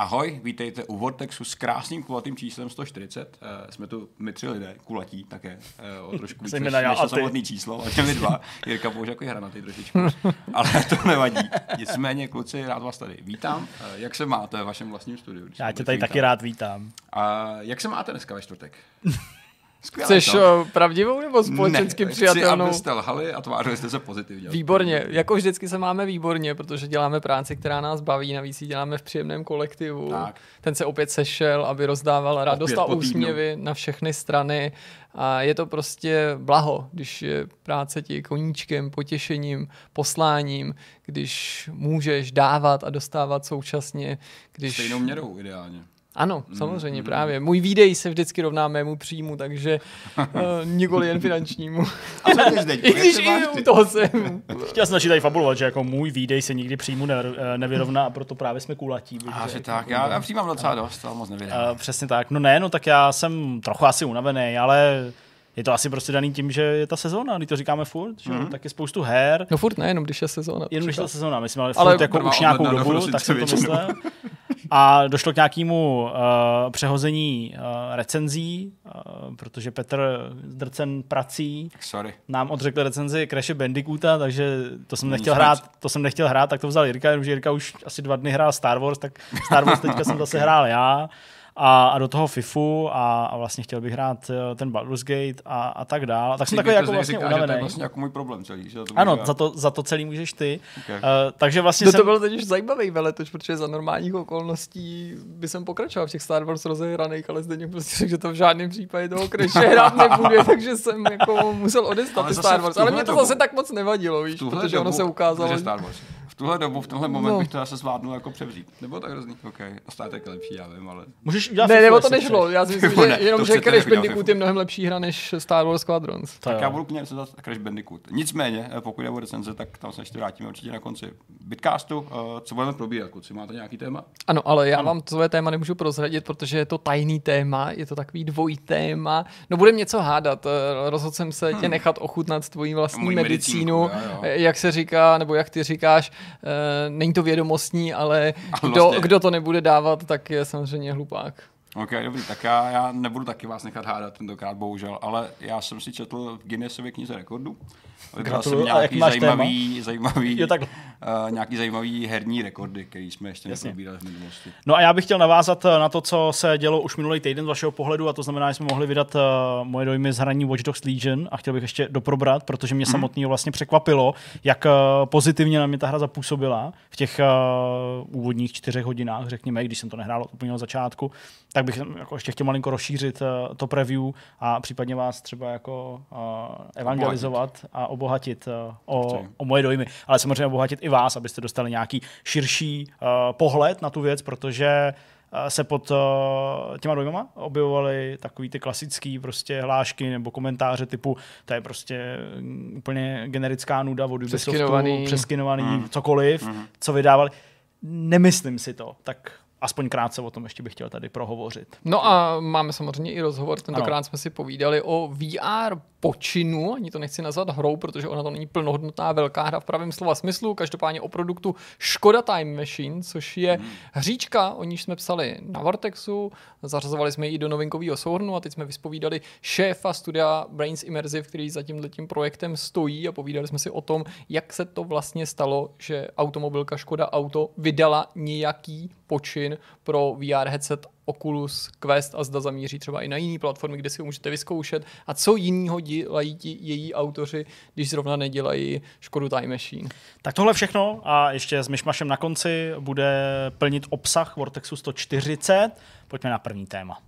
Ahoj, vítejte u Vortexu s krásným kulatým číslem 140. Uh, jsme tu my tři lidé, kulatí také, uh, o trošku víc než, než to samotné číslo, ale těmi dva. Jirka pouze jako hranatý trošičku, ale to nevadí. Nicméně, kluci, rád vás tady vítám. Uh, jak se máte v vašem vlastním studiu? Já tě tady vítám. taky rád vítám. A jak se máte dneska ve čtvrtek? Skvělé Chceš to. Eh, pravdivou nebo společensky ne, přijatelnou? Chci, abyste lhali a tvářili jste se pozitivně. Výborně. Jako vždycky se máme výborně, protože děláme práci, která nás baví, navíc ji děláme v příjemném kolektivu. Tak. Ten se opět sešel, aby rozdával radost a úsměvy na všechny strany. A je to prostě blaho, když je práce ti koníčkem, potěšením, posláním, když můžeš dávat a dostávat současně. Když... Stejnou měrou ideálně. Ano, mm, samozřejmě mm, právě. Můj výdej se vždycky rovná mému příjmu, takže uh, nikoli jen finančnímu. A co ty zde? I když i u toho jsem. Chtěl jsem tady fabulovat, že jako můj výdej se nikdy příjmu ne, eh, nevyrovná a proto právě jsme kulatí. A že tak, já, já přijímám docela dost, ale moc nevydám. Uh, přesně tak. No ne, no tak já jsem trochu asi unavený, ale je to asi prostě daný tím, že je ta sezóna, když to říkáme furt, že mm-hmm. tak je spoustu her. No furt ne, jenom když je sezóna. Jenom když je sezóna, myslím, ale, ale furt jako už nějakou dobu, tak jsem to myslel. A došlo k nějakému uh, přehození uh, recenzí, uh, protože Petr Drcen prací Sorry. nám odřekl recenzi Crash Bandicoota, takže to jsem nechtěl hrát, to jsem nechtěl hrát, tak to vzal Jirka, jenomže Jirka už asi dva dny hrál Star Wars, tak Star Wars teďka jsem zase hrál já a, a do toho FIFU a, a vlastně chtěl bych hrát eh, ten Baldur's Gate a, a tak dál. Tak jsem takový jako vlastně říká, unavený. To je vlastně jako můj problém celý. Že to ano, za to, za to celý můžeš ty. Okay. Uh, takže vlastně no jsem... to byl teď už zajímavý veletoč, protože za normálních okolností by jsem pokračoval v těch Star Wars rozehraných, ale zde prostě řekl, že to v žádném případě toho Crashe hrát nebude, takže jsem jako musel odestat ty Star Wars. Ale mě to zase tak moc nevadilo, víš, protože ono se ukázalo. Star Wars tuhle dobu, v tenhle moment no. bych to zase zvládnul jako převzít. Nebo tak hrozný, OK. A státek je lepší, já vím, ale... Můžeš udělat ne, nebo to nešlo. Já si myslím, že jenom, že Crash Bandicoot je mnohem lepší hra než Star Wars Squadrons. Tak jo. já budu klidně recenzovat Crash Bandicoot. Nicméně, eh, pokud jde o recenze, tak tam se ještě vrátíme určitě na konci Bitcastu. Uh, co budeme probírat, kluci? Máte nějaký téma? Ano, ale já ano. vám své téma nemůžu prozradit, protože je to tajný téma, je to takový dvojí téma. No budeme něco hádat. Eh, rozhodl jsem se hmm. tě nechat ochutnat tvojí vlastní medicínu, jak se říká, nebo jak ty říkáš, není to vědomostní, ale kdo, vlastně... kdo to nebude dávat, tak je samozřejmě hlupák. Ok, dobrý, tak já, já nebudu taky vás nechat hádat tentokrát, bohužel, ale já jsem si četl v Guinnessově knize rekordů. Vybral jsem nějaký zajímavý, zajímavý, jo, tak... uh, nějaký zajímavý herní rekordy, který jsme ještě neprobírali v minulosti. No a já bych chtěl navázat eh, na to, co se dělo už minulý týden z vašeho pohledu, a to znamená, že jsme mohli vydat uh, moje dojmy z hraní Watch Dogs Legion a chtěl bych ještě doprobrat, protože mě mm. samotného vlastně překvapilo, jak uh, pozitivně na mě ta hra zapůsobila v těch uh, úvodních čtyřech hodinách, řekněme, když jsem to nehrál od úplného začátku tak bych jako ještě chtěl malinko rozšířit uh, to preview a případně vás třeba jako uh, evangelizovat a obohatit uh, o, o moje dojmy. Ale samozřejmě obohatit i vás, abyste dostali nějaký širší uh, pohled na tu věc, protože se pod těma dojmama objevovaly takový ty klasický prostě hlášky nebo komentáře typu to je prostě mm, úplně generická nuda od Ubisoftu, přeskinovaný, přeskinovaný mm. cokoliv, mm. co vydávali. Nemyslím si to, tak aspoň krátce o tom ještě bych chtěl tady prohovořit. No a máme samozřejmě i rozhovor, tentokrát ano. jsme si povídali o VR počinu, ani to nechci nazvat hrou, protože ona to není plnohodnotná velká hra v pravém slova smyslu, každopádně o produktu Škoda Time Machine, což je hmm. hříčka, o níž jsme psali na Vortexu, zařazovali jsme ji do novinkového souhrnu a teď jsme vyspovídali šéfa studia Brains Immersive, který za tímto projektem stojí a povídali jsme si o tom, jak se to vlastně stalo, že automobilka Škoda Auto vydala nějaký počin pro VR headset Oculus Quest a zda zamíří třeba i na jiné platformy, kde si ho můžete vyzkoušet a co jinýho dělají ti její autoři, když zrovna nedělají Škodu Time Machine. Tak tohle všechno a ještě s myšmašem na konci bude plnit obsah Vortexu 140. Pojďme na první téma.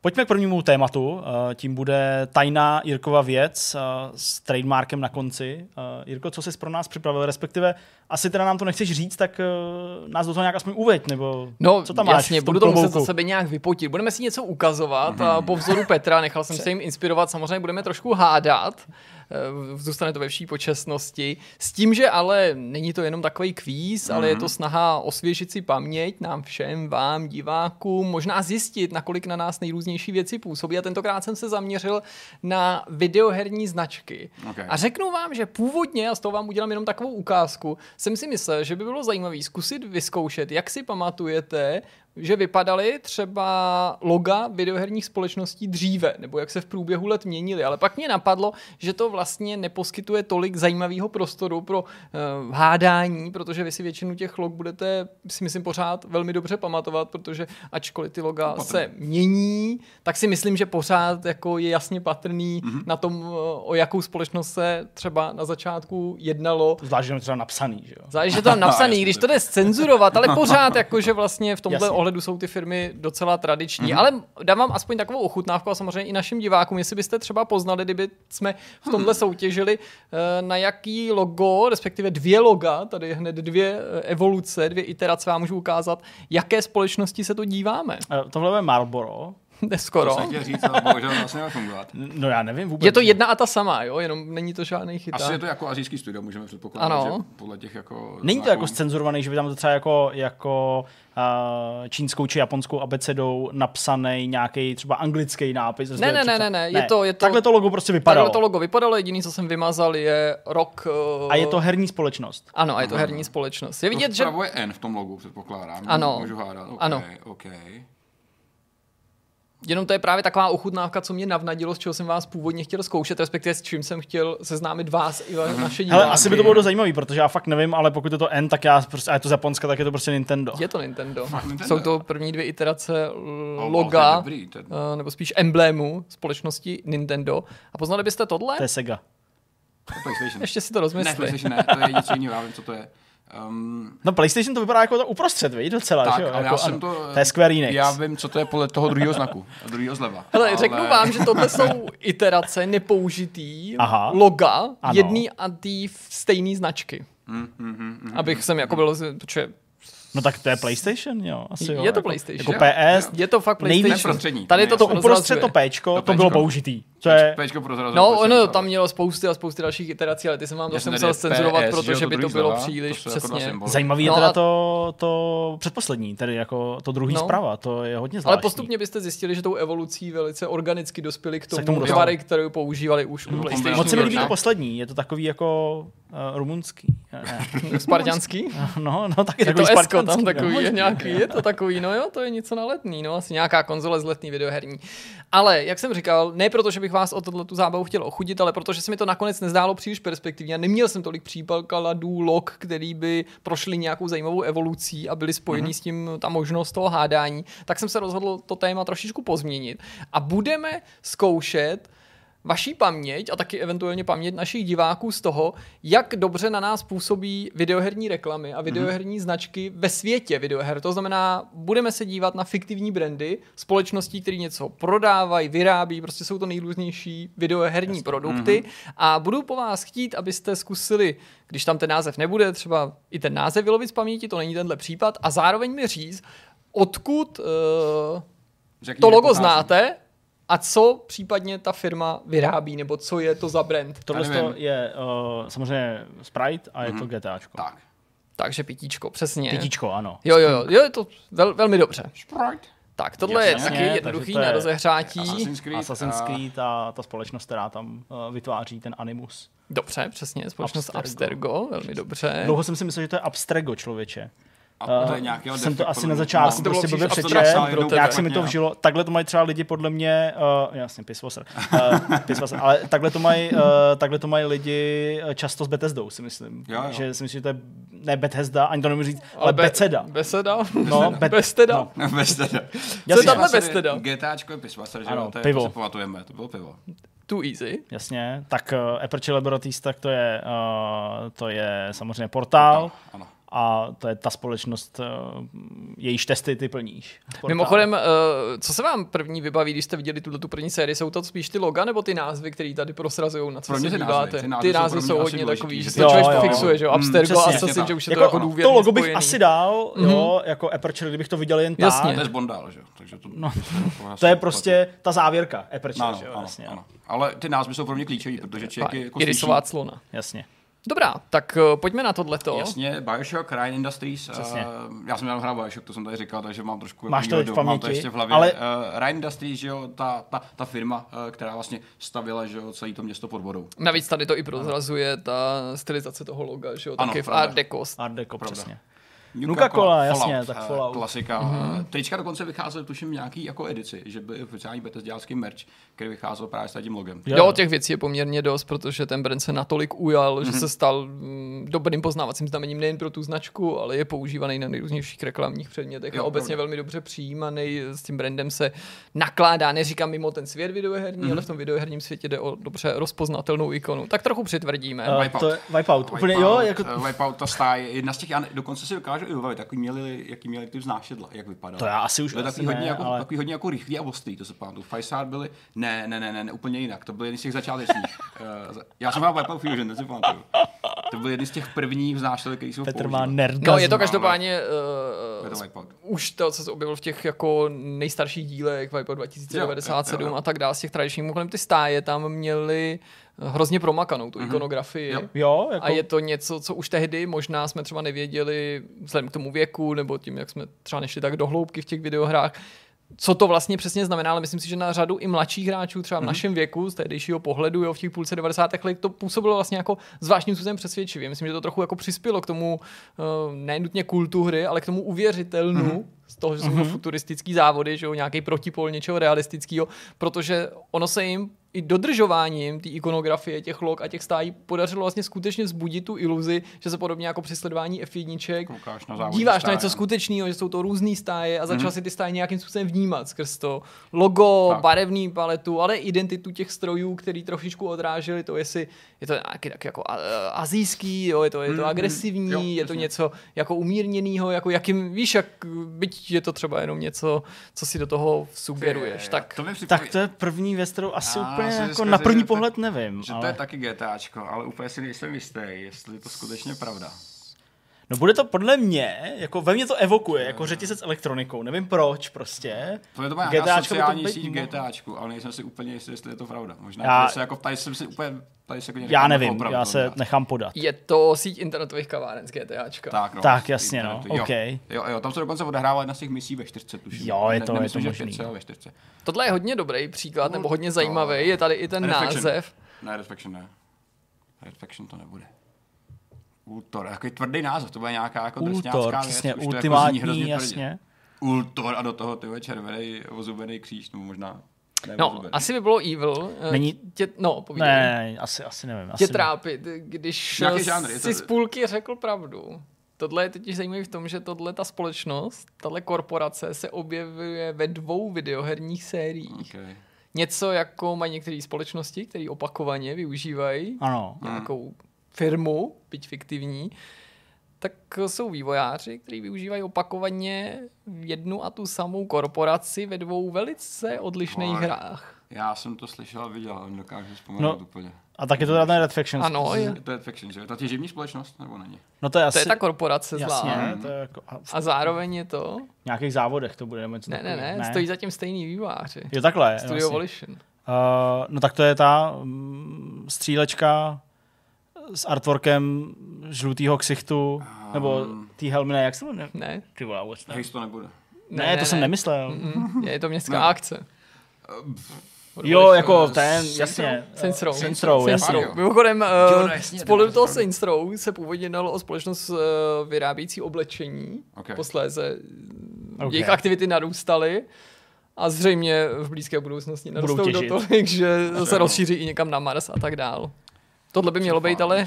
Pojďme k prvnímu tématu. Eh, tím bude tajná Jirkova věc eh, s trademarkem na konci. Eh, Jirko, co jsi pro nás připravil, respektive asi teda nám to nechceš říct, tak nás do toho nějak aspoň uveď, nebo no, co tam jasně, máš budu to muset za sebe nějak vypotit. Budeme si něco ukazovat a po vzoru Petra, nechal jsem se jim inspirovat, samozřejmě budeme trošku hádat. Zůstane to ve vší počasnosti. S tím, že ale není to jenom takový kvíz, mm-hmm. ale je to mhm. snaha osvěžit si paměť nám všem, vám, divákům, možná zjistit, nakolik na nás nejrůznější věci působí. A tentokrát jsem se zaměřil na videoherní značky. Okay. A řeknu vám, že původně, a z toho vám udělám jenom takovou ukázku, jsem si myslel, že by bylo zajímavé zkusit vyzkoušet, jak si pamatujete že vypadaly třeba loga videoherních společností dříve, nebo jak se v průběhu let měnily, ale pak mě napadlo, že to vlastně neposkytuje tolik zajímavého prostoru pro uh, hádání, protože vy si většinu těch log budete, si myslím, pořád velmi dobře pamatovat, protože ačkoliv ty loga Patrný. se mění, tak si myslím, že pořád jako je jasně patrný mm-hmm. na tom, uh, o jakou společnost se třeba na začátku jednalo. Zvlášť, že je třeba napsaný, že jo? Zvlášť, že to napsaný, když to jde scenzurovat, ale pořád jakože vlastně v tomhle ohledu jsou ty firmy docela tradiční. Mm-hmm. Ale dám vám aspoň takovou ochutnávku a samozřejmě i našim divákům, jestli byste třeba poznali, kdyby jsme v tomhle mhm. soutěžili, eh, na jaký logo, respektive dvě loga, tady hned dvě eh, evoluce, dvě iterace vám můžu ukázat, jaké společnosti se to díváme. Eh, tohle je Marlboro, Neskoro. To se říct, ale bohužel vlastně fungovat. No já nevím vůbec. Je to jedna a ta sama, jo, jenom není to žádný chytá. Asi je to jako azijský studio, můžeme předpokládat, ano. že podle těch jako... Není to jako scenzurovaný, že by tam to třeba jako, jako uh, čínskou či japonskou abecedou napsaný nějaký třeba anglický nápis. Ne, ne, ne, ne, ne, je to, je to... Takhle to logo prostě vypadalo. Takhle to logo vypadalo, jediný, co jsem vymazal, je rok... Uh... A je to herní společnost. Ano, a je to herní společnost. Je vidět, to že... je N v tom logu, předpokládám. Ano. Můžu hádat. Okay, ano. Okay. Jenom to je právě taková ochutnávka, co mě navnadilo, z čeho jsem vás původně chtěl zkoušet, respektive s čím jsem chtěl seznámit vás i mm-hmm. naše diváky. Ale asi by to bylo dost zajímavé, protože já fakt nevím, ale pokud je to N, tak já prostě, a je to z Japonska, tak je to prostě Nintendo. Je to Nintendo. Nintendo. Jsou to první dvě iterace loga, dobrý, ten... Eh, nebo spíš emblému společnosti Nintendo. A poznali byste tohle? To je Sega. Ještě si to rozmyslí. Ne, PlayStation ne, to je něco jiného, já vím, co to je. Um, no PlayStation to vypadá jako to uprostřed, víš, docela, tak, že jo? Ale jako, já jsem to, to je Square Enix. Já vím, co to je podle toho druhého znaku, druhého zleva. Hele, ale... řeknu vám, že tohle jsou iterace nepoužitý Aha. loga ano. jedný a tý stejný značky. Mm, mm, mm, mm, Abych jsem jako byl, protože No tak to je PlayStation, jo. Asi jo. Je to jako, PlayStation. Jako PS. Je to fakt PlayStation. Nejvíc, Tady to, to uprostřed to Pčko, to bylo použitý. To je... Pčko pro no, ono tam mělo spousty a spousty dalších iterací, ale ty jsem vám zase musel cenzurovat, protože by to bylo příliš jako přesně. Zajímavý je no teda to, to předposlední, tedy jako to druhý no. zprava, to je hodně zvláštní. Ale postupně byste zjistili, že tou evolucí velice organicky dospěli k tomu, tvary, kterou používali už u no, PlayStation. Moc se mi líbí to poslední, je to takový jako uh, rumunský. Spartianský? No, no, taky je to Esko tam takový, je nějaký, je to takový, no jo, to je něco na letný, no, asi nějaká konzole z letný videoherní. Ale, jak jsem říkal, ne proto, že bych vás o tohle tu zábavu chtěl ochudit, ale protože se mi to nakonec nezdálo příliš perspektivně a neměl jsem tolik případkladů log, který by prošli nějakou zajímavou evolucí a byli spojení mm-hmm. s tím ta možnost toho hádání, tak jsem se rozhodl to téma trošičku pozměnit. A budeme zkoušet vaší paměť a taky eventuálně paměť našich diváků z toho, jak dobře na nás působí videoherní reklamy a videoherní mm-hmm. značky ve světě videoher. To znamená, budeme se dívat na fiktivní brandy společností, které něco prodávají, vyrábí, prostě jsou to nejrůznější videoherní yes. produkty mm-hmm. a budu po vás chtít, abyste zkusili, když tam ten název nebude, třeba i ten název vylovit z paměti, to není tenhle případ, a zároveň mi říct, odkud uh, to logo znáte, a co případně ta firma vyrábí, nebo co je to za brand? Tohle je uh, samozřejmě Sprite a je mm-hmm. to mhm. GTAčko. Tak. Takže pitíčko, přesně. Pitíčko, ano. Jo, jo, jo, jo je to vel, velmi dobře. Sprite. Tak, tohle Jasně, je taky jednoduchý na rozehřátí. Assassin's Creed, Assassin's Creed a ta společnost, která tam uh, vytváří ten Animus. Dobře, přesně, společnost Abstergo, Abstergo velmi dobře. Dlouho jsem si myslel, že to je Abstergo, člověče. A to je uh, jsem to asi na začátku prostě blbě přečet, jak se mi to vžilo. Takhle to mají třeba lidi podle mě, uh, jasně, pisvoser, uh, pisvoser ale takhle to, mají, uh, takhle to mají lidi často s Bethesdou, si myslím. Jo, jo. Že si myslím, že to je ne Bethesda, ani to nemůžu říct, ale, ale Be- Beceda. Beceda? No, Be- Besteda. No. Besteda. Co je tahle Besteda? GTAčko je pisvoser, že ano, to je, pivo. To si pamatujeme, to bylo pivo. Too easy. Jasně, tak uh, Aperture Laboratories, tak to je, uh, to je samozřejmě portál. Ano a to je ta společnost, jejíž testy ty plníš. Mimochodem, co se vám první vybaví, když jste viděli tuto tu první sérii, jsou to spíš ty loga nebo ty názvy, které tady prosrazují, na co pro se ty díváte? Názvy, ty, ty názvy jsou hodně takový, že se člověk fixuje, že jo, Abstergo, hmm, Assassin, že už je to jako, jako důvěrný To logo bych asi dal, jo, jako Aperture, kdybych to viděl jen tak. Jasně. To je Bondal, že jo, takže to... No, to je prostě ta závěrka Aperture, že jo, ano. Ale ty názvy jsou pro mě klíčové, protože člověk je jako clona. Jasně. Dobrá, tak uh, pojďme na tohleto. Jasně, Bioshock, Ryan Industries. Přesně. Uh, já jsem měl hrát Bioshock, to jsem tady říkal, takže mám trošku... Máš to v paměti, mám to ještě v hlavě. Ale... Uh, Ryan Industries, že jo, ta, ta, ta firma, uh, která vlastně stavila, že jo, celé to město pod vodou. Navíc tady to i prozrazuje ta stylizace toho loga, že jo, taky ano, v Art Deco. Art Deco, přesně. Nuka Cola, jasně, Fallout, tak Fallout. Klasika. Mm-hmm. Trička dokonce vycházely, tuším, nějaký jako edici, že by oficiální dělský merch, který vycházel právě s tím logem. Jo, jo, těch věcí je poměrně dost, protože ten brand se natolik ujal, mm-hmm. že mhm. se stal mm, dobrým poznávacím znamením nejen pro tu značku, ale je používaný na nejrůznějších reklamních předmětech jo, a obecně pravda. velmi dobře přijímaný. S tím brandem se nakládá, neříkám mimo ten svět videoherní, mm-hmm. ale v tom videoherním světě jde o dobře rozpoznatelnou ikonu. Tak trochu přitvrdíme. Uh, Wipeout. To je Wipeout. Úplně, jo, jako... Uh, Wipeout, ta stáje, jedna z těch, já dokonce si dokážu i vybavit, takový měli, jaký měli ty vznášedla, jak vypadalo. To já asi už byly takový, ne, hodně jako, ale... takový hodně jako rychlý a ostrý, to se pamatuju. Five byly, ne, ne, ne, ne, ne, úplně jinak, to byly jedny z těch začátečních. uh, já jsem hrál Wipeout Fusion, to si pamatuju. To byly jedny z těch prvních vznášedel, který jsou Petr má nerd. No, je to každopádně uh, to už to, co se objevilo v těch jako nejstarších dílech, Wipeout 2097 jo, jo, jo. a tak dále, z těch tradičních, mimochodem ty stáje tam měli hrozně promakanou, tu mm-hmm. ikonografii. Jo, jo jako... A je to něco, co už tehdy možná jsme třeba nevěděli vzhledem k tomu věku, nebo tím, jak jsme třeba nešli tak do hloubky v těch videohrách, co to vlastně přesně znamená, ale myslím si, že na řadu i mladších hráčů, třeba v mm-hmm. našem věku, z tehdejšího pohledu, jo, v těch půlce 90. let, to působilo vlastně jako zvláštním způsobem přesvědčivě. Myslím, že to trochu jako přispělo k tomu uh, nenutně kultu hry, ale k tomu uvěřitelnu, mm-hmm. z toho, že jsou mm-hmm. futuristický závody, že jo, nějaký protipol něčeho realistického, protože ono se jim i dodržováním té ikonografie, těch log a těch stájí podařilo vlastně skutečně vzbudit tu iluzi, že se podobně jako při sledování F1 na díváš stáje. na něco skutečného, že jsou to různé stáje a začal mm-hmm. si ty stáje nějakým způsobem vnímat skrz to logo, tak. barevný paletu, ale identitu těch strojů, který trošičku odráželi to, jestli je to nějaký tak jako azijský, jo, je to, je to mm-hmm. agresivní, jo, je to něco jako umírněného, jako jakým, víš, jak, byť je to třeba jenom něco, co si do toho sugeruješ. Tak to, tak to je první věc, kterou asi úplně jako na první pohled nevím. Že ale... to je taky GTAčko, ale úplně si nejsem jistý, jestli je to skutečně pravda. No bude to podle mě, jako ve mně to evokuje, jako řetězec elektronikou, nevím proč prostě. To je to má GTAčko sociální to síť GTAčku, ale nejsem si úplně jistý, jestli je to pravda. Možná, já, se jako tady jsem si úplně, tady se jako Já nevím, opravdu, já se nechám podat. Je to síť internetových kaváren z GTAčka. Tak, no, tak jasně, no, jo. OK. Jo, jo, tam se dokonce odehrává jedna z těch misí ve čtyřce, tuším. Jo, je to, ne, je to možný. ve čtyřce. Tohle je hodně dobrý příklad, nebo hodně zajímavý, je tady i ten název. Ne, Red ne. Red to nebude. Ultor, takový tvrdý název, to bude nějaká jako Ultor, přesně, věc, ultimátní, to jako jasně. Ultor a do toho ty červený ozubený kříž, nebo možná no, ozubený. asi by bylo evil. Eh, Není... Tě, no, povídej. Ne, asi, asi nevím. Asi tě trápit, když žánr, si to... z půlky řekl pravdu. Tohle je totiž zajímavé v tom, že tohle ta společnost, tahle korporace se objevuje ve dvou videoherních sériích. Okay. Něco jako mají některé společnosti, které opakovaně využívají ano. nějakou firmu, byť fiktivní, tak jsou vývojáři, kteří využívají opakovaně jednu a tu samou korporaci ve dvou velice odlišných no, hrách. Já jsem to slyšel a viděl, ale dokážu vzpomenout no, úplně. A tak je to ten Red Faction. Ano, je. To je Red Faction, že? To je těživní společnost, nebo není? No to je, asi... to je ta korporace zlá. Jasně, to je jako... A zároveň je to... V nějakých závodech to bude. Nebo ne, ne, ne, ne, stojí zatím stejný vývojáři. Jo, takhle. Studio vlastně. Volition. Uh, no tak to je ta um, střílečka s artworkem žlutýho ksichtu, um, nebo tý helmy, ne, jak se jmenuje? Ne. Ty vole, vůbec ne. to nebude. Ne, ne, ne to ne. jsem nemyslel. Mm-mm. Je to městská ne. akce. Jo, jako ten, jasně. Saints Row. Saints Row, jasně. Mimochodem, uh, spolu toho Saints Row se původně dalo o společnost uh, vyrábějící oblečení. Okay. Posléze okay. jejich aktivity narůstaly a zřejmě v blízké budoucnosti narostou do toho, že se rozšíří i někam na Mars a tak dál. Tohle by mělo být ale,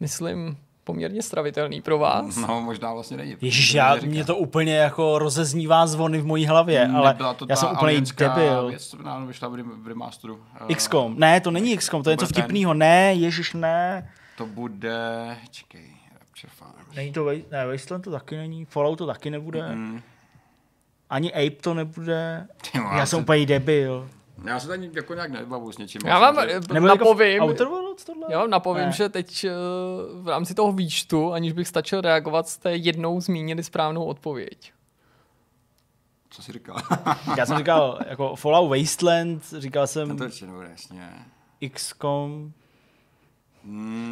myslím, poměrně stravitelný pro vás. No, možná vlastně není. Ježiš, já, mě to úplně jako rozeznívá zvony v mojí hlavě, ale to já jsem úplně debil. Věc, vyšla v remasteru. Eh, XCOM. Ne, to není XCOM, to je něco vtipného. Ne, ježiš, ne. To bude, čekej, Není to, ne, Wasteland to taky není, Fallout to taky nebude. Mm. Ani Ape to nebude. Tyma, já jsem úplně debil. Já se tady jako nějak nebavu s něčím. Já vám napovím, jako Outer Worlds tohle? Já vám napovím, ne. že teď eh, v rámci toho výčtu, aniž bych stačil reagovat, jste jednou zmínili správnou odpověď. Co jsi říkal? Já jsem říkal jako Fallout Wasteland, říkal jsem... No to je jasně. XCOM.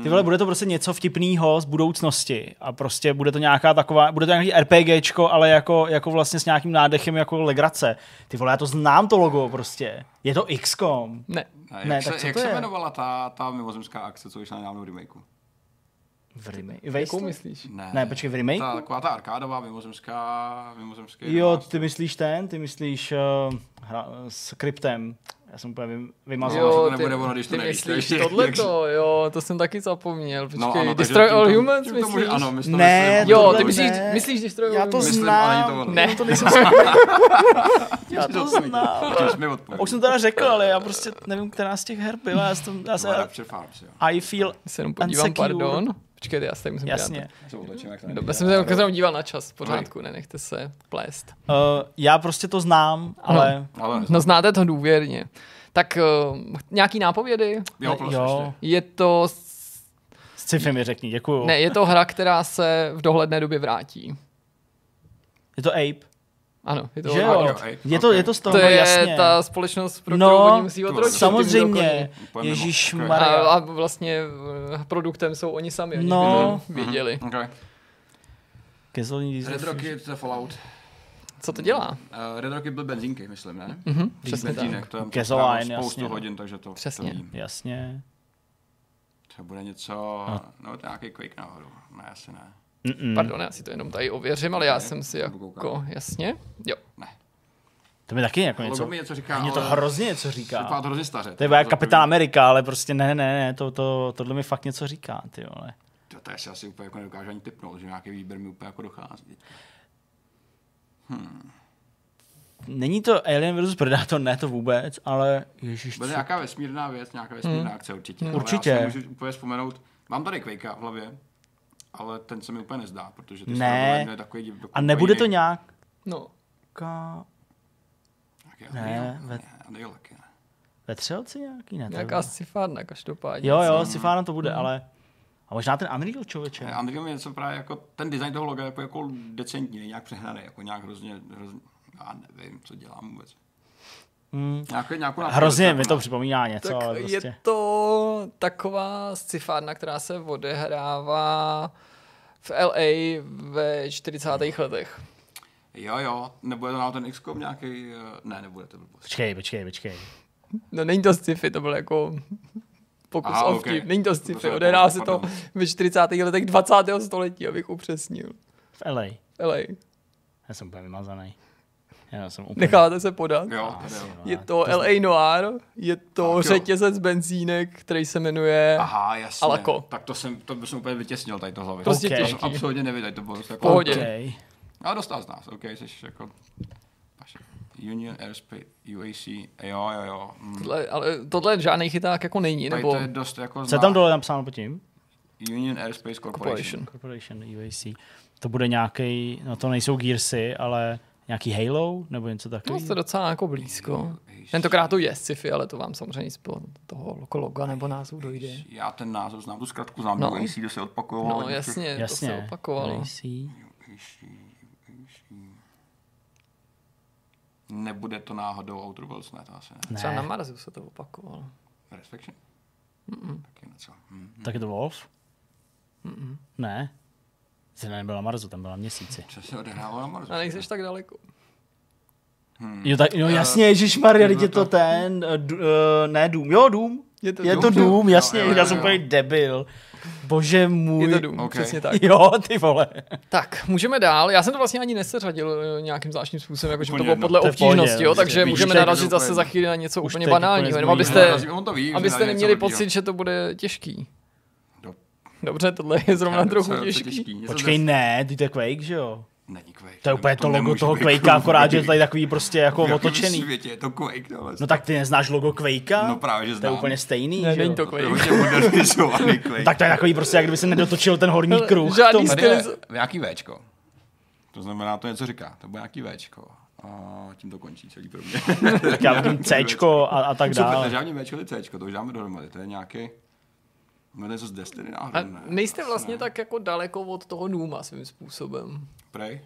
Ty vole, bude to prostě něco vtipného z budoucnosti a prostě bude to nějaká taková, bude to nějaký RPGčko, ale jako, jako vlastně s nějakým nádechem jako legrace. Ty vole, já to znám to logo prostě. Je to XCOM. Ne. A jak ne, se, tak co jak to se je? jmenovala ta, ta mimozemská akce, co vyšla nedávno v remakeu? V remake? Jakou myslíš? Ne, ne počkej, v remake? Ta, taková ta arkádová mimozemská, mimozemský Jo, ty myslíš ten, ty myslíš uh, hra, s kryptem. Já jsem úplně vymazal. Jo, to nebude ono, když to nevíš. Myslíš tohleto, jo, to jsem taky zapomněl. Počkej, no, ano, Destroy All tím Humans, myslíš? Může, ano, my ne, myslím, jo, ty myslíš, ne. myslíš Destroy All Já to myslím, znám. Ne, to nejsem Já to znám. Už jsem teda řekl, ale já prostě nevím, která z těch her byla. Já jsem, já jsem, I feel se jenom podívám, pardon. Počkejte, já se musím Jasně. Dobře, jsem se jenom díval na čas, pořádku, nenechte se plést. Uh, já prostě to znám, ale... No, ale... no znáte to důvěrně. Tak uh, nějaký nápovědy? Jo, jo. Je to... Sci-fi mi řekni, děkuju. Ne, je to hra, která se v dohledné době vrátí. Je to Ape? Ano, je to, že jo, je to, je to z toho, to je jasně. ta společnost, pro kterou no, oni musí odročit. samozřejmě, Ježíš okay. a, a, vlastně eh, produktem jsou oni sami, oni no. by věděli. Mhm, okay. Red Rocket to Fallout. Co to dělá? Uh, Red Rocket byl benzínky, myslím, ne? Mm-hmm, přesně Benzínek, to je Gasoline, spoustu jasně. hodin, takže to, Přesně. to vím. Jasně. To bude něco, no, no to nějaký Quake náhodou, ne, asi ne. Mm-mm. Pardon, já si to jenom tady ověřím, ale já jsem si jako, jasně, jo. Ne. To mi taky jako něco, mi něco říká, mě to hrozně něco říká. Vypadá to hrozně staře. To je jak Kapitán Amerika, ale prostě ne, ne, ne, to, to, tohle mi fakt něco říká, ty vole. To, to si asi úplně jako nedokážu ani typnout, že nějaký výběr mi úplně jako dochází. Hmm. Není to Alien vs Predator, ne to vůbec, ale ježiš. Bude nějaká vesmírná věc, nějaká vesmírná hmm. akce určitě. Hmm. Určitě. Ale já si můžu úplně vzpomenout, mám tady Quakea v hlavě, ale ten se mi úplně nezdá, protože ty ne. je takový, takový A nebude to nějak... No. Ka... Ne, ve... ne, Ve třelci nějaký? Ne, Nějaká scifárna každopádně. Jo, jo, scifárna to bude, hmm. ale... A možná ten Unreal člověče. Ne, Unreal je něco právě jako, ten design toho loga je jako, jako decentní, nějak přehnaný, jako nějak hrozně, hrozně, já nevím, co dělám vůbec. Hmm. Nějaký, nějakou Hrozně mi to připomíná něco. Tak ale prostě. Je to taková scifárna, která se odehrává v LA ve 40. letech. Jo, jo, nebude to na ten XCOM nějaký, eh, ne, nebude to blbost. Počkej, počkej, počkej. No není to sci-fi, to byl jako pokus Aha, o okay. Není to sci-fi, odehrává se to ve 40. letech 20. století, abych upřesnil. V LA. V LA. Já jsem úplně vymazaný. Já jsem úplně... Necháte se podat? Jo, je to LA Noir, je to řetězec benzínek, který se jmenuje Aha, jasně. Alako. Tak to jsem, to bych úplně vytěsnil tady to hlavy. Prostě okay. To jsem absolutně neviděl, to bylo jako... Pohodě. Okay. Ale dostal z nás, OK, jsi jako... Union Airspace, UAC, jo, jo, jo. Mm. Tohle, ale tohle žádný chyták jako není, nebo... to je dost jako... Co je tam dole napsáno pod tím? Union Airspace Corporation. Corporation, UAC. To bude nějaký, no to nejsou Gearsy, ale nějaký Halo nebo něco takového? No, to docela jako blízko. Tentokrát to je sci-fi, ale to vám samozřejmě z toho loga nebo názvu dojde. Já ten název znám, tu zkratku znám, no. AC, to se opakovalo. No jasně, jasně, to se opakovalo. AC. Nebude to náhodou Outer Worlds, ne, to asi ne. ne. Třeba na Marsu se to opakovalo. Resurrection? Mm-mm. Tak něco. Mm-hmm. Tak je to Wolf? Mm-mm. Ne. Jsi nebyla na Marsu, tam byla na měsíci. Co se odehrávalo na Marsu? A nejseš tak daleko. Hmm. Jo, tak, no jasně, Ježíš Maria, je to ten, uh, ne Dům, jo Dům, je to, je to Doom, jasně, jo, jo, jo, já jsem úplně debil. Bože můj. Je to Doom, okay. přesně tak. Jo, ty vole. Tak, můžeme dál. Já jsem to vlastně ani neseřadil eh, nějakým zvláštním způsobem, jakože to bylo podle obtížnosti, jo, takže víš, můžeme narazit zase za chvíli na něco úplně banálního, jenom abyste, abyste neměli pocit, že to bude těžký. Dobře, tohle je zrovna trochu těžký. Počkej, ne, ty to je Quake, že jo? Není Quake. To je úplně to logo toho Quakea, akorát, že je tady takový prostě jako v otočený. V světě je to Quake, no, No tak ty neznáš logo Quakea? No právě, že To je znám. úplně stejný, Ne, že není jo? to To je Quake. Quake. Tak to je takový prostě, jak kdyby se nedotočil ten horní kruh. Žádný. Tady je nějaký Včko. To znamená, to něco říká. To bude nějaký Včko. A tím to končí celý pro mě. Tak já vidím Cčko a, a tak Super, dále. takže žádný Včko, ale Cčko, to už dáme dohromady. To je nějaký... No něco z Destiny A náhodou, ne? nejste vlastně ne. tak jako daleko od toho Numa svým způsobem. Prej?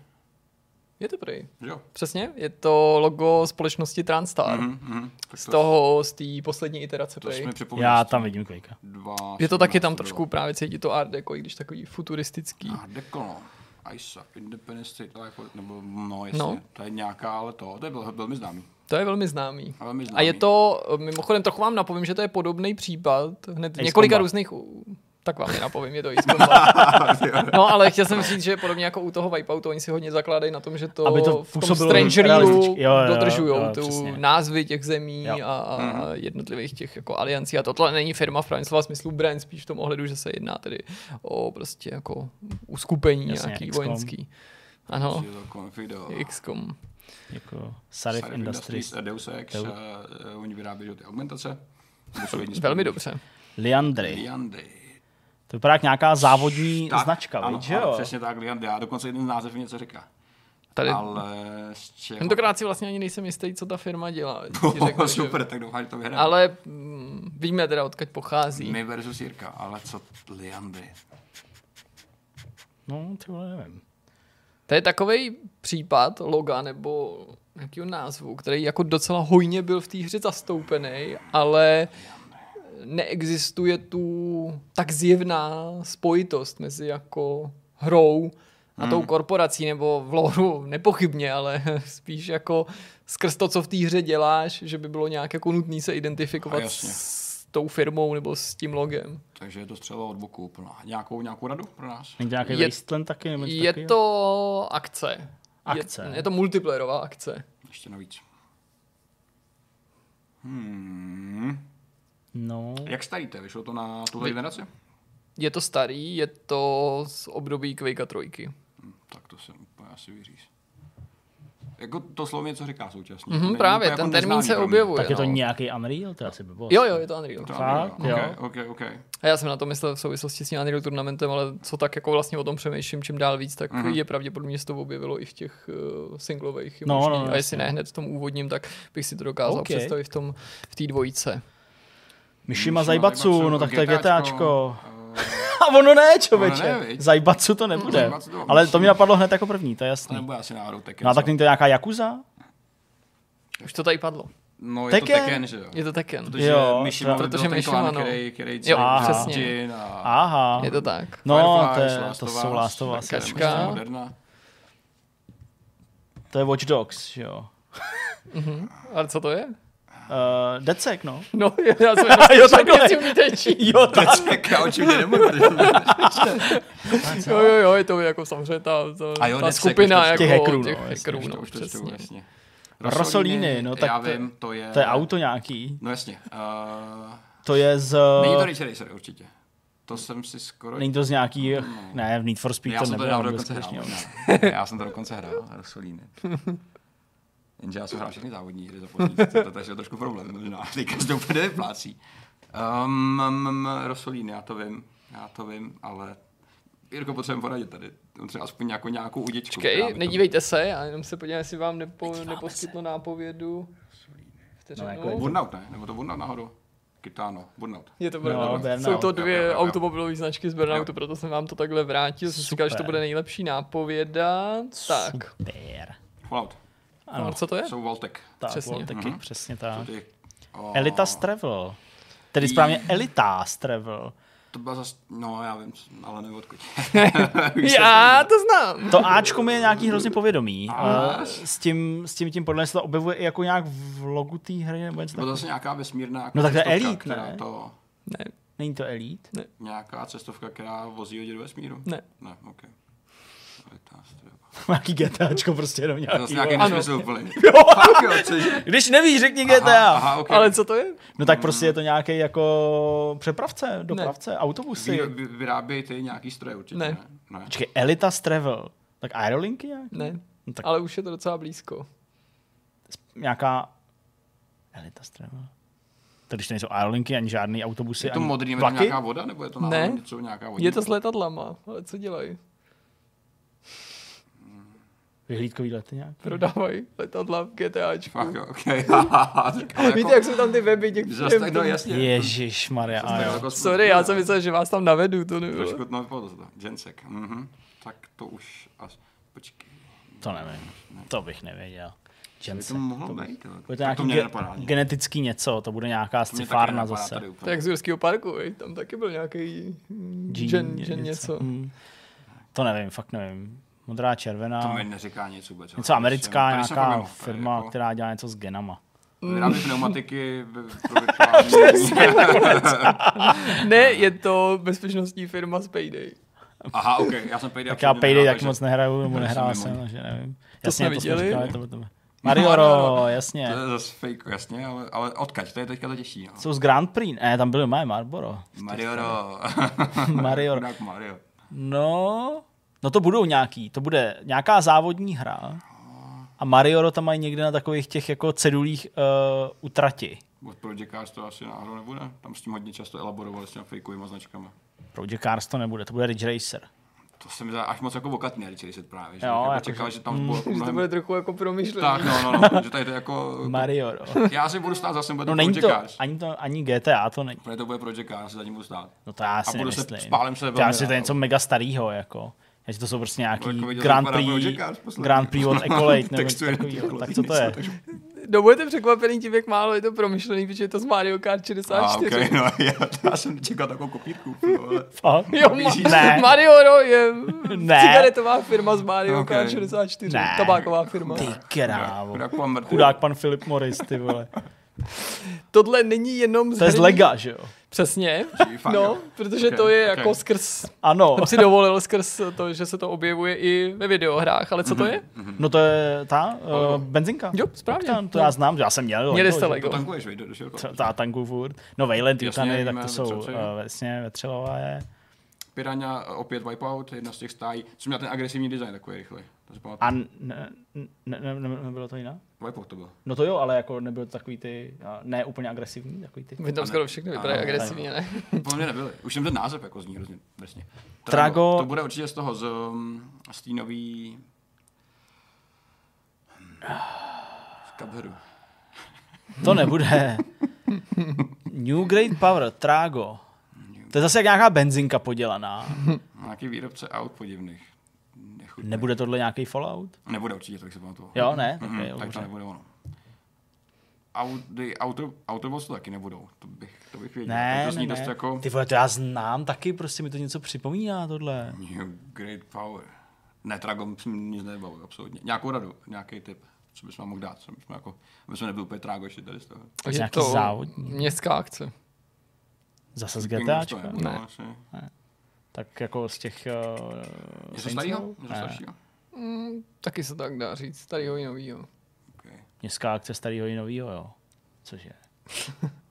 Je to prej. Jo. Přesně, je to logo společnosti Transtar. Mhm, mhm. Tak Z to, toho, z té poslední iterace to prej. Já tam vidím Quakea. Dva, Je to taky tam 17 trošku právě cítit to art deco, i když takový futuristický. Art Deco, no. ISAP, Independence State nebo no, jasně, No. to je nějaká, ale to, to je vel, velmi známý. To je velmi známý. A velmi A známý. je to, mimochodem trochu vám napovím, že to je podobný případ, hned Ace několika Combat. různých, tak vám je napovím, je to Ace. No ale chtěl jsem říct, že podobně jako u toho Wipeoutu, oni si hodně zakládají na tom, že to, Aby to v tom působilo Strange realisticky. Reelu Jo, jo, jo, dodržují tu přesně. názvy těch zemí Jo. a, a jednotlivých těch jako aliancí. A tohle není firma v pravém slova smyslu brand, spíš v tom ohledu, že se jedná tedy o prostě jako uskupení Jasně, nějaký XCOM. vojenský. Ano. XCOM. Jako Sarif Sarif Industries. a Deus Ex, Deus- uh, oni vyrábějí že ty augmentace. Velmi dobře. Liandry. Liandy. To vypadá jak nějaká závodní Tak, značka, ano, že ano, jo? přesně tak, Liandy. Já dokonce jeden z název něco říká. Tady, Ale z čeho? tentokrát si vlastně ani nejsem jistý, co ta firma dělá. ti řeknu, že- super, tak doufám, že to vyhraje. Ale mm, víme teda, odkud pochází. My versus Jirka, ale co Liandy? No, ty vole, nevím. To je takový případ loga nebo nějakého názvu, který jako docela hojně byl v té hře zastoupený, ale neexistuje tu tak zjevná spojitost mezi jako hrou a tou korporací, nebo v loru nepochybně, ale spíš jako skrz to, co v té hře děláš, že by bylo nějak jako nutný se identifikovat s tou firmou nebo s tím logem. Takže je to střelo od boku úplná. Nějakou, nějakou radu pro nás? Nějaký Je- Wasteland taky? Nebo Je takového? to akce. Akce. Je, je to multiplayerová akce. Ještě navíc. Hmm. No, Jak starý to je? Vyšlo to na tuhle generaci? Je to starý, je to z období Quakea trojky. Hm, tak to jsem úplně asi vyříz. Jako to slovo něco říká současně. Mhm, není právě, ten jako termín se objevuje. tak je to no. nějaký Unreal? To asi blbost. Jo, jo, je to Unreal. To Fakt, Unreal, jo. Ok, ok, ok. A já jsem na to myslel v souvislosti s tím Unreal Tournamentem, ale co tak jako vlastně o tom přemýšlím čím dál víc, tak Mhm. je pravděpodobně, že se to objevilo i v těch uh, singlových. No, možný. no, a jestli ne hned v tom úvodním, tak bych si to dokázal Ok. představit v tom v té dvojice. Myšima Zajbacu, no tak to je GTAčko. A ono ne, Ono ne, člověče. viď? Zajbacu to nebude. Zajbacu to Ale to mi napadlo hned jako první, to je To jasný. nebude asi náhodou Tekken. No a tak není to nějaká Yakuza? Už to tady padlo. No je Tekken? to Tekken, že jo? Je to Tekken. Protože Jo, Mishima to- byl protože ten Mishima, klan, no. který, který Jo, celý přesně. A Aha. Je to tak. No, to, je, Last to jsou Us, Last of Us. tak jasně. Kačka. Moderna. To je Watch Dogs, jo. Ale co to je? Uh, Decek, no. No, já jsem Jo, takhle. Jo, tak. Tak já očivně nemůžu. Jo, jo, jo, je to jako samozřejmě ta, ta, A jo, ta Decek, skupina to jako Těch hackerů, no, těch jasně, hackerů, no, to, to přesně. jasně. Rosolíny, no tak já to- vím, to je... To je auto nějaký. No jasně. Uh, To je z... není to Ridge Racer určitě. To jsem si skoro... Není to z nějaký... Ne, v Need for Speed já to jsem to nebylo. dávno nebo dokonce skutečně, hrál. Já jsem to dokonce hrál, Rosolíny. Jenže já jsem hrál všechny závodní hry za poslední, to takže je trošku problém možná. Teďka se to úplně nevyplácí. Um, um, Rosolíny, já to vím, já to vím, ale Jirko, potřebujeme poradit tady. On třeba aspoň nějakou, nějakou udičku. by Počkej, to- nedívejte se, já jenom se podívám, jestli vám nepo, neposkytnu nápovědu. Vteřinu. No, jako je Burnout, ne? Nebo to Burnout náhodou? Kitano, Burnout. Je to No, Burnout. Burnout. Jsou to dvě jo, jo, jo. automobilové značky z Burnoutu, proto jsem vám to takhle vrátil. Jsem si říkal, že to bude nejlepší nápověda. Tak, Super. Fallout. Ano. Ano, co to je? Jsou Voltek. tak, přesně. taky, Mhm. přesně tak. Ty, oh, Elitas Travel. Tedy správně Elitas Travel. To byla zas, no já vím, ale nevím odkud. Já to znám. To Ačko mi je nějaký hrozně povědomí. A s tím, s tím, tím podle mě se to objevuje i jako nějak v logu té hry nebo něco To byla zase nějaká vesmírná jako No tak to je Elite, která ne? To, Ne, Není to Elite? nějaká cestovka, která vozí lidi do vesmíru? ne. Ne, ok. Nějaký GTAčko prostě jenom nějaký. zase nějaký nesmysl úplně. Jo, cože? Když nevíš, řekni Aha, GTA. aha, ok. Ale co to je? No tak prostě je to nějaký jako přepravce, dopravce, autobusy. Vy, vy, vyrábějí ty nějaký stroje určitě, Ne. ne? ne. Počkej, Elitas Travel. Tak aerolinky nějak? Ne, no, tak... ale už je to docela blízko. Nějaká Elita strava. To když nejsou aerolinky, ani žádný autobusy, Je to ani modrý, vlaky? nějaká voda, nebo je to Ne. něco, nějaká vodní? Je to s letadlama, ale co dělají? Vyhlídkový lety nějak? Prodávají letadla v GTAčku. Fakt okay. Tak, ale Víte, jako, jak jsou tam ty weby těch Zas tak, no to- jasně. Ježíš Maria. Jako Sorry, já jsem myslel, že vás tam navedu, to nebylo. Trošku, no, to, to, Jensek. Mhm. Tak to už as, počkej. To nevím, to bych nevěděl. By Jensen. to mohlo být, ale Bude to tak nějaký to mě ge- genetický něco, to bude nějaká To scifárna zase. tady. To je jak z Jurského parku, vej. tam taky byl nějaký gen, gen něco. Hmm. To nevím, fakt nevím. Modrá, červená. To mi neříká nic vůbec. Něco americká, nějaká tady firma, jako- která dělá něco s genama. Vyrábí pneumatiky v- pro virtuální... Ne, je to bezpečnostní firma z Payday. Aha, ok, já jsem Payday Tak já Payday nehrál, takže- moc nehraju, nebo to nehrál jsem takže nevím. To Jasně, jsme to jsme viděli. říkali, to bylo Marioro, jasně. To je zase fake, jasně, ale, ale odkaď, to je teďka to těžší. No. Jsou z Grand Prix, ne, tam byly moje Marlboro. Marioro. Chudák Mario. No, no to budou nějaký, to bude nějaká závodní hra. A Marioro tam mají někde na takových těch jako cedulích uh, u trati. Od Project Cars to asi náhodou nebude. Tam s tím hodně často elaborovali s těmi fakeovými značkami. Project Cars to nebude, to bude Ridge Racer. To se mi zdá až moc jako vokatný Richard Reset právě. Že Jo, jako jako čekal, že- že tam bylo Že to mnohem... bude trochu jako promyšlený. Tak, no, no, no, že tady to je jako... Marioro. Já si budu stát zase, bude No to není Project to, Cars. ani to, ani GTA to není. Protože to bude Project Cars, za ním budu stát. No to já si budu se- nemyslím. spálím se já velmi si to je něco mega starýho, jako. Já to jsou prostě nějaký jako Grand Prix. Grand Prix od Ecolate nebo něco Textuje takového. ty Tak co to je? No budete překvapený tím, jak málo je to promyšlený, protože je to z Mario Kart A, 64. okay, no, já, já jsem čekal takovou kopírku. Ale... Jo, ma- Ne. Marioro je Ne. cigaretová firma z Mario Okay. Kart 64. Ne. Tabáková firma. Ty krávo. Chudák pan Martin. Chudák pan Philip Morris, ty vole. Tohle není jenom z To je z Lega, že jo? Přesně. Fakt, No, jo. protože Ok, to je ok. jako skrz Ano. Jsem si dovolil skrz to, že se to objevuje i ve videohrách, ale co to je? No to je ta uh, benzinka. Jo, správně. Tak ta, to No. já znám, já jsem měl. Měli Lego, jste že? Lego. To tankuješ, vej, do, do široko. To- Ta tanku furt. No Jasně, Yutany, tak to jsou uh, vlastně vetřelové. Piranha opět Wipeout, jedna z těch stájí, co měl ten agresivní design takový pamatuju. A ne, ne, ne, ne, nebylo to jinak? Wipeout to byl. No to jo, ale jako nebylo to takový ty, ne úplně agresivní, takový ty. Vy tam skoro všechny vypadají Ano, agresivně, ne? Podle mě nebyly. Už jsem ten název jako zní hrozně drsně. Trago- To bude určitě z toho, z, um, z té nový... Z Cupheadu. To nebude. New Great Power, Trago. To je zase jak nějaká benzinka podělaná. Nějaký výrobce aut podivných. Nechutný. Nebude tohle nějaký Fallout? Nebude určitě, bych se pamatoval. Jo, ne? Tak, Mm, je, tak to nebude ono. Audi, auto, Autobots to taky nebudou. To bych, to bych věděl. Ne, to zní ne, dost ne. jako... Ty vole, to já znám taky, prostě mi to něco připomíná tohle. New Great Power. Ne, Tragon jsem nic nebavil, absolutně. Nějakou radu, nějaký tip, co bys vám mohl dát, co bychom jako, aby jsme nebyli úplně Trago ještě tady z toho. Tak Je nějaký to závodní. městská akce. Zase z GTAčka? to, Ne. Asi. Tak jako z těch... Uh, Něco starého? Něco staršího? Mm, taky se tak dá říct, starýho i novýho. Okay. Městská akce starého i novýho, jo. Cože?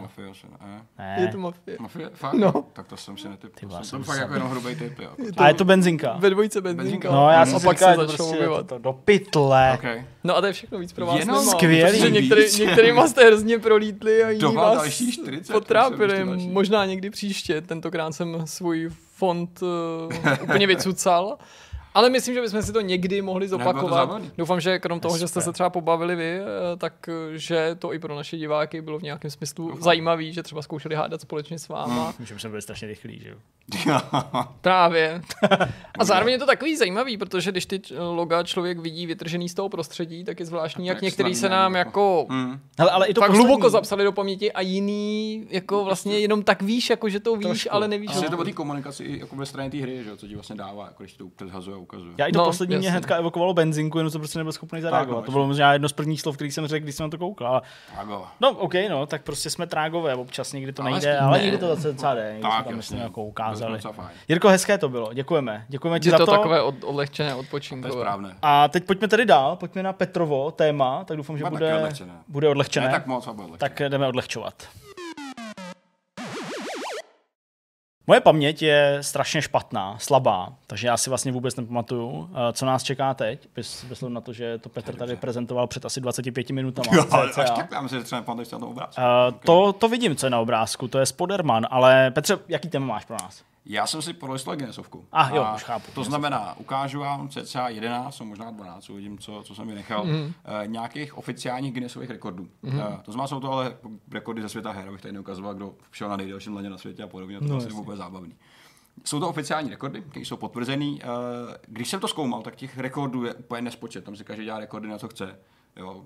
Mafia asi ne. Ne. Je to mafie. Mafia? Fakt? No. Tak to jsem si netyp. Ty To vole, jsem jsem to fakt jako jenom hrubý tip, jo. A je to benzinka. Ve dvojce benzinka. No, já jsem pak to začnou prostě objevovat. to, to do pytle. Okay. No a to je všechno víc pro vás Jenom nemám. skvělý. Protože některý, víc. některýma jste hrozně prolítli a jiní To vás další 40, potrápili. to. Možná někdy příště. Tentokrát jsem svůj fond uh, úplně vycucal. Ale myslím, že bychom si to někdy mohli to zopakovat. Doufám, že krom toho, že jste se třeba pobavili vy, eh, tak eh, že to i pro naše diváky bylo v nějakém smyslu zajímavý, že třeba zkoušeli hádat společně s váma. Že jsme byli strašně rychlí, že jo. Právě. A zároveň je to takový zajímavý, protože když ty č- loga člověk vidí vytržený z toho prostředí, tak je zvláštní, jak jak některý se nám jako- jako Hmm. Hele, ale i to fakt poslední. hluboko zapsali do paměti a jiný jako vlastně jenom tak víš, jako že to víš, Trošku. ale nevíš. Asi je to o té komunikaci i jako ve straně té hry, že jo, co ti vlastně dává, jako když to předhazuje a ukazuje. Já i to No, poslední mě jasně. hnedka evokovalo benzinku, jenom jsem prostě nebyl schopný zareagovat. no, to bylo možná jedno z prvních slov, který jsem řekl, když jsem na to koukal. Ale- Trago. No, OK, no, tak prostě jsme trágové, občas někdy to Ale nejde, hezký. ale Ne. někdy to zase docela jde. Někdy Tak, jsme tam myslím jako ukázali. Jirko, hezké to bylo, děkujeme. Děkujeme ti Je za to to. takové od, odlehčené, To je odpočinkové. správné. A teď pojďme tedy dál, pojďme na Petrovo téma, tak doufám, že Bude bude, odlehčené. bude odlehčené. Ne tak moc, bude tak jdeme odlehčovat. Moje paměť je strašně špatná, slabá, takže já si vlastně vůbec nepamatuju, eh, co nás čeká teď, bez na to, že to Petr tady prezentoval před asi 25 minutami. Jo, až tak, já myslím, že třeba nepamatuješ na obrázku. Uh, to, to vidím, co je na obrázku, to je Spoderman, ale Petře, jaký téma máš pro nás? Já jsem si prolistl Guinnessovku. Ah, jo, už chápu. To znamená, ukážu vám cca 11, možná 12, uvidím, co, co jsem vynechal, mm. uh, nějakých oficiálních Guinnessových rekordů. Mm. Uh, to znamená, jsou to ale rekordy ze světa her, abych tady neukazoval, kdo šel na nejdelším laně na světě a podobně, to no, je vůbec zábavný. Jsou to oficiální rekordy, které jsou potvrzený. Uh, když jsem to zkoumal, tak těch rekordů je úplně nespočet. Tam si každý dělá rekordy na co chce. Jo,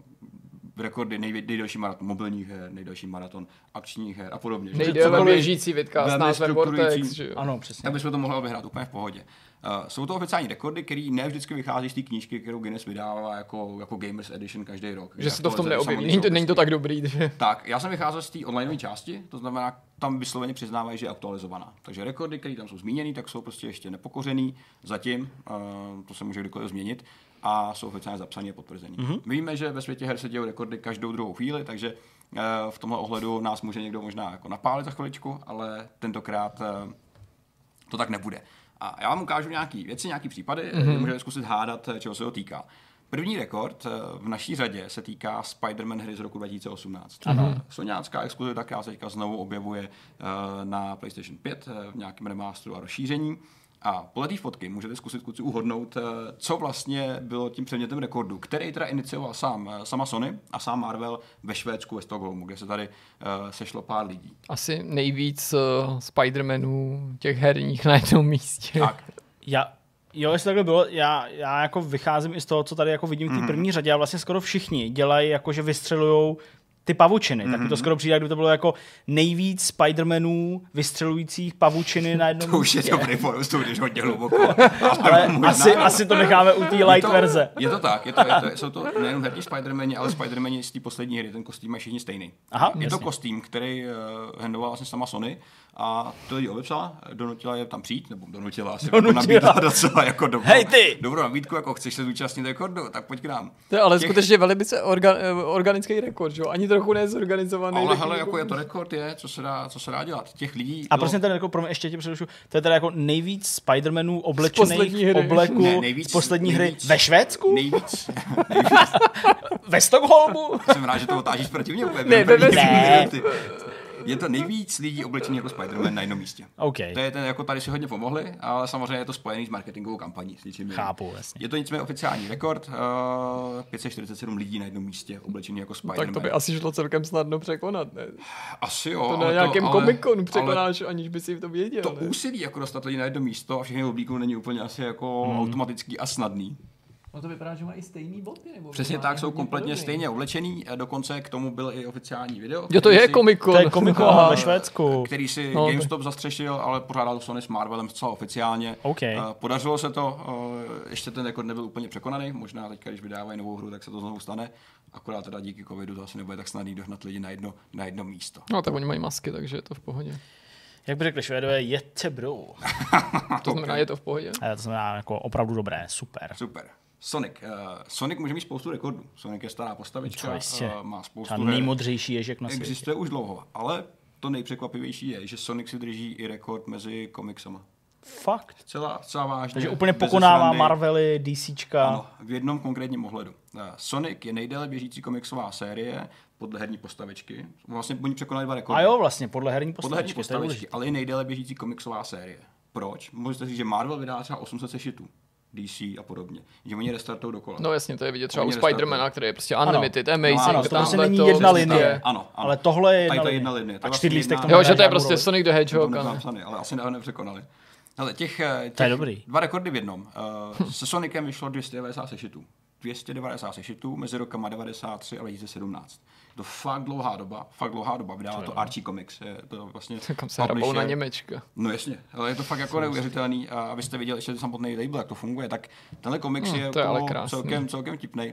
rekordy nej, nejdelší maraton mobilních her, nejdelší maraton akčních her a podobně. Nejdéle běžící vidka s názvem Vortex. Že? Ano, přesně. Aby jsme to mohli obehrát úplně v pohodě. Uh, jsou to oficiální rekordy, které ne vždycky vychází z té knížky, kterou Guinness vydává jako, jako Gamers Edition každý rok. Že se to v tom neobjeví, není to, není to tak dobrý. Že? Tak, já jsem vycházel z té online části, to znamená, tam vysloveně přiznávají, že je aktualizovaná. Takže rekordy, které tam jsou zmíněny, tak jsou prostě ještě nepokořený zatím, uh, to se může kdykoliv změnit a jsou oficiálně zapsané a potvrzené. Mm-hmm. víme, že ve světě her se dějí rekordy každou druhou chvíli, takže uh, v tomhle ohledu nás může někdo možná jako napálit za chviličku, ale tentokrát uh, to tak nebude. A já vám ukážu nějaké věci, nějaké případy, mm-hmm. můžete zkusit hádat, čeho se to týká. První rekord v naší řadě se týká Spider-Man hry z roku 2018. Ano. Soňácká exkluzivita, která se teďka znovu objevuje na PlayStation 5 v nějakém remasteru a rozšíření. A podle té fotky můžete zkusit kluci uhodnout, eh, co vlastně bylo tím předmětem rekordu, který teda inicioval sám, eh, sama Sony a sám Marvel ve Švédsku, ve Stockholmu, kde se tady uh, sešlo pár lidí. Asi nejvíc uh, Spider-Manů těch herních na jednom místě. Tak. Já, Jo, jestli takhle bylo, já, já jako vycházím i z toho, co tady jako vidím v té mm-hmm. první řadě a vlastně skoro všichni dělají jako, že vystřelují ty pavučiny. Mm-hmm. Tak mi to mhm. skoro přijde, kdyby to bylo jako nejvíc Spider-Manů vystřelujících pavučiny na jednom To už je dobrý bonus, to když hodně hluboko. ale asi, asi, to necháme u té light je to, verze. Je to tak, je to, je to, jsou to nejenom herní Spider-Mani, ale Spider-Mani z té poslední hry, ten kostým je všichni stejný. Aha, je jasně. to kostým, který uh, handovala vlastně sama Sony a to lidi odepsala, donutila je tam přijít, nebo donutila asi donutila. Jako nabídla docela jako dobrou, Hej ty! dobrou nabídku, jako chceš se zúčastnit rekordu, tak pojď k nám. To je ale Těch... skutečně velice orga, eh, organický rekord, že? ani trochu nezorganizovaný. Ale hele, jako je to rekord, je, co se dá, co se dá dělat. Těch lidí... A prostě ten rekord, pro mě ještě tě předušu, to je teda jako nejvíc Spider-Manů oblečených v obleku ne, nejvíc, z poslední hry nejvíc, ve Švédsku? Nejvíc. nejvíc. ve Stockholmu? Jsem rád, že to otážíš proti mě. Ne, ne, ne. Je to nejvíc lidí oblečený jako Spider-Man na jednom místě. Okay. To je ten, jako tady si hodně pomohli, ale samozřejmě je to spojený s marketingovou kampaní. S ničím Chápu, jasně. Je to nicméně oficiální rekord. Uh, eh, 547 lidí na jednom místě oblečený jako Spider-Man. Tak to by asi šlo celkem snadno překonat, ne? Asi jo. To na nějakém komikonu překonáš, ale aniž by si to věděl. To ne? úsilí jako dostat lidi na jedno místo a všechny oblíků není úplně asi jako hmm. automatický a snadný. No to vypadá, že má i stejný boty? Nebo Přesně tak, jsou kompletně podobný. stejně oblečený. Dokonce k tomu byl i oficiální video. Jo, to je Comic Con. To je Comic ve Švédsku. Který si no, GameStop zastřešil, ale pořádal to Sony s Marvelem zcela oficiálně. Okay. Podařilo se to, ještě ten rekord nebyl úplně překonaný. Možná teď, když vydávají novou hru, tak se to znovu stane. Akorát teda díky covidu to asi nebude tak snadný dohnat lidi na jedno, na jedno místo. No tak oni mají masky, takže je to v pohodě. Jak by řekli Švédové, je bro. to znamená, je to v pohodě? To znamená jako opravdu dobré, super. Super. Sonic. Uh, Sonic může mít spoustu rekordů. Sonic je stará postavička, uh, má spoustu her. nejmodřejší ježek na světě. Existuje už dlouho, ale to nejpřekvapivější je, že Sonic si drží i rekord mezi komiksama. Fakt? Celá, celá vážně. Takže úplně pokonává Marvely, DCčka. Ano, v jednom konkrétním ohledu. Uh, Sonic je nejdéle běžící komiksová série podle herní postavičky. Vlastně oni překonali dva rekordy. A jo, vlastně, podle herní postavičky. Podle herní postavičky, ale i nejdéle běžící komiksová série. Proč? Můžete říct, že Marvel vydá třeba 800 sešitů. DC a podobně. Že oni restartují dokola. No jasně, to je vidět třeba u Spidermana, který je prostě unlimited, ano. amazing. No, ano, to prostě není to, jedna linie, ano, ano, ale tohle je jedna, linie. jedna linie. A čtyři lístek vlastně Jo, že to je prostě Sonic the Hedgehog. Napsaný, ale asi nepřekonali. Ale těch, těch to je dobrý. dva rekordy v jednom. Uh, se Sonicem vyšlo 290 sešitů. 290 sešitů mezi rokama 93 a 2017 to fakt dlouhá doba, fakt dlouhá doba. Vydává to Archie Comics. Je to vlastně Kam se hrabou na Němečka. No jasně, ale je to fakt jako neuvěřitelný. A abyste viděli ještě samotný label, jak to funguje, tak tenhle komiks no, je, je ale celkem, celkem tipný.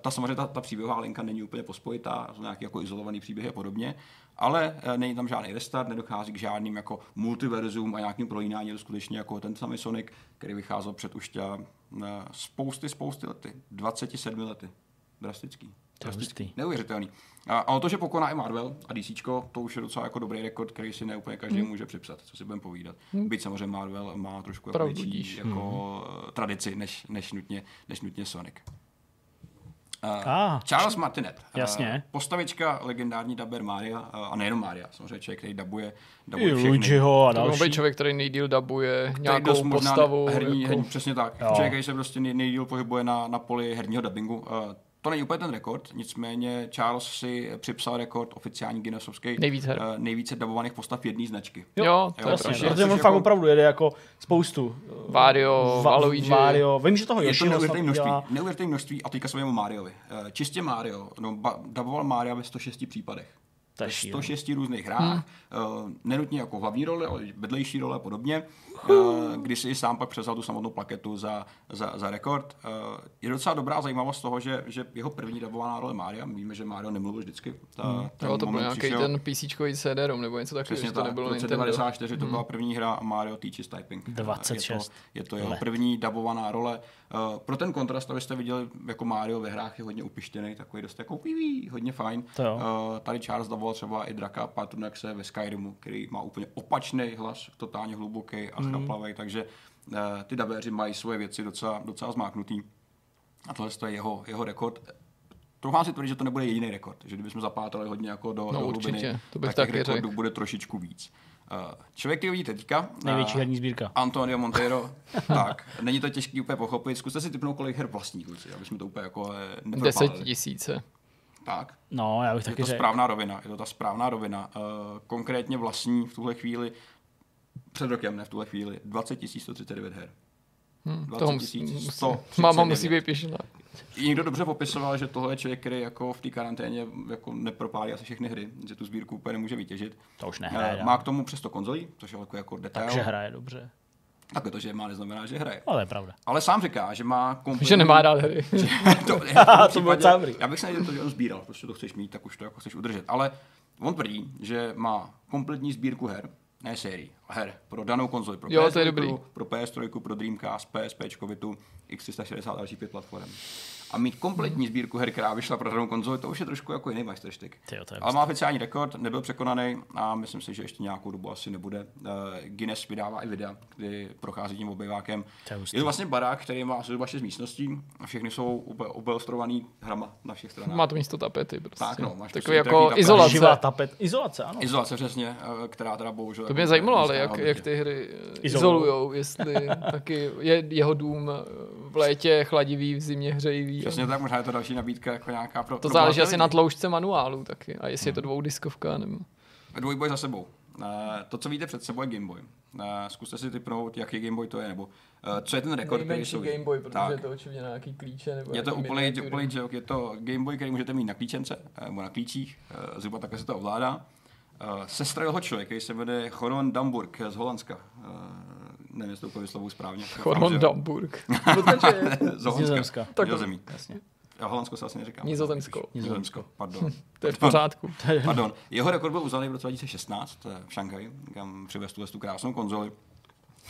Ta samozřejmě ta, ta příběhová linka není úplně pospojitá, jsou nějaký jako izolovaný příběhy a podobně, ale e, není tam žádný restart, nedochází k žádným jako multiverzům a nějakým prolínání, to skutečně jako ten samý Sonic, který vycházel před už tě, spousty, spousty lety, 27 lety. Drastický. Prostě neuvěřitelný. A, a o to, že pokoná i Marvel a DC, to už je docela jako dobrý rekord, který si neúplně každý hmm. může připsat, co si budeme povídat. Hmm. Byť samozřejmě Marvel má trošku jako větší jako, hmm. tradici než, než, nutně, než nutně Sonic. Uh, ah, Charles Martinet. Jasně. Uh, postavička, legendární daber Maria, uh, a nejenom Maria, samozřejmě člověk, který dabuje, dabuje I Luigiho a další. To člověk, který nejdíl dabuje nějakou postavu. Herní, jako... herní, přesně tak. Jo. Člověk, který se prostě nejdíl pohybuje na, na poli herního dubbingu. Uh, to není úplně ten rekord, nicméně Charles si připsal rekord oficiální Guinnessovský Nejvíc her. Uh, nejvíce dabovaných postav jedné značky. Jo, jo to jo, je pravda. Protože on jako... fakt opravdu jede jako spoustu. Vario, Va- Luigi. Vario. Vím, že toho je to neuvěřitelné množství, neuvěřitelné množství a teďka svému Mariovi. Uh, čistě Mario, no, ba- daboval Maria ve 106 případech. 106 různých hrách, hmm. uh, nenutně jako hlavní role, ale vedlejší role a podobně, uh, kdy si sám pak převzal tu samotnou plaketu za, za, za rekord. Uh, je docela dobrá zajímavost toho, že, že jeho první dabovaná role Mária, víme, že Mário nemluvil vždycky. Ta, hmm. ten to byl nějaký přišel, ten PC CD-ROM nebo něco takového, Přesně to nebylo roce 94 hmm. to byla první hra Mario Teaches Typing. 26. Je to, je to jeho první dabovaná role. Uh, pro ten kontrast, abyste viděli, jako Mario ve hrách je hodně upištěný, takový dost jako pivý, hodně fajn. Uh, tady Charles daboval třeba i Draka Patronexe ve Skyrimu, který má úplně opačný hlas, totálně hluboký a mm. Chraplavý, takže uh, ty dabéři mají svoje věci docela, docela zmáknutý. A tohle je jeho, jeho rekord. Troufám si tvrdit, že to nebude jediný rekord, že kdybychom zapátrali hodně jako do, no, do hlubiny, to bych tak těch rekordů bude trošičku víc. Uh, člověk, který vidíte teďka. Největší herní sbírka. Antonio Monteiro. tak, není to těžké úplně pochopit. Zkuste si typnout, kolik her vlastní, kluci, aby jsme to úplně jako Deset tisíce. Tak. No, já bych taky Je to řek. správná rovina, je to ta správná rovina. Konkrétně vlastní v tuhle chvíli, před rokem, ne v tuhle chvíli, 20 139 her. Hmm, 20 100. Máma musí být pěšná. Někdo dobře popisoval, že tohle je člověk, který jako v té karanténě jako nepropálí asi všechny hry, že tu sbírku úplně nemůže vytěžit. To už nehraje. Uh, má k tomu přesto konzolí, což je jako, jako detail. Takže hraje dobře. Tak to, že má, neznamená, že hraje. Ale je pravda. Ale sám říká, že má kompletní... Že nemá rád hry. to, to bylo Já bych se to, že on sbíral, prostě to chceš mít, tak už to jako chceš udržet. Ale on tvrdí, že má kompletní sbírku her, ne sérii, her pro danou konzoli, pro jo, PS3, to je dobrý. pro PS3, pro Dreamcast, PSP, Vitu, X360 a další pět platform a mít kompletní sbírku her, která vyšla pro danou konzoli, to už je trošku jako jiný majsterštyk. Ale má oficiální rekord, nebyl překonaný a myslím si, že ještě nějakou dobu asi nebude. Uh, Guinness vydává i videa, kdy prochází tím obyvákem. Je to vlastně barák, který má zhruba 6 místností a všechny jsou obelostrovaný hrama na všech stranách. Má to místo tapety. Prostě. Tak no, máš Takový jako tapety. izolace. Živá tapet. Izolace, ano. Izolace přesně, eh, která teda bohužel... To mě jako zajímalo, ale jak, jak ty hry izolujou, jestli taky je jeho dům v létě chladivý, v zimě hřejivý. Přesně tak, možná je to další nabídka jako nějaká pro. To pro záleží asi na tloušťce manuálu taky. A jestli hmm. je to hmm. dvoudiskovka nebo. Dvojboj za sebou. to, co vidíte před sebou, je Gameboy. zkuste si typnout, jaký Gameboy to je, nebo co je ten rekord, který jsou. Gameboy, protože tak. je to očividně na nějaký klíče. Nebo je to úplný, úplný joke, je to Gameboy, který můžete mít na klíčence, nebo na klíčích, zhruba takhle se to ovládá. Sestra jeho člověk, který se jmenuje Choron Damburg z Holandska nevím, jestli to úplně vyslovuju správně. Hormondamburg. z Holandska. Tak Nizozemí. Jasně. Já Holandsko se asi neříkám. Nizozemsko. Nizozemsko, pardon. to je v pořádku. Pardon. Jeho rekord byl uznaný v roce 2016 v Šanghaji, kam přivez tu, tu krásnou konzoli,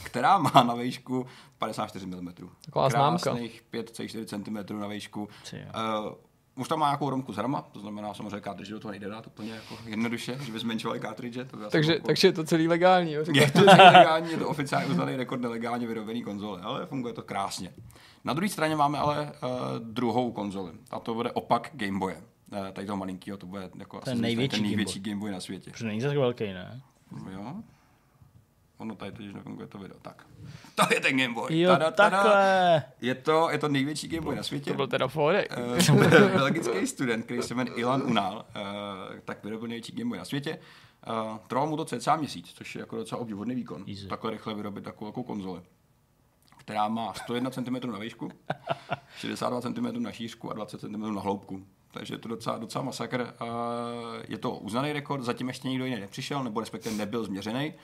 která má na výšku 54 mm. Taková známka. 5,4 cm na výšku. Uh, už tam má nějakou romku z hrama, to znamená samozřejmě cartridge do toho nejde dát úplně jako jednoduše, že by zmenšovali cartridge. To by takže, jako... takže je to celý legální, jo? Je to celý legální, je to oficiálně uznaný rekord nelegálně vyrobený konzole, ale funguje to krásně. Na druhé straně máme ale uh, druhou konzoli a to bude opak Game Boye. Uh, tady toho malinkého, to bude jako ten největší, ten největší Game Boy na světě. Protože není tak velký, ne? Jo. Ono tady totiž nefunguje to video. Tak. To je ten Game Boy. Jo, tada, tada. takhle. Je to, je to největší Game Boy na světě. To byl teda fórek. Uh, belgický student, který se jmenuje Ilan Unal, uh, tak vyrobil největší Game Boy na světě. Uh, trvalo mu to cca měsíc, což je jako docela obdivuhodný výkon. Easy. Takhle rychle vyrobit takovou jako konzoli která má 101 cm na výšku, 62 cm na šířku a 20 cm na hloubku. Takže je to docela, docela masakr. Je to uznaný rekord, zatím ještě nikdo jiný nepřišel, nebo respektive nebyl změřený.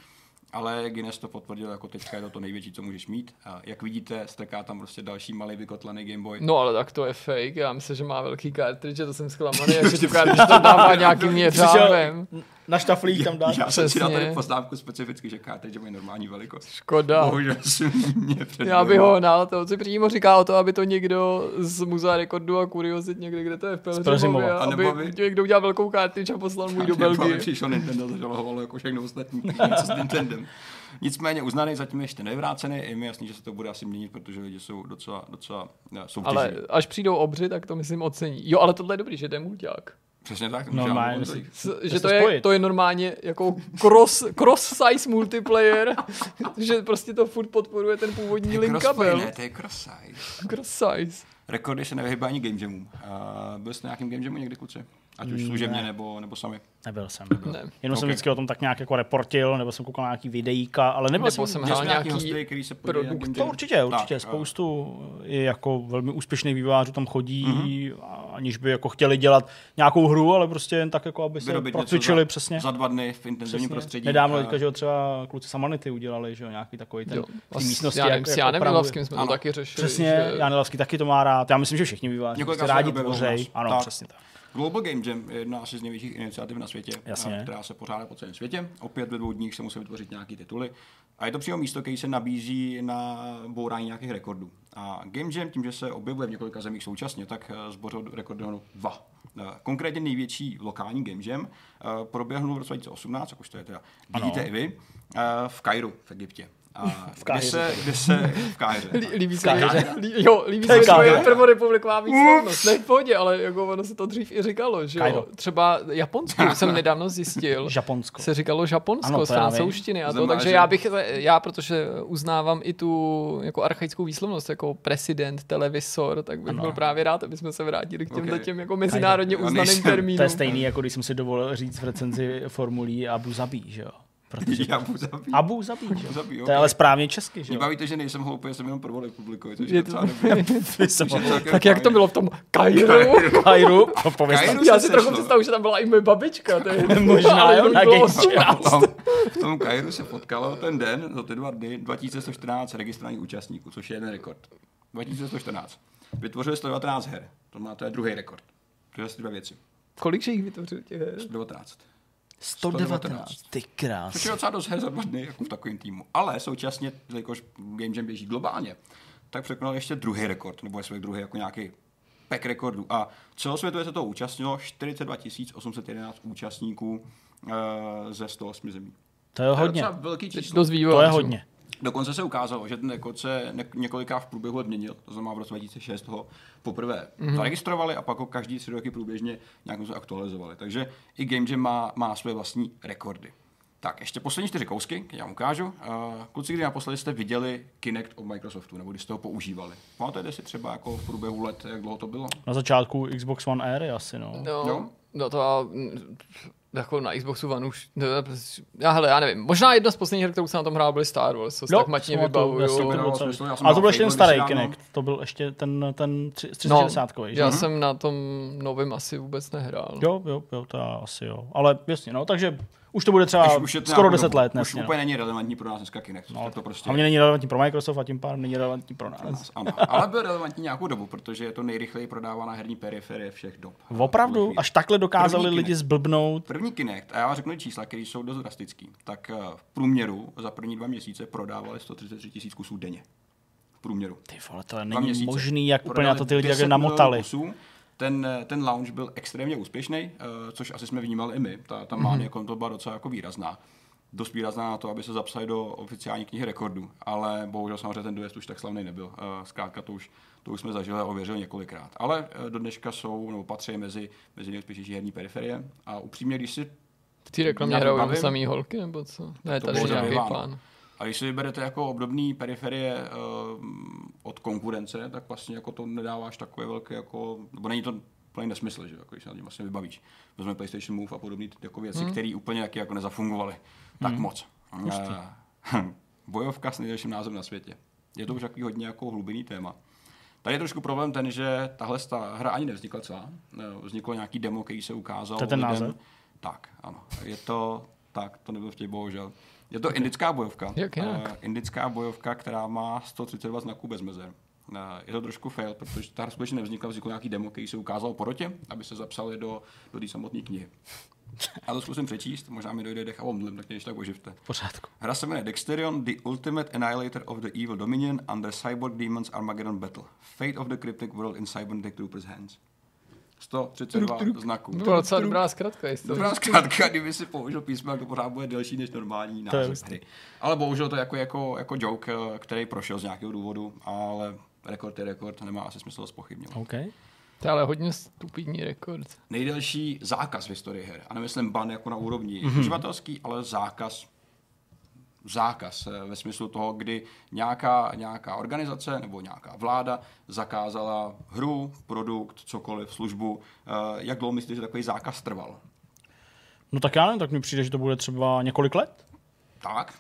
Ale Guinness to potvrdil jako teďka je to to největší, co můžeš mít. A jak vidíte, strká tam prostě další malý vykotlený Game Boy. No ale tak to je fake, já myslím, že má velký cartridge, to jsem zklamaný, jak to dává nějakým měřávem. Na štaflík tam dá. Já jsem si dal tady poznámku specificky, že cartridge mají normální velikost. Škoda. Bohužel si mě Já bych ho hnal, to si přímo říká o to, aby to někdo z muzea rekordu a kuriozit někde, kde to je v Pelřimově, aby, aby někdo udělal velkou cartridge a poslal můj do Belgie. Přišel Nintendo, zažalovalo jako všechno ostatní, co s Nintendem. Nicméně uznaný zatím ještě nevyvrácený, je mi jasný, že se to bude asi měnit, protože lidi jsou docela, docela soutěžní. Ale až přijdou obři, tak to myslím ocení. Jo, ale tohle je dobrý, že to je mulťák. Přesně tak. Normálně, že to je, to je normálně jako cross, cross size multiplayer, že prostě to furt podporuje ten původní link kabel. Ne, to je cross size. Cross size. Rekordy se nevyhýbají ani game jamům. Uh, byl jste na nějakým game jamu někdy, kluci? Ať už služebně ne. nebo, nebo sami. Nebyl jsem. Nebyl. Ne. Jenom okay. jsem vždycky o tom tak nějak jako reportil, nebo jsem koukal na nějaký videíka, ale nebyl nebo jsem, hrál nějaký hosty, který se produkt. To určitě, určitě. Tak, Spoustu je jako velmi úspěšných vývářů tam chodí, mm-hmm. aniž by jako chtěli dělat nějakou hru, ale prostě jen tak jako, aby se procvičili přesně. Za dva dny v intenzivním prostředí. Nedávno teďka, že třeba kluci Samanity udělali, že jo, nějaký takový ten místnosti. Já nevím, s Janem Milavským jsme to taky řešili. Přesně, Jan Milavský taky to má rád. Já myslím, že všichni výváři rádi tvořej. Ano, přesně tak. Global Game Jam je jedna asi z největších iniciativ na světě, Jasně. která se pořádá po celém světě. Opět ve dvou dních se musí vytvořit nějaké tituly. A je to přímo místo, které se nabízí na bourání nějakých rekordů. A Game Jam, tím, že se objevuje v několika zemích současně, tak eh, zbořil rekordy dva. Eh, konkrétně největší lokální Game Jam eh, proběhnul v roce 2018, jak už to je teda, vidíte i vy, v Kairu v Egyptě. A v Káhyře. Kde se, kde se v Káhyře. Líbí se mi, jo, líbí se mi prvorepubliková výslovnost. Ne v pohodě, ale jako ono se to dřív i říkalo, že jo. Třeba Japonsko jsem nedávno zjistil. Japonsko. Se říkalo Japonsko z francouzštiny a to, takže já bych, já protože uznávám i tu jako archaickou výslovnost, jako prezident, televizor, tak bych ano. byl právě rád, aby jsme se vrátili k těm okay. těm jako mezinárodně uznaným termínům. To je stejný, jako když jsem si dovolil říct v recenzi formulí Abu Zabi, že jo. Protože Abu Zabi. Abu Zabi, Abu Zabi okay. To je ale správně česky, že jo? Mě že nejsem hloupý, jsem jenom prvorepublikový, což je docela dobrý. Tak jak to bylo v tom Kairu? Kairu? Já si trochu představu, že tam byla i moje babička. To je možná, jo, na V tom Kairu se potkalo ten den, za ty dva dny, 2114 registrovaných účastníků, což je jeden rekord. 2114. Vytvořili 119 her. To má to je druhý rekord. To jsou dva věci. Kolik jich vytvořili těch her? 119. 119. Ty krás. Což je docela dost her za dva dny, jako v takovém týmu. Ale současně, jakož Game Jam běží globálně, tak překonal ještě druhý rekord, nebo jestli druhý jako nějaký pack rekordu. A celosvětově se to účastnilo 42 811 účastníků uh, ze 108 zemí. To je hodně. To je velký číslo. To je hodně. Dokonce se ukázalo, že ten rekord se několikrát v průběhu let měnil, to znamená v roce 2006 ho poprvé mm-hmm. zaregistrovali a pak ho každý tři roky průběžně nějak se aktualizovali. Takže i Game Jam má, má své vlastní rekordy. Tak, ještě poslední čtyři kousky, které já vám ukážu. Uh, kluci, kdy naposledy jste viděli Kinect od Microsoftu, nebo kdy jste ho používali? Pamatujete si třeba jako v průběhu let, jak dlouho to bylo? Na začátku Xbox One Air asi, no. No, no. no to jako na Xboxu One už, no, já, hele, já nevím, možná jedna z posledních her, kterou jsem na tom hrál, byly Star Wars, co no, tak matně vybavuju. A to byl ještě ten starý Kinect, to byl ještě ten, ten 360 no, Já jsem na tom novém asi vůbec nehrál. Jo, jo, jo, to asi jo, ale jasně, no, takže už to bude třeba už, už skoro 10 let. Už úplně není relevantní pro nás dneska Kinect. No, to prostě... A mě není relevantní pro Microsoft a tím pádem není relevantní pro nás. Nás ano. Ale byl relevantní nějakou dobu, protože je to nejrychleji prodávaná herní periferie všech dob. Opravdu? Až takhle dokázali první lidi Kinect. zblbnout? První Kinect, a já vám řeknu čísla, které jsou dost drastický, tak eh, v průměru za první dva měsíce prodávali 133 tisíc kusů denně. V průměru. Ty vole, to není možný, jak úplně na to ty lidi namotali. Kusů, ten, ten launch byl extrémně úspěšný, uh, což asi jsme vnímali i my. Ta, ta mánie mm-hmm. to byla docela jako výrazná. Dost výrazná na to, aby se zapsali do oficiální knihy rekordů, ale bohužel samozřejmě ten dojezd už tak slavný nebyl. Uh, zkrátka to už, to už jsme zažili a ověřili několikrát. Ale uh, do dneška jsou, nebo patří mezi, mezi nejúspěšnější herní periferie a upřímně, když si v té reklamě hrajou samý holky, nebo co? Ne, tady je nějaký plán. A když si vyberete jako obdobný periferie uh, od konkurence, tak vlastně jako to nedáváš takové velké, jako, nebo není to plný nesmysl, že jako, když se na tím vlastně vybavíš. Vezmeme PlayStation Move a podobné jako věci, hmm. které úplně taky jako nezafungovaly tak hmm. moc. Uh, bojovka s nejdelším názvem na světě. Je to už takový hodně jako hlubinný téma. Tady je trošku problém ten, že tahle hra ani nevznikla celá. Vzniklo nějaký demo, který se ukázal. To je ten název? Tak, ano. Je to tak, to nebyl vtip, bohužel. Je to indická bojovka. Jak jinak? Uh, indická bojovka, která má 132 znaků bez mezer. Uh, je to trošku fail, protože ta hra skutečně nevznikla, vznikl nějaký demo, který se ukázal po rotě, aby se zapsali do, do té samotné knihy. Já to zkusím přečíst, možná mi dojde dech a omdlím, tak když tak oživte. Pořádku. Hra se jmenuje Dexterion, The Ultimate Annihilator of the Evil Dominion under Cyborg Demons Armageddon Battle. Fate of the Cryptic World in Cybernetic Troopers Hands. 132 znaků. To byla docela dobrá zkratka. Jestli Dobrá zkrátka, kdyby si použil písmo, to pořád bude delší než normální název hry. Ale bohužel to jako, jako, jako joke, který prošel z nějakého důvodu, ale rekord je rekord, nemá asi smysl spochybňovat. Okay. To je ale hodně stupidní rekord. Nejdelší zákaz v historii her. A nemyslím ban jako na úrovni mm-hmm. uživatelský, ale zákaz zákaz eh, ve smyslu toho, kdy nějaká, nějaká organizace nebo nějaká vláda zakázala hru, produkt, cokoliv, službu. Eh, jak dlouho myslíte, že takový zákaz trval? No tak já nevím, tak mi přijde, že to bude třeba několik let. Tak.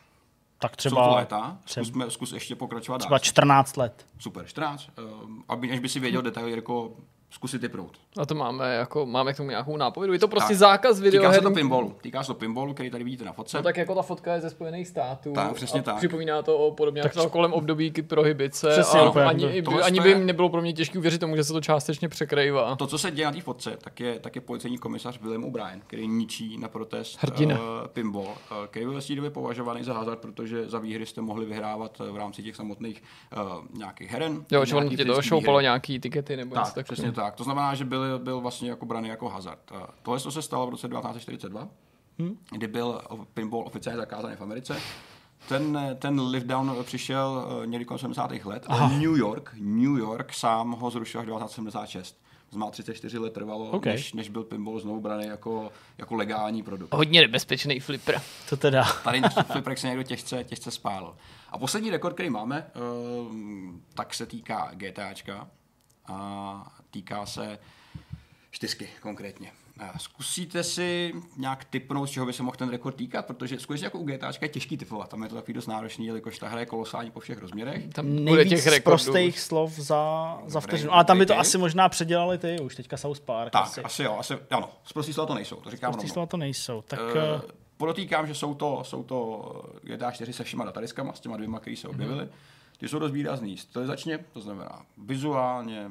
Tak třeba... Jsou to léta? Zkusme, zkus ještě pokračovat Třeba 14 let. Super, 14. Uh, aby, až by si věděl detaily, jako zkusit typnout. A to máme, jako, máme k tomu nějakou nápovědu. Je to prostě tak. zákaz video. Týká se to pinballu. Týká se to pinballu, který tady vidíte na fotce. No tak jako ta fotka je ze Spojených států. Tak, přesně a tak. Připomíná to o podobně tak, jako kolem období prohybice. Přesně, a úplně, ani, to, ani by jim nebylo pro mě těžké uvěřit tomu, že se to částečně překrývá. To, co se děje na té fotce, tak je, tak je policejní komisař William O'Brien, který ničí na protest Hrdina. Uh, pinball, uh, který byl v době považovaný za hazard, protože za výhry jste mohli vyhrávat v rámci těch samotných uh, nějakých heren. Jo, že on ti to šoupalo nějaký tikety nebo tak, přesně tak. To znamená, že byl byl, vlastně jako braný jako hazard. Tohle se stalo v roce 1942, hmm. kdy byl pinball oficiálně zakázaný v Americe. Ten, ten live down přišel eh, někdy kolem 70. let, ale New York, New York sám ho zrušil až 1976 má 34 let trvalo, okay. než, než byl pinball znovu braný jako, jako legální produkt. Hodně nebezpečný flipper. To teda. Tady flipper se někdo těžce, těžce spálil. A poslední rekord, který máme, uh, tak se týká GTAčka a týká se čtyřky konkrétně. Zkusíte si nějak typnout, z čeho by se mohl ten rekord týkat, protože skutečně jako u GTA je těžký typovat. Tam je to takový dost náročný, jelikož ta hra je kolosální po všech rozměrech. Tam Nejvíc těch rekordů. prostých slov za, za vteřinu. Ale tam by to asi možná předělali ty, už teďka South Park. Tak, asi, asi jo, asi, ano. Z prostých slov to nejsou, to říkám Z slov to nejsou, tak... Uh, podotýkám, že jsou to, jsou to GTA 4 se všema datadiskama, s těma dvěma, které se objevily. Mm-hmm. Ty jsou dost výrazný stylizačně, to znamená vizuálně,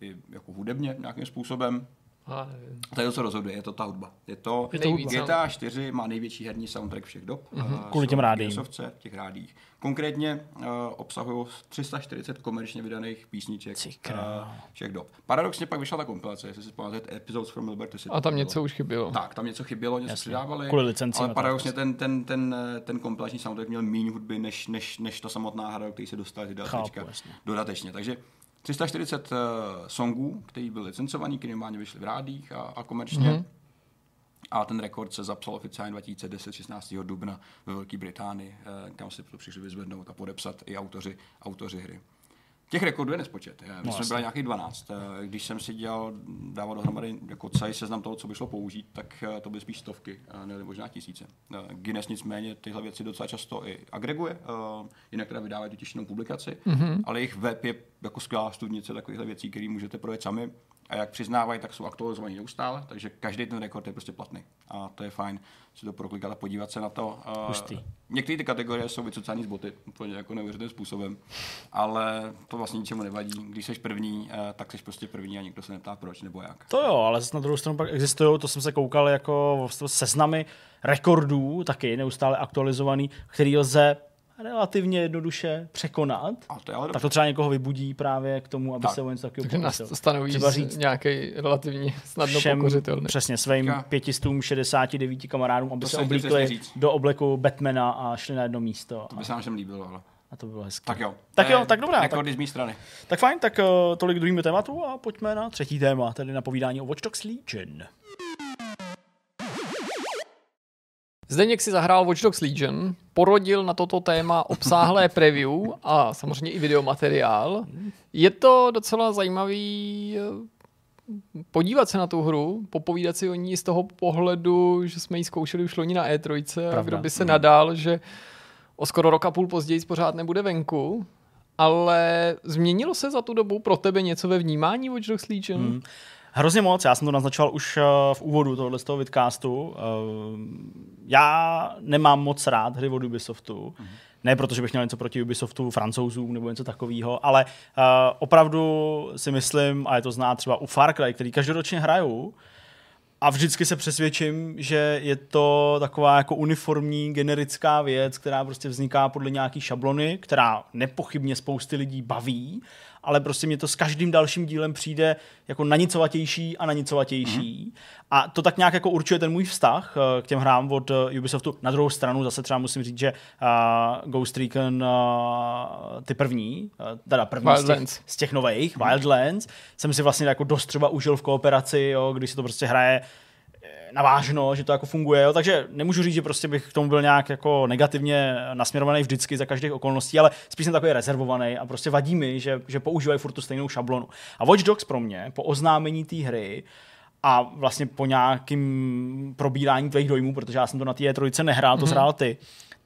i jako hudebně nějakým způsobem. A to je to, co rozhoduje, je to ta hudba. Je to, je to GTA 4 má největší herní soundtrack všech dob. Mm-hmm. Kvůli těm rádiím. těch rádích. Konkrétně uh, obsahují 340 komerčně vydaných písniček uh, všech dob. Paradoxně pak vyšla ta kompilace, jestli si pamatujete, Episodes from Liberty City. A tam něco už chybělo. Tak, tam něco chybělo, něco Jasně. přidávali. Kvůli licenci. Ale paradoxně ten, ten, ten, ten kompilační soundtrack měl méně hudby, než, než, než ta samotná hra, který se dostali dodatečně. Takže 340 uh, eh, songů, který byly licencovaný, které normálně vyšly v rádích a, a komerčně. Mm-hmm. A ten rekord se zapsal oficiálně 2010, 16. dubna ve Velké Británii, uh, kam si to přišli vyzvednout a podepsat i autoři, autoři hry. Těch rekordů je nespočet. My no, jsme byli nějakých 12. Eh, když jsem si dělal, dával dohromady jako celý seznam toho, co by šlo použít, tak eh, to byly spíš stovky, eh, ne možná tisíce. Guinness nicméně tyhle věci docela často i agreguje, jinak teda vydávají tu těšenou publikaci, mm-hmm. ale jejich web je jako skvělá studnice takovýchhle věcí, které můžete projet sami a jak přiznávají, tak jsou aktualizovaní neustále, takže každý ten rekord je prostě platný. A to je fajn si to proklikat a podívat se na to. Pustý. Některé ty kategorie jsou vycucané z boty, úplně jako neuvěřitelným způsobem, ale to vlastně ničemu nevadí. Když jsi první, eh, tak jsi prostě první a nikdo se neptá proč nebo jak. To jo, ale na druhou stranu pak existují, to jsem se koukal jako seznamy rekordů, taky neustále aktualizovaný, který lze relativně jednoduše překonat, a to je ale tak to třeba někoho vybudí právě k tomu, aby tak. se o něco takového pokusil. stanoví třeba říct nějaký relativně snadno všem, pokořitelný. Přesně, svým 569 kamarádům, aby to se oblíkli do obleku Batmana a šli na jedno místo. To by se nám všem líbilo, ale... A to bylo hezké. Tak jo. Tak jo, tak dobrá. Rekordy z mé strany. Tak fajn, tak uh, tolik druhým tématu a pojďme na třetí téma, tedy na povídání o Watch Dogs Legion. Zdeněk si zahrál Watch Dogs Legion, porodil na toto téma obsáhlé preview a samozřejmě i videomateriál. Je to docela zajímavý eh, podívat se na tu hru, popovídat si o ní z toho pohledu, že jsme ji zkoušeli už loni na E3 Pravda. a kdo by se mm. nadal, že o skoro rok a půl později pořád nebude venku. Ale změnilo se za tu dobu pro tebe něco ve vnímání Watch Dogs Legion? Mm. Hrozně moc, já jsem to naznačoval už uh, v úvodu tohoto z toho vidcastu. Já nemám moc rád hry od Ubisoftu. Mm-hmm. Ne protože bych měl něco proti Ubisoftu, francouzům nebo něco takového, ale uh, opravdu si myslím, a je to zná třeba u Far Cry, který každoročně hraju, a vždycky se přesvědčím, že je to taková jako uniformní, generická věc, která prostě vzniká podle nějaký šablony, která nepochybně spousty lidí baví, ale prostě mě to s každým dalším dílem přijde jako nanicovatější a nanicovatější. Mm-hmm. A to tak nějak jako určuje ten můj vztah uh, k těm hrám od uh, Ubisoftu. Na druhou stranu zase třeba musím říct, že uh, Ghost Recon, uh, ty první, uh, teda první z těch, z těch nových, mm-hmm. Wildlands, jsem si vlastně jako dost třeba užil v kooperaci, jo, když se to prostě hraje navážno, že to jako funguje, jo? takže nemůžu říct, že prostě bych k tomu byl nějak jako negativně nasměrovaný vždycky za každých okolností, ale spíš jsem takový rezervovaný a prostě vadí mi, že, že používají furt tu stejnou šablonu. A Watch Dogs pro mě, po oznámení té hry, a vlastně po nějakým probírání tvých dojmů, protože já jsem to na té E3 nehrál, to mm-hmm. zhrál ty,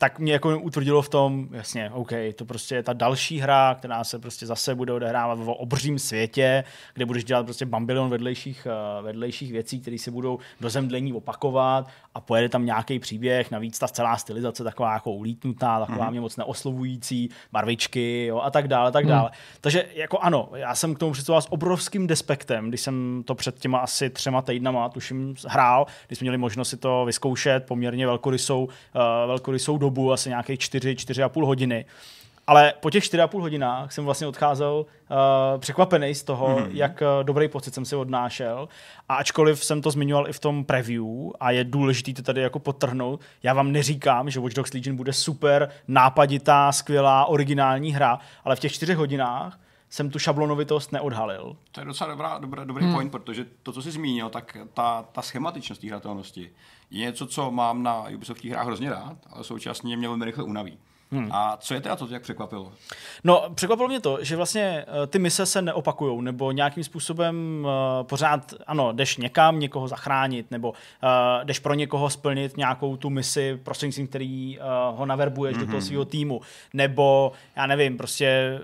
tak mě jako utvrdilo v tom, jasně, OK, to prostě je ta další hra, která se prostě zase bude odehrávat v obřím světě, kde budeš dělat prostě bambilion vedlejších, uh, vedlejších věcí, které se budou do zemdlení opakovat a pojede tam nějaký příběh, navíc ta celá stylizace taková jako ulítnutá, taková mm. mě moc neoslovující, barvičky jo, a tak dále, tak mhm. dále. Mm. Takže jako ano, já jsem k tomu přistupoval s obrovským despektem, když jsem to před těma asi třema týdnama, tuším, hrál, když jsme měli možnost si to vyzkoušet poměrně velkorysou, uh, velkorysou dobu dobu, asi nějakých 4, 4,5 hodiny. Ale po těch 4,5 hodinách jsem vlastně odcházel uh, překvapený z toho, mm-hmm. jak uh, dobrý pocit jsem si odnášel. A ačkoliv jsem to zmiňoval i v tom preview a je důležité to tady jako potrhnout, já vám neříkám, že Watch Dogs Legion bude super, nápaditá, skvělá, originální hra, ale v těch 4 hodinách jsem tu šablonovitost neodhalil. To je docela dobrá, dobrá, dobrý hmm. point, protože to, co jsi zmínil, tak ta, ta schematičnost té hratelnosti je něco, co mám na Ubisoftích hrách hrozně rád, ale současně mě velmi rychle unaví. Hmm. A co je teda to, jak překvapilo? No, překvapilo mě to, že vlastně uh, ty mise se neopakují, nebo nějakým způsobem uh, pořád, ano, jdeš někam někoho zachránit, nebo uh, jdeš pro někoho splnit nějakou tu misi prostřednictvím, který uh, ho naverbuješ mm-hmm. do toho mhm. svého týmu, nebo já nevím, prostě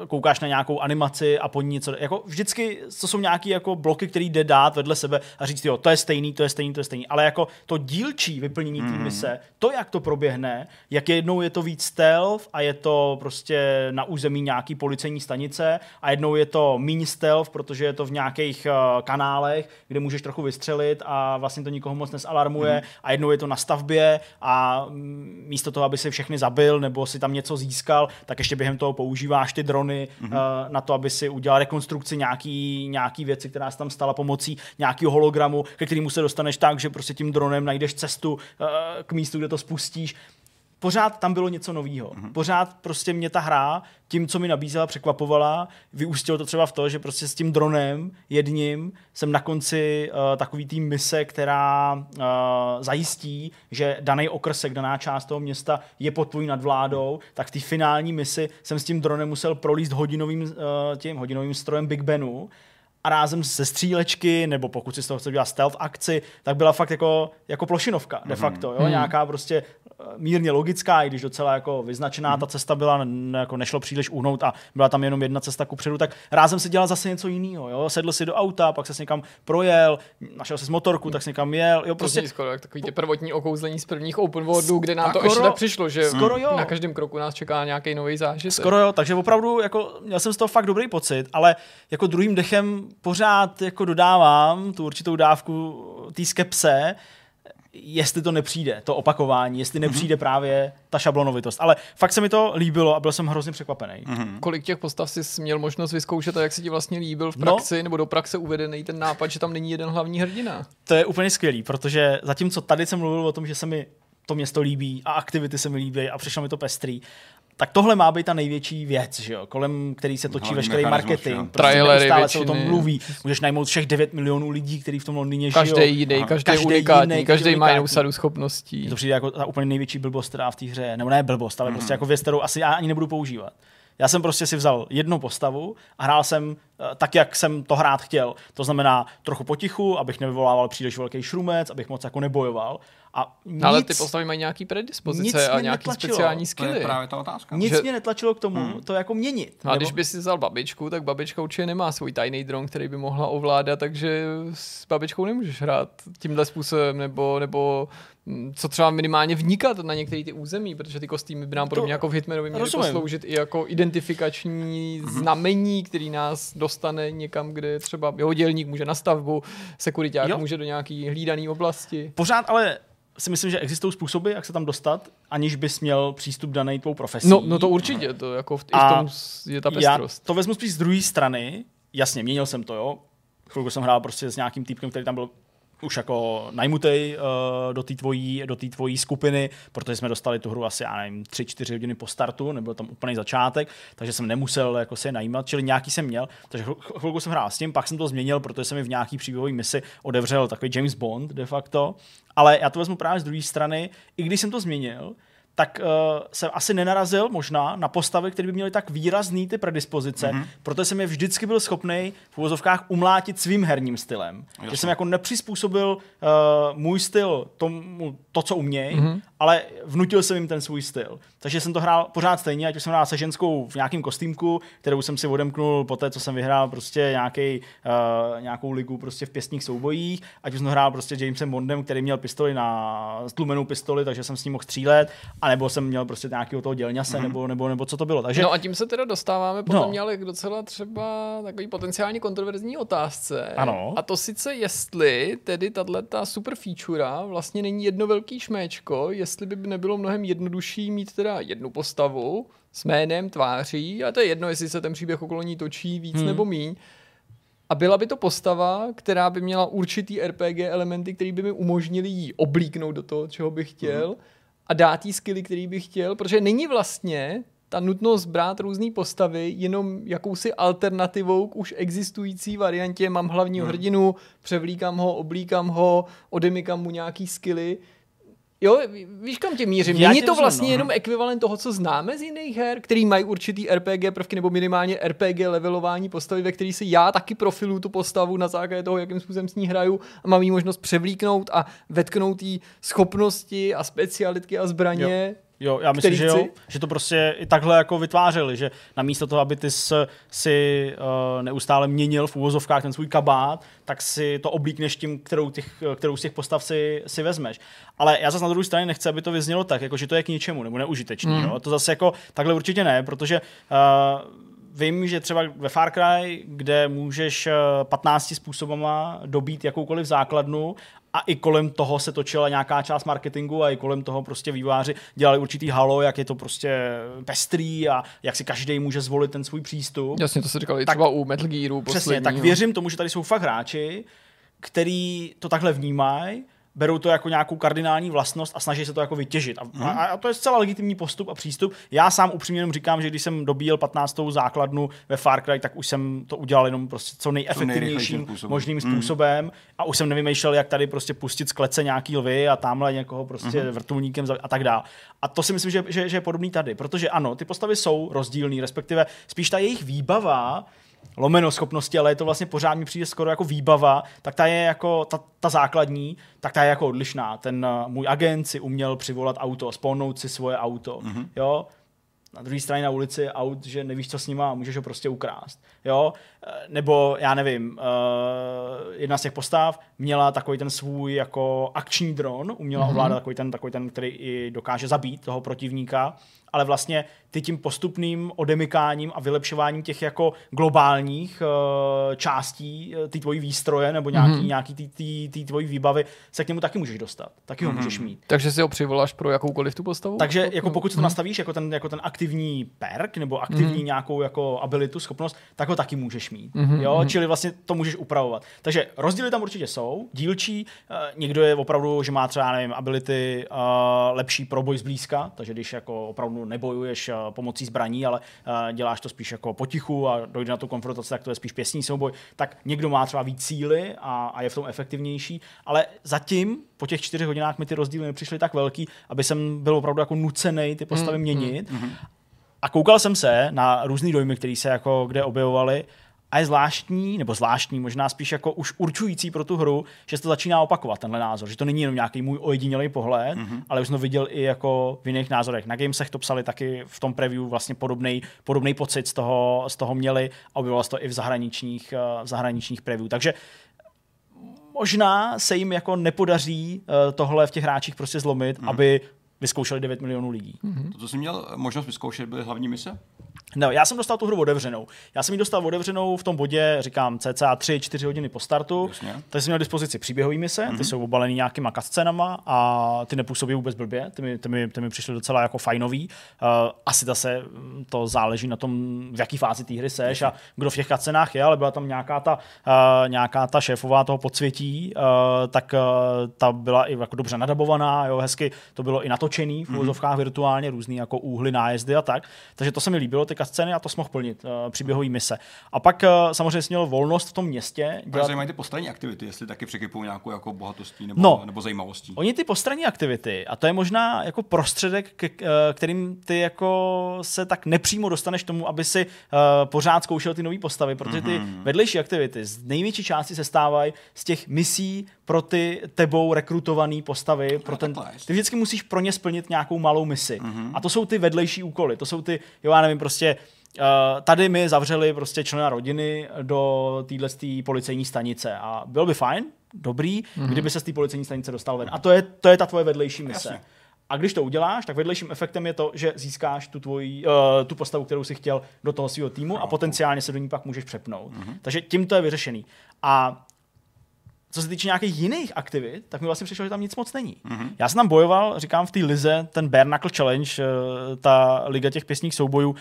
uh, koukáš na nějakou animaci a po ní něco, jako vždycky to jsou nějaký jako bloky, který jde dát vedle sebe a říct, jo, to je stejný, to je stejný, to je stejný, ale jako to dílčí vyplnění mm-hmm. té mise, to, jak to proběhne, jak jednou je to víc víc stealth a je to prostě na území nějaký policejní stanice a jednou je to méně stealth, protože je to v nějakých uh, kanálech, kde můžeš trochu vystřelit a vlastně to nikoho moc nesalarmuje mm. a jednou je to na stavbě a místo toho, aby si všechny zabil nebo si tam něco získal, tak ještě během toho používáš ty drony mm. uh, na to, aby si udělal rekonstrukci nějaký, nějaký věci, která se tam stala pomocí nějakého hologramu, ke kterému se dostaneš tak, že prostě tím dronem najdeš cestu uh, k místu, kde to spustíš pořád tam bylo něco nového. Mm-hmm. Pořád prostě mě ta hra tím, co mi nabízela, překvapovala. Vyústilo to třeba v to, že prostě s tím dronem jedním jsem na konci uh, takový tým mise, která uh, zajistí, že daný okrsek, daná část toho města je pod tvojí nadvládou, tak v té finální misi jsem s tím dronem musel prolíst hodinovým, uh, tím hodinovým strojem Big Benu a rázem ze střílečky, nebo pokud si z toho chce dělat stealth akci, tak byla fakt jako, jako plošinovka de mhm. facto, jo? Mm. nějaká prostě mírně logická, i když docela jako vyznačená mm. ta cesta byla, ne, jako nešlo příliš uhnout a byla tam jenom jedna cesta kupředu, tak rázem si dělal zase něco jiného. Jo? Sedl si do auta, pak se někam projel, našel si motorku, tak si někam jel. Jo, prostě... To skoro jak takový ty prvotní okouzlení z prvních open worldů, kde nám skoro, to ještě tak přišlo, že skoro jo. na každém kroku nás čeká nějaký nový zážitek. Skoro jo, takže opravdu jako, měl jsem z toho fakt dobrý pocit, ale jako druhým dechem pořád jako dodávám tu určitou dávku té skepse, jestli to nepřijde, to opakování, jestli nepřijde mm-hmm. právě ta šablonovitost. Ale fakt se mi to líbilo a byl jsem hrozně překvapený. Mm-hmm. Kolik těch postav jsi měl možnost vyzkoušet a jak se ti vlastně líbil v no. praxi no, nebo do praxe uvedený ten nápad, že tam není jeden hlavní hrdina? To je úplně skvělý, protože zatímco tady jsem mluvil o tom, že se mi to město líbí a aktivity se mi líbí a přišlo mi to pestrý tak tohle má být ta největší věc, že jo, kolem který se točí veškerý marketing. Trailery stále se o tom mluví. Můžeš najmout všech 9 milionů lidí, kteří v tom Londýně každý žijou. Jiný, každý, každý unikátní, jiný, každý, každý má jinou sadu schopností. To přijde jako ta úplně největší blbost, která v té hře, nebo ne blbost, ale mm. prostě jako věc, kterou asi já ani nebudu používat. Já jsem prostě si vzal jednu postavu a hrál jsem tak, jak jsem to hrát chtěl. To znamená trochu potichu, abych nevyvolával příliš velký šrumec, abych moc jako nebojoval. A nic, Ale ty postavy mají nějaký predispozice a nějaký netlačilo. speciální skilly. To je právě ta otázka. Nic že... mě netlačilo k tomu hmm. to jako měnit. A nebo... když by si vzal babičku, tak babička určitě nemá svůj tajný dron, který by mohla ovládat, takže s babičkou nemůžeš hrát tímhle způsobem, nebo, nebo mm, co třeba minimálně vnikat na některé ty území, protože ty kostýmy by nám podobně jako v Hitmanovi měly posloužit i jako identifikační mm-hmm. znamení, který nás dostane někam, kde třeba jeho dělník může na stavbu, sekuriták může do nějaký hlídaný oblasti. Pořád ale si myslím, že existují způsoby, jak se tam dostat, aniž bys měl přístup daný tvou profesí. No, no to určitě, to jako v, i v tom je ta pestrost. Já to vezmu spíš z druhé strany, jasně, měnil jsem to, jo. Chvilku jsem hrál prostě s nějakým týpkem, který tam byl už jako najmutej uh, do té tvojí, do tvojí skupiny, protože jsme dostali tu hru asi, já nevím, tři, čtyři hodiny po startu, nebyl tam úplný začátek, takže jsem nemusel jako se najímat, čili nějaký jsem měl, takže chvilku jsem hrál s tím, pak jsem to změnil, protože jsem mi v nějaký příběhové misi odevřel takový James Bond de facto, ale já to vezmu právě z druhé strany, i když jsem to změnil, tak uh, jsem asi nenarazil možná na postavy, které by měly tak výrazný ty predispozice, mm-hmm. protože jsem je vždycky byl schopný v uvozovkách umlátit svým herním stylem. Jasně. Že jsem jako nepřizpůsobil uh, můj styl tomu, to, co umějí, mm-hmm. Ale vnutil jsem jim ten svůj styl. Takže jsem to hrál pořád stejně, ať už jsem hrál se ženskou v nějakém kostýmku, kterou jsem si odemknul po té, co jsem vyhrál prostě nějaký, uh, nějakou ligu prostě v pěstních soubojích, ať už jsem hrál prostě Jamesem Bondem, který měl pistoli na stlumenou pistoli, takže jsem s ním mohl střílet, anebo jsem měl prostě nějakého toho dělňase, mm-hmm. nebo, nebo, nebo co to bylo. Takže... No a tím se teda dostáváme potom no. měli k docela třeba takový potenciálně kontroverzní otázce. Ano. A to sice jestli tedy tato super feature vlastně není jedno velký šméčko, jestli by nebylo mnohem jednodušší mít teda jednu postavu s jménem, tváří, a to je jedno, jestli se ten příběh okolo ní točí víc hmm. nebo míň, a byla by to postava, která by měla určitý RPG elementy, které by mi umožnili jí oblíknout do toho, čeho bych chtěl, hmm. a dát jí skilly, který bych chtěl, protože není vlastně ta nutnost brát různé postavy jenom jakousi alternativou k už existující variantě. Mám hlavního hmm. hrdinu, převlíkám ho, oblíkám ho, odemykám mu nějaký skilly. Jo, víš kam tě mířím? Není to vlastně no. jenom ekvivalent toho, co známe z jiných her, který mají určitý RPG prvky nebo minimálně RPG levelování postavy, ve který si já taky profiluju tu postavu na základě toho, jakým způsobem s ní hraju a mám jí možnost převlíknout a vetknout jí schopnosti a specialitky a zbraně. Jo Jo, já myslím, že jo, že to prostě i takhle jako vytvářeli, že namísto toho, aby ty si uh, neustále měnil v úvozovkách ten svůj kabát, tak si to oblíkneš tím, kterou, těch, kterou z těch postav si, si vezmeš. Ale já zase na druhé straně nechci, aby to vyznělo tak, jako že to je k ničemu nebo neužitečný. Mm. Jo? To zase jako takhle určitě ne, protože uh, vím, že třeba ve Far Cry, kde můžeš 15 způsobama dobít jakoukoliv základnu a i kolem toho se točila nějaká část marketingu a i kolem toho prostě výváři dělali určitý halo, jak je to prostě pestrý a jak si každý může zvolit ten svůj přístup. Jasně, to se říkali tak, třeba u Metal Gearu Přesně, tak věřím tomu, že tady jsou fakt hráči, který to takhle vnímají berou to jako nějakou kardinální vlastnost a snaží se to jako vytěžit. A, hmm. a, a to je zcela legitimní postup a přístup. Já sám upřímně jenom říkám, že když jsem dobíjel 15. základnu ve Far Cry, tak už jsem to udělal jenom prostě co nejefektivnějším způsobem. možným hmm. způsobem a už jsem nevymýšlel, jak tady prostě pustit z klece nějaký lvy a tamhle někoho prostě hmm. vrtulníkem a tak dále. A to si myslím, že, že, že je podobný tady, protože ano, ty postavy jsou rozdílné, respektive spíš ta jejich výbava lomeno schopnosti, ale je to vlastně pořád mi přijde skoro jako výbava, tak ta je jako ta, ta základní, tak ta je jako odlišná. Ten uh, můj agent si uměl přivolat auto, spolnout si svoje auto, mm-hmm. jo, na druhé straně na ulici aut, že nevíš, co s ním má, můžeš ho prostě ukrást. Jo? Eh, nebo, já nevím, uh, jedna z těch postav měla takový ten svůj jako akční dron, uměla mm-hmm. ovládat takový ten, takový ten, který i dokáže zabít toho protivníka ale vlastně ty tím postupným odemykáním a vylepšováním těch jako globálních uh, částí uh, ty tvojí výstroje nebo nějaký, mm-hmm. nějaký ty, ty, ty tvojí výbavy se k němu taky můžeš dostat. Taky ho mm-hmm. můžeš mít. Takže si ho přivoláš pro jakoukoliv tu postavu? Takže jako pokud to mm-hmm. nastavíš jako ten, jako ten aktivní perk nebo aktivní mm-hmm. nějakou jako abilitu, schopnost, tak ho taky můžeš mít. Mm-hmm. Jo? Čili vlastně to můžeš upravovat. Takže rozdíly tam určitě jsou. Dílčí, uh, někdo je opravdu, že má třeba, nevím, ability uh, lepší pro boj zblízka, takže když jako opravdu nebojuješ eh, pomocí zbraní, ale eh, děláš to spíš jako potichu a dojde na tu konfrontaci, tak to je spíš pěsní souboj, tak někdo má třeba víc síly a, a je v tom efektivnější, ale zatím po těch čtyřech hodinách mi ty rozdíly nepřišly tak velký, aby jsem byl opravdu jako nucený ty postavy mm, měnit. Mm, mm. A koukal jsem se na různé dojmy, které se jako kde objevovaly a je zvláštní, nebo zvláštní, možná spíš jako už určující pro tu hru, že se to začíná opakovat, tenhle názor. Že to není jenom nějaký můj ojedinělý pohled, mm-hmm. ale už jsem to viděl i jako v jiných názorech. Na Gamesech to psali taky v tom preview vlastně podobný podobný pocit z toho, z toho měli a objevilo se to i v zahraničních, eh, v zahraničních preview. Takže možná se jim jako nepodaří uh, tohle v těch hráčích prostě zlomit, mm. aby vyzkoušeli 9 milionů lidí. Mm-hmm. To, co jsi měl možnost vyzkoušet, byly hlavní mise? No, já jsem dostal tu hru otevřenou. Já jsem ji dostal otevřenou v tom bodě, říkám, cca 3-4 hodiny po startu. Jasně. Takže jsem měl dispozici příběhové mise, mm-hmm. ty mhm. jsou obalený nějakýma cutscenama a ty nepůsobí vůbec blbě, ty mi, ty mi, ty mi přišly docela jako fajnový. Uh, asi zase mm, to záleží na tom, v jaký fázi té hry seš a kdo v těch cutscenách je, ale byla tam nějaká ta, uh, nějaká ta šéfová toho podsvětí, uh, tak uh, ta byla i jako dobře nadabovaná, jo, hezky to bylo i natočený v mm-hmm. virtuálně, různý jako úhly, nájezdy a tak. Takže to se mi líbilo, ty scény a to jsme mohl plnit, uh, příběhový mise. A pak uh, samozřejmě jsi měl volnost v tom městě. Dělat... zajímají ty postranní aktivity, jestli taky překypou nějakou jako bohatostí nebo, no, nebo zajímavostí. Oni ty postranní aktivity, a to je možná jako prostředek, k, uh, kterým ty jako se tak nepřímo dostaneš tomu, aby si uh, pořád zkoušel ty nové postavy, protože ty mm-hmm. vedlejší aktivity z největší části se stávají z těch misí pro ty tebou rekrutované postavy. Pro ten, ty vždycky musíš pro ně splnit nějakou malou misi. Mm-hmm. A to jsou ty vedlejší úkoly. To jsou ty, jo, já nevím, prostě Uh, tady mi zavřeli prostě člena rodiny do téhle policejní stanice a bylo by fajn, dobrý, mm-hmm. kdyby se z té policejní stanice dostal ven. A to je, to je ta tvoje vedlejší mise. Jasně. A když to uděláš, tak vedlejším efektem je to, že získáš tu, tvoji, uh, tu postavu, kterou si chtěl do toho svého týmu no, a potenciálně se do ní pak můžeš přepnout. Mm-hmm. Takže tím to je vyřešený. A co se týče nějakých jiných aktivit, tak mi vlastně přišlo, že tam nic moc není. Mm-hmm. Já jsem tam bojoval, říkám v té lize, ten Bare Knuckle Challenge, eh, ta liga těch pěstních soubojů,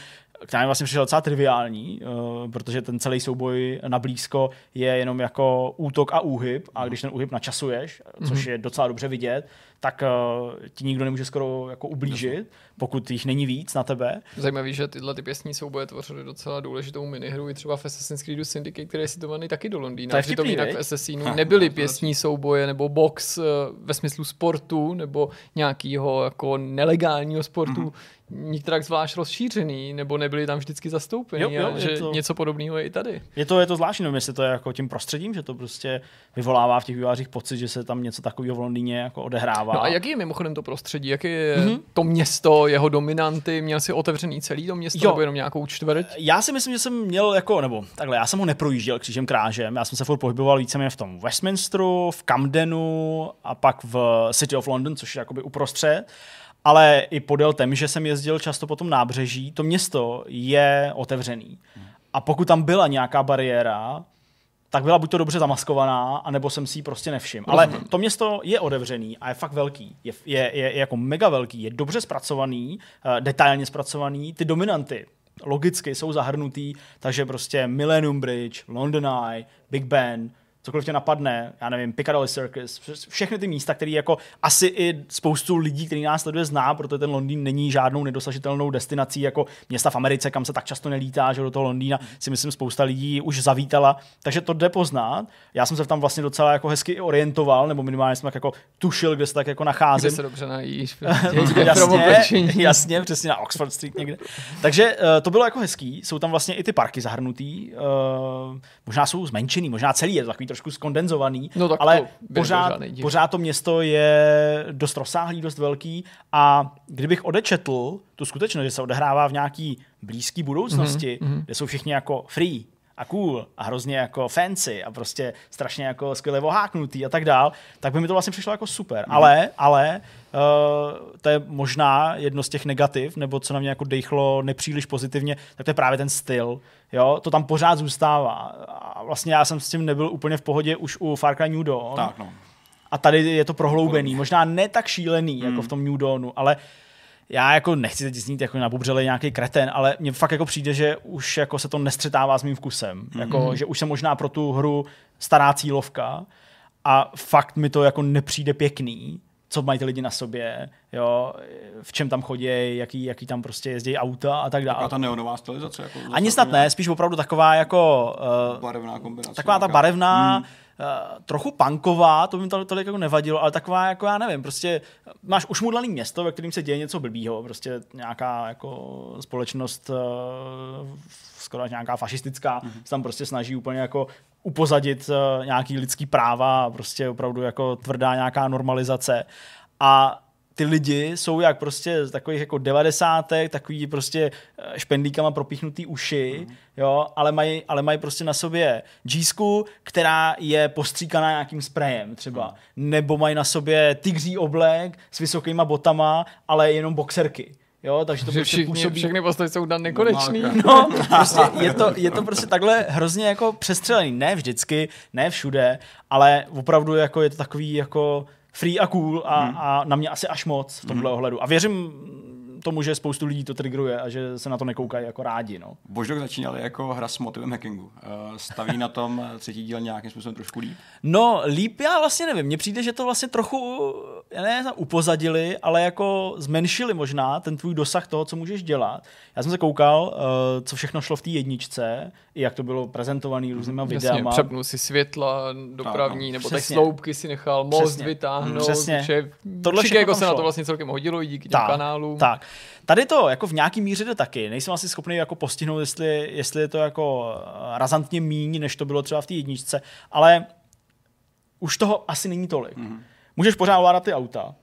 která mi vlastně přišla docela triviální, uh, protože ten celý souboj na blízko je jenom jako útok a úhyb a když ten úhyb načasuješ, což mm-hmm. je docela dobře vidět, tak uh, ti nikdo nemůže skoro jako ublížit, pokud jich není víc na tebe. Zajímavý, že tyhle ty pěstní souboje tvořily docela důležitou minihru i třeba v Assassin's Creed Syndicate, který je situovaný taky do Londýna. To je vtipný, jinak v Assassinu nebyly pěstní souboje nebo box uh, ve smyslu sportu nebo nějakého jako nelegálního sportu. Mm-hmm nikterak zvlášť rozšířený, nebo nebyli tam vždycky zastoupeni, jo, jo, že to, něco podobného je i tady. Je to, je to zvláštní, nevím, jestli to je jako tím prostředím, že to prostě vyvolává v těch vývářích pocit, že se tam něco takového v Londýně jako odehrává. No a jaký je mimochodem to prostředí? Jaké je mm-hmm. to město, jeho dominanty? Měl si otevřený celý to město jo. nebo jenom nějakou čtvrť? Já si myslím, že jsem měl jako, nebo takhle, já jsem ho neprojížděl křížem krážem, já jsem se furt pohyboval víceméně v tom Westminsteru, v Camdenu a pak v City of London, což je jakoby uprostřed ale i podél že jsem jezdil často po tom nábřeží, to město je otevřený. A pokud tam byla nějaká bariéra, tak byla buď to dobře zamaskovaná, anebo jsem si ji prostě nevšiml. Ale to město je otevřený a je fakt velký. Je, je, je, jako mega velký, je dobře zpracovaný, uh, detailně zpracovaný. Ty dominanty logicky jsou zahrnutý, takže prostě Millennium Bridge, London Eye, Big Ben, cokoliv tě napadne, já nevím, Piccadilly Circus, všechny ty místa, které jako asi i spoustu lidí, který nás sleduje, zná, protože ten Londýn není žádnou nedosažitelnou destinací jako města v Americe, kam se tak často nelítá, že do toho Londýna si myslím spousta lidí už zavítala, takže to jde poznat. Já jsem se tam vlastně docela jako hezky orientoval, nebo minimálně jsem tak jako tušil, kde se tak jako nacházím. Kde se dobře najíš. jasně, jasně, přesně na Oxford Street někde. Takže uh, to bylo jako hezký, jsou tam vlastně i ty parky zahrnutý, uh, možná jsou zmenšený, možná celý je to takový trošku skondenzovaný, no, ale to pořád, pořád to město je dost rozsáhlý, dost velký a kdybych odečetl tu skutečnost, že se odehrává v nějaký blízké budoucnosti, mm-hmm. kde jsou všichni jako free, a cool a hrozně jako fancy a prostě strašně jako skvěle voháknutý a tak dál, tak by mi to vlastně přišlo jako super. Mm. Ale, ale uh, to je možná jedno z těch negativ, nebo co na mě jako dejchlo nepříliš pozitivně, tak to je právě ten styl. Jo, to tam pořád zůstává. A vlastně já jsem s tím nebyl úplně v pohodě už u Far Cry New Dawn. Tak, no. A tady je to prohloubený, možná ne tak šílený, mm. jako v tom New Dawnu, ale uh, já jako nechci teď znít jako nabubřelej nějaký kreten, ale mně fakt jako přijde, že už jako se to nestřetává s mým vkusem. Mm-hmm. Jako, že už jsem možná pro tu hru stará cílovka a fakt mi to jako nepřijde pěkný, co mají ty lidi na sobě, jo, v čem tam chodí, jaký, jaký tam prostě jezdí auta a tak dále. Taková ta neonová stylizace? Jako Ani snad ne, spíš opravdu taková jako... Uh, barevná kombinace. Taková ta barevná, hmm uh, trochu punková, to mi to tolik jako nevadilo, ale taková jako já nevím, prostě máš ušmudlaný město, ve kterém se děje něco blbýho, prostě nějaká jako společnost uh, skoro nějaká fašistická, mm-hmm. se tam prostě snaží úplně jako upozadit uh, nějaký lidský práva a prostě opravdu jako tvrdá nějaká normalizace. A ty lidi jsou jak prostě z takových jako devadesátek, takový prostě eh, špendlíkama propíchnutý uši, mm. jo, ale mají, ale mají prostě na sobě džísku, která je postříkaná nějakým sprejem třeba, mm. nebo mají na sobě tygří oblek s vysokýma botama, ale jenom boxerky. Jo, takže to prostě všichni, působí... Všechny postavy jsou dan nekonečný. No, prostě je to, je to prostě takhle hrozně jako přestřelený. Ne vždycky, ne všude, ale opravdu jako je to takový jako free a cool a, hmm. a na mě asi až moc v tomhle hmm. ohledu. A věřím tomu, že spoustu lidí to triggeruje a že se na to nekoukají jako rádi. No. Boždok začínal jako hra s motivem hackingu. Eh, staví na tom třetí díl nějakým způsobem trošku líp? No, líp já vlastně nevím. Mně přijde, že to vlastně trochu, já ne, upozadili, ale jako zmenšili možná ten tvůj dosah toho, co můžeš dělat. Já jsem se koukal, eh, co všechno šlo v té jedničce, i jak to bylo prezentované různýma Jasně, videama. Přepnul si světla dopravní, no, nebo tak sloupky si nechal, most Přesně. vytáhnout. Přesně. Vše, Tohle jako se šlo. na to vlastně celkem hodilo i díky těm tak, kanálům. Tak. Tady to jako v nějaký míře jde taky. Nejsem asi schopný jako postihnout, jestli, jestli je to jako eh, razantně míň, než to bylo třeba v té jedničce, ale už toho asi není tolik. Mm-hmm. Můžeš pořád ovládat ty auta,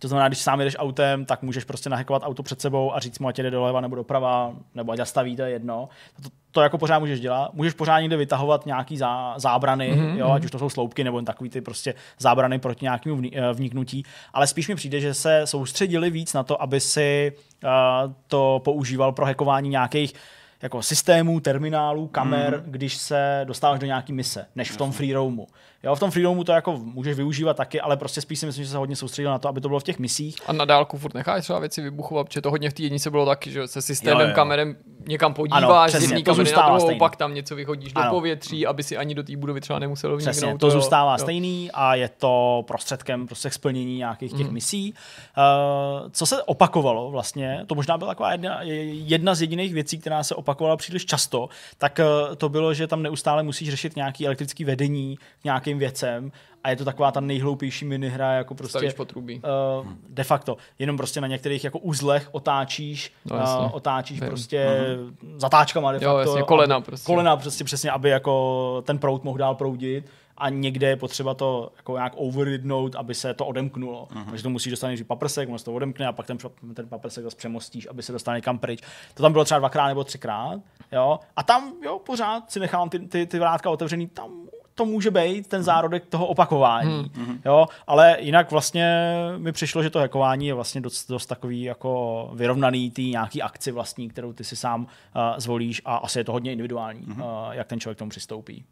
to znamená, když sám jdeš autem, tak můžeš prostě nahekovat auto před sebou a říct mu, ať jde doleva nebo doprava, nebo ať zastaví, to je jedno. To, to jako pořád můžeš dělat. Můžeš pořád někde vytahovat nějaký zá, zábrany, mm-hmm. jo, ať už to jsou sloupky nebo takový ty prostě zábrany proti nějakému eh, vniknutí. Ale spíš mi přijde, že se soustředili víc na to, aby si uh, to používal pro hackování nějakých jako systémů, terminálů, kamer, mm. když se dostáváš do nějaký mise, než v tom free roamu. Jo, v tom freedomu to jako můžeš využívat taky, ale prostě spíš si myslím, že se hodně soustředil na to, aby to bylo v těch misích. A na dálku furt necháš třeba věci vybuchovat, protože to hodně v té jednice bylo taky, že se systémem jo, jo. kamerem někam podíváš, ano, zimní kamery na druhou, pak tam něco vyhodíš ano. do povětří, aby si ani do té budovy třeba nemuselo vniknout. Přesně, to zůstává jo. stejný a je to prostředkem prostě k splnění nějakých těch mm. misí. Uh, co se opakovalo vlastně, to možná byla taková jedna, jedna z jediných věcí, která se opakovala příliš často, tak uh, to bylo, že tam neustále musíš řešit nějaký elektrický vedení k nějakým věcem a je to taková ta nejhloupější minihra, jako prostě potrubí. Uh, de facto, jenom prostě na některých jako uzlech otáčíš, no, uh, otáčíš Vím. prostě uh-huh. zatáčkama de facto. Jo, jasně, kolena prostě. Kolena prostě přesně, aby jako ten prout mohl dál proudit a někde je potřeba to jako nějak overridnout, aby se to odemknulo. Uh-huh. Takže to musíš dostat nejdřív paprsek, on se to odemkne a pak ten, ten paprsek zase přemostíš, aby se dostal někam pryč. To tam bylo třeba dvakrát nebo třikrát. Jo? A tam jo, pořád si nechám ty, ty, ty vrátka otevřený, tam to může být ten zárodek toho opakování. Hmm. Jo? Ale jinak vlastně mi přišlo, že to hackování je vlastně dost, dost takový jako vyrovnaný tý nějaký akci vlastní, kterou ty si sám uh, zvolíš a asi je to hodně individuální, hmm. uh, jak ten člověk k tomu přistoupí.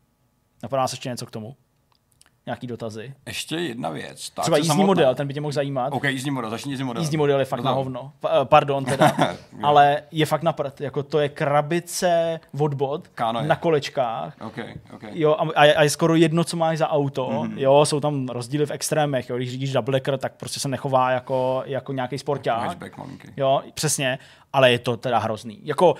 Napadá se ještě něco k tomu? Nějaký dotazy. Ještě jedna věc. Ta Třeba jízdní samotná. model, ten by tě mohl zajímat. OK, jízdní model, začni jízdní model. Jízdní model je fakt no, na hovno. Pa, eh, pardon teda. ale je fakt na prd. Jako to je krabice od bod na kolečkách. Okay, okay. Jo, a, a, je skoro jedno, co máš za auto. Mm-hmm. Jo, jsou tam rozdíly v extrémech. Jo. Když řídíš double tak prostě se nechová jako, jako nějaký sporták. Jo, přesně ale je to teda hrozný. Jako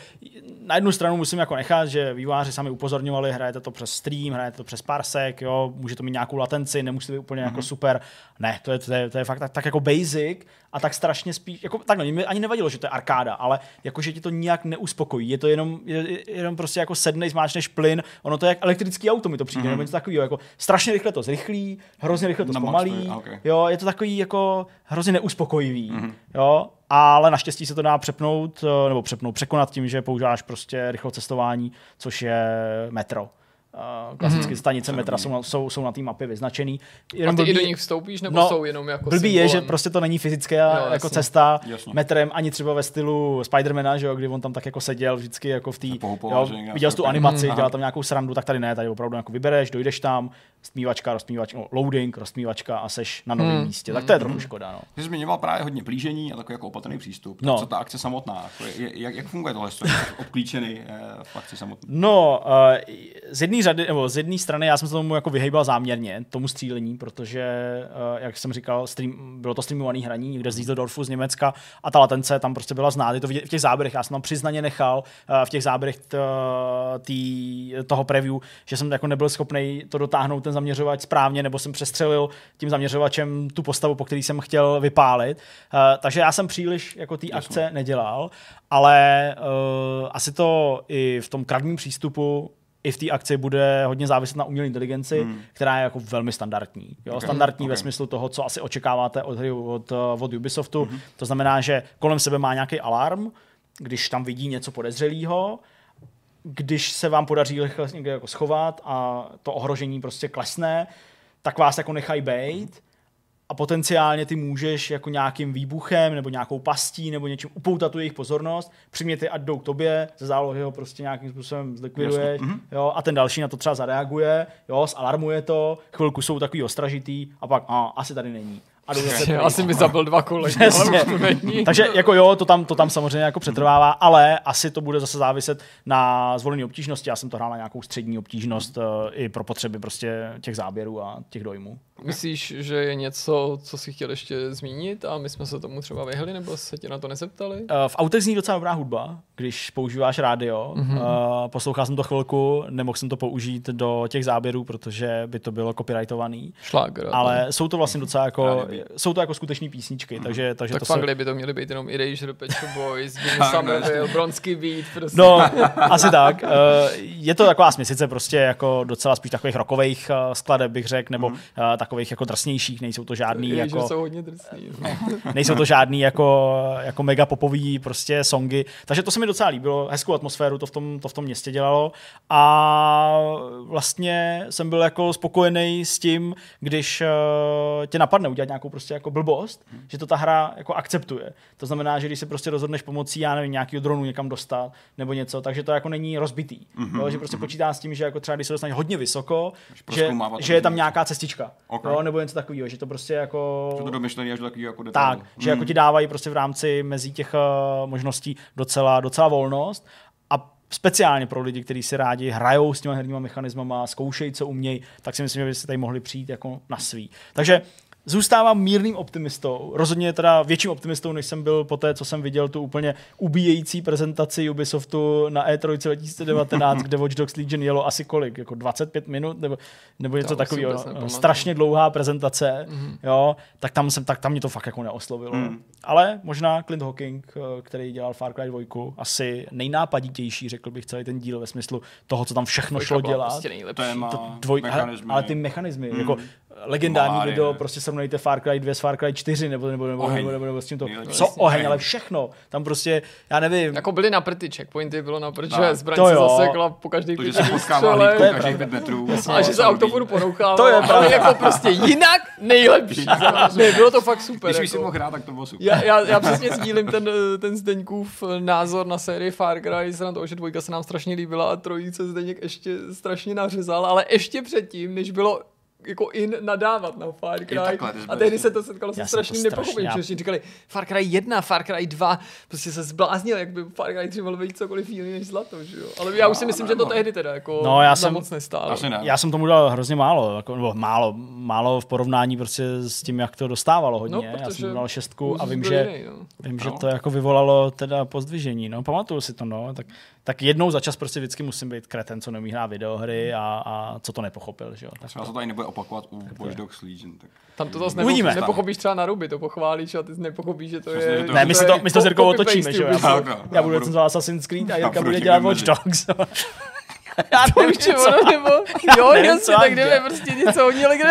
na jednu stranu musím jako nechat, že výváři sami upozorňovali, hrajete to přes stream, hrajete to přes parsek, jo, může to mít nějakou latenci, nemusí to být úplně mm-hmm. jako mhm. super. Ne, to je, to je, to je fakt tak, tak jako basic a tak strašně spíš, jako takhle, mi ani nevadilo, že to je arkáda, ale jako, že ti to nijak neuspokojí. Je to jenom, je, jenom prostě jako sednej, zmáčneš plyn, ono to je jak elektrický auto, mi to přijde, mm-hmm. nebo něco takového, jako strašně rychle to zrychlí, hrozně rychle to zpomalí, okay. jo, je to takový jako hrozně neuspokojivý, mm-hmm. jo, ale naštěstí se to dá přepnout, eh, nebo přepnout, překonat tím, že používáš prostě rychlocestování, což je metro. Uh, klasicky mm-hmm. stanice metra jsou, jsou, jsou na té mapě vyznačený. Jenom a ty blbý, i do nich vstoupíš, nebo no, jsou jenom jako Blbý je, že prostě to není fyzická jo, jako cesta jasně. metrem, ani třeba ve stylu Spidermana, že jo, kdy on tam tak jako seděl vždycky jako v té, viděl jsi tu animaci, mm, dělal tam nějakou srandu, tak tady ne, tady opravdu jako vybereš, dojdeš tam, stmívačka, rozstmívačka, no, loading, rozstmívačka a seš na novém hmm. místě. Tak to je trochu škoda. No. Ty jsi zmiňoval právě hodně plížení a takový jako opatrný přístup. Tak no. co ta akce samotná? Jak, jak funguje tohle? Obklíčený v akci samotné? No, uh, z jedné řady, nebo z jedné strany já jsem se tomu jako vyhejbal záměrně, tomu střílení, protože, uh, jak jsem říkal, stream, bylo to streamované hraní někde z Düsseldorfu, z Německa a ta latence tam prostě byla znát. Je to vidět v těch záběrech, já jsem tam přiznaně nechal uh, v těch záběrech t, tý, toho preview, že jsem jako nebyl schopný to dotáhnout ten zaměřovač správně, nebo jsem přestřelil tím zaměřovačem tu postavu, po který jsem chtěl vypálit. Takže já jsem příliš jako té akce nedělal, ale uh, asi to i v tom kradním přístupu i v té akci bude hodně záviset na umělé inteligenci, hmm. která je jako velmi standardní. Jo? Okay. Standardní okay. ve smyslu toho, co asi očekáváte od hry od, od Ubisoftu. Hmm. To znamená, že kolem sebe má nějaký alarm, když tam vidí něco podezřelého, když se vám podaří někde jako schovat a to ohrožení prostě klesne, tak vás jako nechají bejt a potenciálně ty můžeš jako nějakým výbuchem nebo nějakou pastí nebo něčím upoutat tu jejich pozornost, přimět je, ať jdou k tobě, ze zálohy ho prostě nějakým způsobem zlikviduješ mhm. jo, a ten další na to třeba zareaguje, jo, zalarmuje to, chvilku jsou takový ostražitý a pak a, asi tady není a Asi mi zabil dva kolegy, Takže jako jo, to tam, to tam samozřejmě jako přetrvává, ale asi to bude zase záviset na zvolené obtížnosti. Já jsem to hrál na nějakou střední obtížnost uh, i pro potřeby prostě těch záběrů a těch dojmů. Myslíš, že je něco, co si chtěl ještě zmínit a my jsme se tomu třeba vyhli, nebo se tě na to nezeptali? Uh, v autech zní docela dobrá hudba, když používáš rádio. Mm-hmm. Uh, poslouchal jsem to chvilku, nemohl jsem to použít do těch záběrů, protože by to bylo copyrightovaný. Šláger. Ale jsou to vlastně docela jako jsou to jako skutečné písničky, hmm. takže, takže tak to v Anglii se... by to měly být jenom Erasure, Pet Shop Boys, Somerville, Bronský Beat, prostě. No, asi tak. Uh, je to taková směsice prostě jako docela spíš takových rokových uh, skladeb, bych řekl, nebo uh, takových jako drsnějších, nejsou to žádný je, jako... jsou hodně drsný. Nejsou to žádný jako, jako mega popový prostě songy, takže to se mi docela líbilo, hezkou atmosféru to v tom, to v tom městě dělalo a vlastně jsem byl jako spokojený s tím, když uh, tě napadne udělat nějakou prostě jako blbost, hmm. že to ta hra jako akceptuje. To znamená, že když se prostě rozhodneš pomocí, já nevím, nějakého dronu někam dostat nebo něco, takže to jako není rozbitý. Mm-hmm. Jo, že prostě mm-hmm. počítá s tím, že jako třeba když se dostaneš hodně vysoko, že, že je tam nějaká cestička. Okay. Jo, nebo něco takového, že to prostě jako... Že to domyšlený až do takového jako detailu. Tak, že mm. jako ti dávají prostě v rámci mezi těch uh, možností docela, docela volnost a speciálně pro lidi, kteří si rádi hrajou s těma herníma mechanismama, zkoušejí, co umějí, tak si myslím, že by se tady mohli přijít jako na svý. Takže zůstávám mírným optimistou. Rozhodně teda větším optimistou, než jsem byl po té, co jsem viděl tu úplně ubíjející prezentaci Ubisoftu na E3 2019, kde Watch Dogs Legion jelo asi kolik? Jako 25 minut? Nebo, nebo něco takového. Strašně dlouhá prezentace. Mm-hmm. Jo, tak tam, jsem, tak tam mě to fakt jako neoslovilo. Mm. Ale možná Clint Hawking, eh, který dělal Far Cry 2, asi nejnápaditější, řekl bych, celý ten díl ve smyslu toho, co tam všechno šlo dělat. Prostě to dvoj, ale ty mechanismy, mm. jako legendární Malárie. video, prostě srovnejte Far Cry 2 s Far Cry 4 nebo, nebo, nebo, nebo, nebo, nebo s tímto. Co oheň, ale všechno. Tam prostě, já nevím. Jako byly na prty, checkpointy bylo na prty, že zbraň se zasekla po každý To, že se potkává hlídku každých 5 metrů. A že se autoforu ponouchal. To je ale jako prostě jinak nejlepší. ne, bylo to fakt super. Když jako. si mohl hrát, tak to bylo super. Já, já, já přesně sdílím ten, ten Zdeňkův názor na sérii Far Cry, se na to, že dvojka se nám strašně líbila a trojice Zdeněk ještě strašně nařezal, ale ještě předtím, než bylo jako in nadávat na Far Cry. Takhle, a tehdy se to setkalo se strašným nepochopením, že si říkali Far Cry 1, Far Cry 2, prostě se zbláznil, jak by Far Cry 3 mohl být cokoliv jiný než zlato, že jo. Ale já už si myslím, že to tehdy teda jako no, já jsem, moc nestálo. Ne. Já jsem tomu dal hrozně málo, jako, nebo málo, málo v porovnání prostě s tím, jak to dostávalo hodně. No, já jsem dal šestku a vím, že, jiný, no. vím, že no. to jako vyvolalo teda pozdvižení, no, pamatuju si to, no, tak tak jednou za čas prostě vždycky musím být kreten, co neumí hrát videohry a, a co to nepochopil. Že jo? Tak třeba se to ani nebude opakovat u Watch Dogs Legion. Tak... Tam to zase nepo, nepochopíš třeba na ruby, to pochválíš a ty nepochopíš, že to je... Že to ne, my si to, my to s Jirkou otočíme, že jo? Já, já budu recenzovat Assassin's Creed a Jirka bude dělat Watch Dogs. Já nevím, čem ono, nebo... Jo, jasně, tak jdeme prostě něco hodně kde...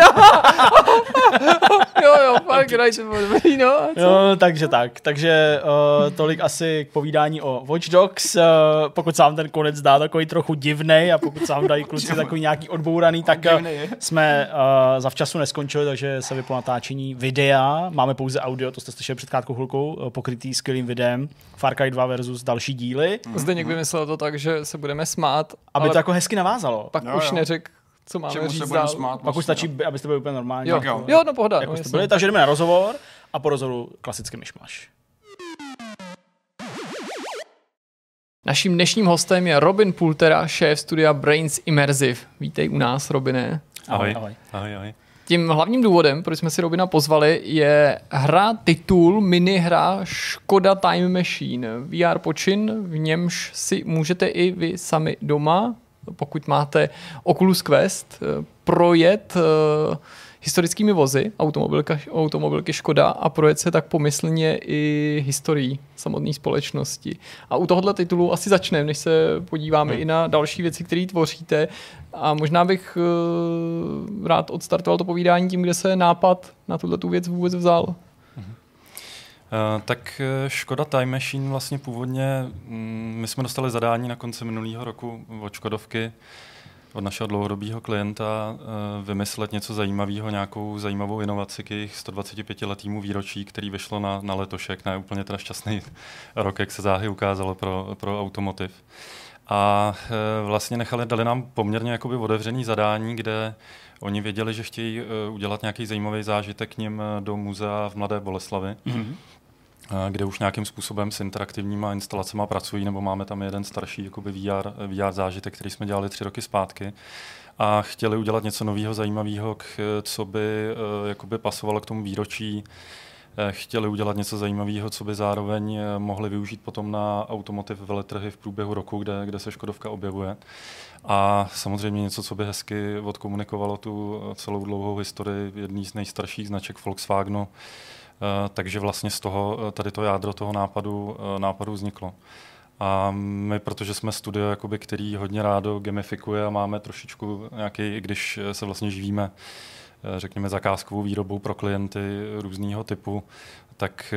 jo, jo, Cry se dobrý, no. Jo, takže tak. Takže uh, tolik asi k povídání o Watch Dogs. Uh, pokud se vám ten konec dá takový trochu divný a pokud se vám dají kluci takový nějaký odbouraný, tak uh, jsme uh, za včasu neskončili, takže se vyplo natáčení videa. Máme pouze audio, to jste slyšeli před krátkou chvilkou, pokrytý skvělým videem. Far Cry 2 versus další díly. Zde někdo vymyslel to tak, že se budeme smát. Aby to jako hezky navázalo. Pak jo, už jo. neřek, co máme Čemu říct dál. Smát, Pak už stačí, abyste byli úplně normální. Jo, jo. jo no pohoda. Jako no, byli, takže jdeme na rozhovor a po rozhovoru klasicky myšmaš. Naším dnešním hostem je Robin Pultera, šéf studia Brains Immersive. Vítej u nás, Robine. Ahoj. Ahoj. ahoj, ahoj. Tím hlavním důvodem, proč jsme si Robina pozvali, je hra, titul, minihra Škoda Time Machine. VR počin, v němž si můžete i vy sami doma, pokud máte Oculus Quest, projet uh, historickými vozy, automobilka, automobilky Škoda a projet se tak pomyslně i historií samotné společnosti. A u tohohle titulu asi začneme, než se podíváme hmm. i na další věci, které tvoříte. A možná bych uh, rád odstartoval to povídání tím, kde se nápad na tuhle tu věc vůbec vzal. Uh, tak eh, Škoda Time Machine vlastně původně, mm, my jsme dostali zadání na konci minulého roku od Škodovky, od našeho dlouhodobého klienta uh, vymyslet něco zajímavého, nějakou zajímavou inovaci k jejich 125 letýmu výročí, který vyšlo na, na letošek, na úplně teda šťastný rok, jak se záhy ukázalo pro, pro automotiv. A vlastně nechali, dali nám poměrně jakoby otevřený zadání, kde oni věděli, že chtějí udělat nějaký zajímavý zážitek k ním do muzea v Mladé Boleslavi. Mm-hmm kde už nějakým způsobem s interaktivníma instalacemi pracují, nebo máme tam jeden starší jakoby VR, VR zážitek, který jsme dělali tři roky zpátky a chtěli udělat něco nového, zajímavého, co by eh, jakoby pasovalo k tomu výročí. Eh, chtěli udělat něco zajímavého, co by zároveň eh, mohli využít potom na automotiv veletrhy v průběhu roku, kde, kde se Škodovka objevuje. A samozřejmě něco, co by hezky odkomunikovalo tu celou dlouhou historii jedný z nejstarších značek Volkswagenu, takže vlastně z toho eh, tady to jádro toho nápadu, eh, nápadu vzniklo. A my, protože jsme studio, jakoby, který hodně rádo gamifikuje a máme trošičku nějaký, i když se vlastně živíme, řekněme, zakázkovou výrobou pro klienty různého typu, tak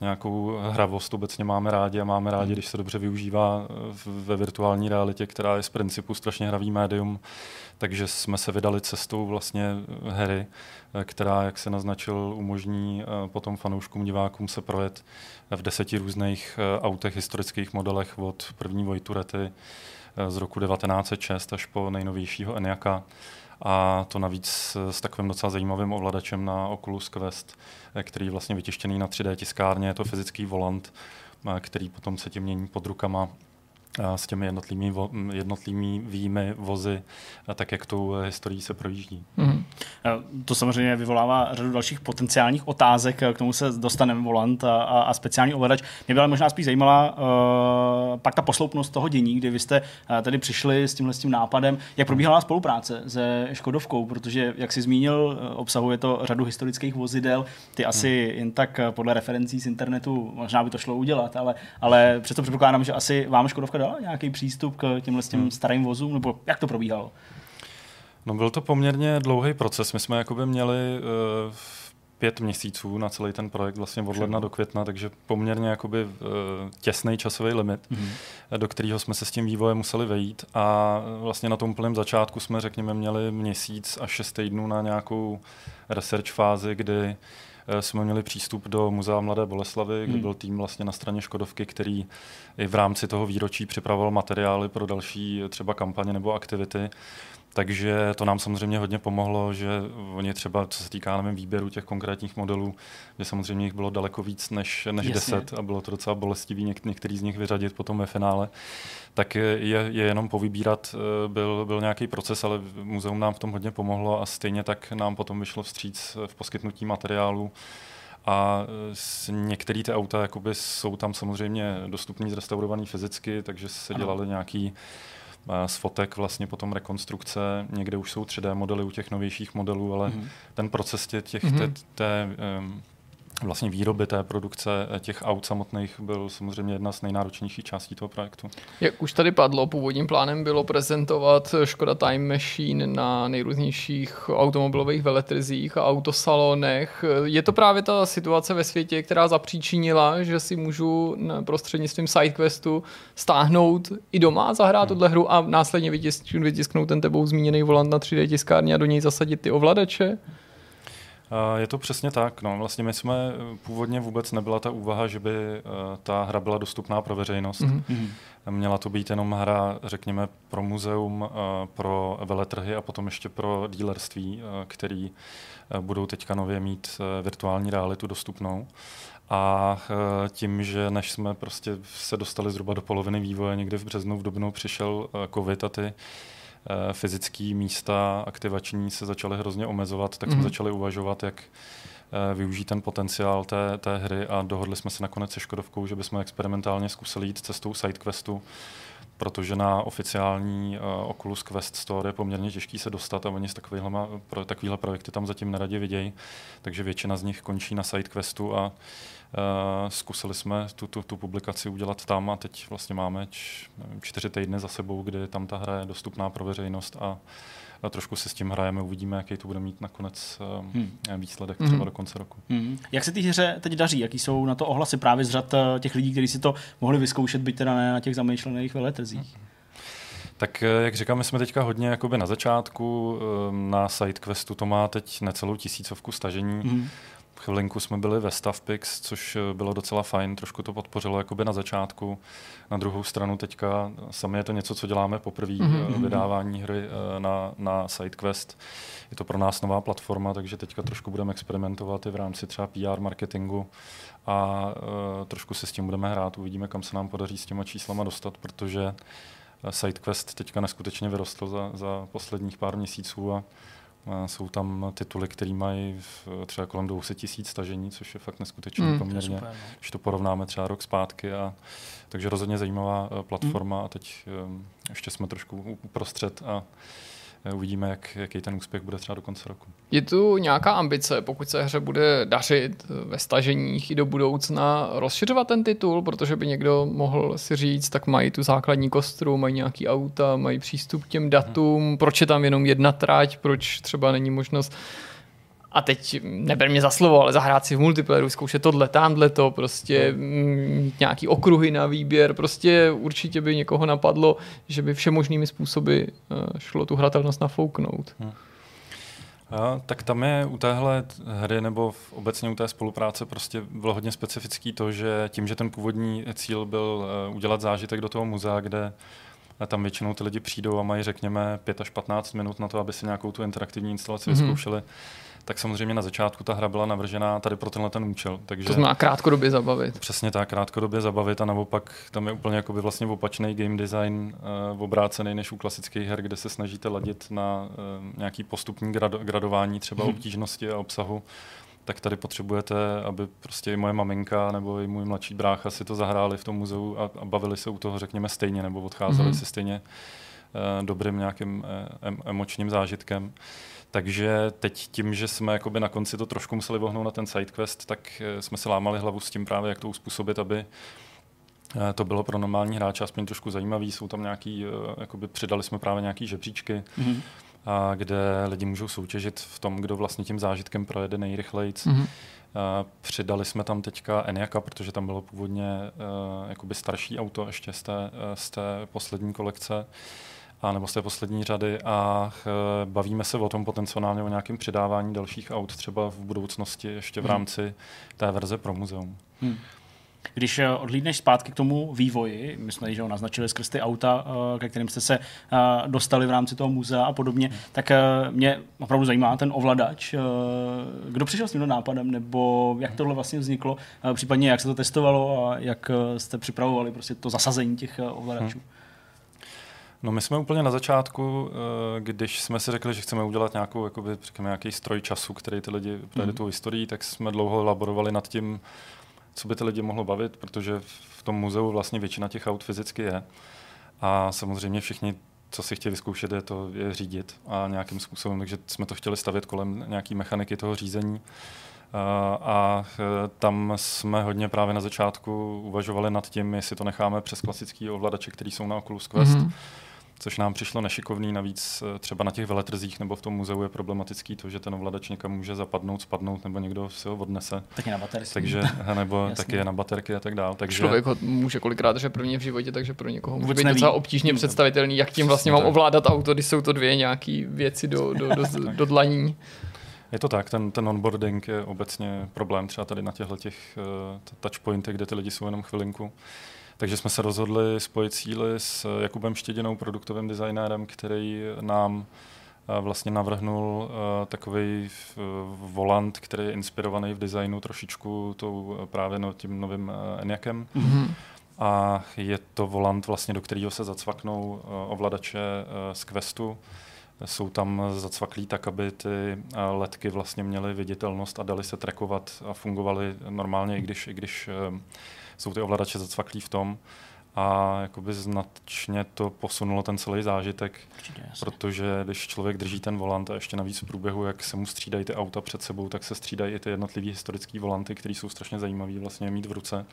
nějakou hravost obecně máme rádi a máme rádi, hmm. když se dobře využívá ve virtuální realitě, která je z principu strašně hravý médium, takže jsme se vydali cestou vlastně hry, Eh, která, jak se naznačil, umožní eh, potom fanouškům, divákům se projet v deseti různých eh, autech, historických modelech od první Vojturety z roku 1906 až po nejnovějšího Eniaka a to navíc s takovým docela zajímavým ovladačem na Oculus Quest, který je vlastně vytištěný na 3D tiskárně, je to fyzický volant, který potom se tím mění pod rukama s těmi jednotlivými, vo, jednotlivými vozy, tak jak tou historií se projíždí. Mm. To samozřejmě vyvolává řadu dalších potenciálních otázek, k tomu se dostaneme volant a, a speciální ovladač. Mě byla možná spíš zajímala uh, pak ta posloupnost toho dění, kdy vy jste uh, tady přišli s tímhle s tím nápadem, jak probíhala spolupráce se Škodovkou, protože, jak si zmínil, obsahuje to řadu historických vozidel, ty asi hmm. jen tak podle referencí z internetu možná by to šlo udělat, ale, ale přesto předpokládám, že asi vám Škodovka dala nějaký přístup k těmhle těm hmm. starým vozům, nebo jak to probíhalo? No byl to poměrně dlouhý proces. My jsme jakoby měli uh, pět měsíců na celý ten projekt, vlastně od ledna do května, takže poměrně jakoby uh, těsný časový limit, mm-hmm. do kterého jsme se s tím vývojem museli vejít a vlastně na tom plném začátku jsme, řekněme, měli měsíc až šest týdnů na nějakou research fázi, kdy Eh, jsme měli přístup do Muzea Mladé Boleslavy, kde hmm. byl tým vlastně na straně Škodovky, který i v rámci toho výročí připravoval materiály pro další třeba kampaně nebo aktivity. Takže to nám samozřejmě hodně pomohlo, že oni třeba, co se týká nevím, výběru těch konkrétních modelů, že samozřejmě jich bylo daleko víc než, než deset a bylo to docela bolestivý něk- některý z nich vyřadit potom ve finále, tak je, je jenom povybírat eh, byl, byl nějaký proces, ale muzeum nám v tom hodně pomohlo a stejně tak nám potom vyšlo vstříc v poskytnutí materiálu. A eh, některé ty auta jakoby jsou tam samozřejmě dostupný, zrestaurovaný fyzicky, takže se dělali nějaký z fotek vlastně potom rekonstrukce, někde už jsou 3D modely u těch novějších modelů, ale mm-hmm. ten proces těch, těch mm-hmm. té, té um, vlastně výroby té produkce eh, těch aut samotných byl samozřejmě jedna z nejnáročnějších částí toho projektu. Jak už tady padlo, původním plánem bylo prezentovat Škoda Time Machine na nejrůznějších automobilových veletrzích a autosalonech. Je to právě ta situace ve světě, která zapříčinila, že si můžu prostřednictvím SideQuestu stáhnout i doma, zahrát hmm. tuhle hru a následně vytisknout ten tebou zmíněný volant na 3D tiskárně a do něj zasadit ty ovladače? Je to přesně tak. No. Vlastně my jsme původně vůbec nebyla ta úvaha, že by eh, ta hra byla dostupná pro veřejnost. Mm-hmm. Měla to být jenom hra, řekněme, pro muzeum, eh, pro veletrhy a potom ještě pro dílerství, eh, který budou teďka nově mít virtuální realitu dostupnou. A tím, že než jsme prostě se dostali zhruba do poloviny vývoje, někdy v březnu, v dubnu přišel covid a ty fyzické místa aktivační se začaly hrozně omezovat, tak jsme mhm. začali uvažovat, jak využít ten potenciál té, té hry a dohodli jsme se nakonec se Škodovkou, že bychom experimentálně zkusili jít cestou sidequestu, protože na oficiální uh, Oculus Quest Store je poměrně těžký se dostat a oni s takovýhle, pro, takovýhle projekty tam zatím neradě vidějí, takže většina z nich končí na SideQuestu a uh, zkusili jsme tu, tu, tu publikaci udělat tam a teď vlastně máme č, nevím, čtyři týdny za sebou, kdy tam ta hra je dostupná pro veřejnost a a trošku se s tím hrajeme, uvidíme, jaký to bude mít nakonec uh, hmm. výsledek třeba hmm. do konce roku. Hmm. Jak se ty hře teď daří? Jaký jsou na to ohlasy právě z řad těch lidí, kteří si to mohli vyzkoušet, byť teda ne na těch zamýšlených veletrzích? Hmm. Tak eh, jak říkám, my jsme teďka hodně jakoby na začátku, na SideQuestu to má teď necelou tisícovku stažení. Hmm. Chvilinku jsme byli ve Stavpix, což eh, bylo docela fajn, trošku to podpořilo jakoby na začátku. Na druhou stranu teďka sami je to něco, co děláme poprvé, mm-hmm. vydávání hry eh, na, na SideQuest. Je to pro nás nová platforma, takže teďka trošku budeme experimentovat i v rámci třeba PR marketingu a uh, trošku se s tím budeme hrát. Uvidíme, kam se nám podaří s těma číslama dostat, protože SideQuest teďka neskutečně vyrostl za, za posledních pár měsíců a jsou tam tituly, které mají třeba kolem 200 tisíc stažení, což je fakt neskutečně mm, poměrně, super, no. když to porovnáme třeba rok zpátky. A, takže rozhodně zajímavá eh, platforma mm. a teď um, ještě jsme trošku uprostřed a uvidíme, jak, jaký ten úspěch bude třeba do konce roku. Je tu nějaká ambice, pokud se hře bude dařit ve staženích i do budoucna, rozšiřovat ten titul, protože by někdo mohl si říct, tak mají tu základní kostru, mají nějaký auta, mají přístup k těm datům, hmm. proč je tam jenom jedna trať, proč třeba není možnost a teď neber mě za slovo, ale zahrát si v multiplayeru, zkoušet tohle, tamhle to, prostě no. mít nějaký okruhy na výběr, prostě určitě by někoho napadlo, že by všemožnými způsoby eh, šlo tu hratelnost nafouknout. Hmm. A, tak tam je u téhle hry nebo v, obecně u té spolupráce prostě bylo hodně specifický to, že tím, že ten původní cíl byl uh, udělat zážitek do toho muzea, kde tam většinou ty lidi přijdou a mají, řekněme, 5 až 15 minut na to, aby si nějakou tu interaktivní instalaci mm-hmm. vyzkoušeli, tak samozřejmě na začátku ta hra byla navržená tady pro tenhle ten účel. Takže to znamená krátkodobě zabavit. Přesně tak, krátkodobě zabavit a naopak tam je úplně jakoby vlastně opačný game design, uh, obrácený než u klasických her, kde se snažíte ladit na uh, nějaký postupní grad- gradování třeba hmm. obtížnosti a obsahu tak tady potřebujete, aby prostě i moje maminka nebo i můj mladší brácha si to zahráli v tom muzeu a, a bavili se u toho, řekněme, stejně, nebo odcházeli mm-hmm. si stejně uh, dobrým nějakým uh, emočním zážitkem. Takže teď tím, že jsme jakoby na konci to trošku museli vohnout na ten sidequest, tak uh, jsme se lámali hlavu s tím právě, jak to uspůsobit, aby to bylo pro normální hráče aspoň trošku zajímavý. Jsou tam nějaký, jakoby přidali jsme právě nějaký žebříčky, mm-hmm a kde lidi můžou soutěžit v tom, kdo vlastně tím zážitkem projede nejrychleji. Mm-hmm. Přidali jsme tam teďka Eniaka, protože tam bylo původně uh, jakoby starší auto ještě z té, z té poslední kolekce a nebo z té poslední řady a uh, bavíme se o tom potenciálně o nějakém přidávání dalších aut třeba v budoucnosti ještě v mhm. rámci té verze pro muzeum. Hmm. Když eh, odhlídneš zpátky k tomu vývoji, my jsme že ho naznačili skrz ty auta, eh, ke kterým jste se eh, dostali v rámci toho muzea a podobně, tak mě opravdu zajímá ten ovladač. Kdo přišel s tímto nápadem, nebo jak tohle vlastně vzniklo, případně jak se to testovalo a jak jste připravovali prostě to zasazení těch ovladačů? Hmm. No my jsme úplně na začátku, když jsme si řekli, že chceme udělat nějakou, jakoby, řekněme, nějaký stroj času, který ty lidi projde mm. tu historii, tak jsme dlouho laborovali nad tím, co by ty lidi mohlo bavit, protože v tom muzeu vlastně většina těch aut fyzicky je. A samozřejmě všichni, co si chtěli vyzkoušet, je to je řídit a nějakým způsobem, takže jsme to chtěli stavět kolem nějaký mechaniky toho řízení. A, a e, tam jsme hodně právě na začátku uvažovali nad tím, jestli to necháme přes klasický ovladače, který jsou na Oculus Quest, mm-hmm což nám přišlo nešikovný. Navíc eh, třeba na těch veletrzích nebo v tom muzeu je problematický to, že ten ovladač někam může zapadnout, spadnout nebo někdo si ho odnese. Taky na baterky. Takže, nebo taky je na baterky a tak dále. Takže... Člověk ho může kolikrát že prvně v životě, takže pro někoho může být neví. docela obtížně představitelný, jak tím vlastně mám ovládat auto, když jsou to dvě nějaké věci do, do, do, do dlaní. Je to tak, ten, ten onboarding je obecně problém třeba tady na těchto těch uh, touchpointech, kde ty lidi jsou jenom chvilinku. Takže jsme se rozhodli spojit síly s Jakubem Štědinou, produktovým designérem, který nám vlastně navrhnul takový volant, který je inspirovaný v designu trošičku tou právě no, tím novým Eniakem. Mm-hmm. A je to volant, vlastně, do kterého se zacvaknou ovladače z Questu jsou tam zacvaklí tak, aby ty eh, letky vlastně měly viditelnost a dali se trackovat a fungovaly normálně, i když, i když eh, jsou ty ovladače zacvaklí v tom. A jakoby značně to posunulo ten celý zážitek, protože když člověk drží ten volant a ještě navíc v průběhu, jak se mu střídají ty auta před sebou, tak se střídají i ty jednotlivé historické volanty, které jsou strašně zajímavé vlastně mít v ruce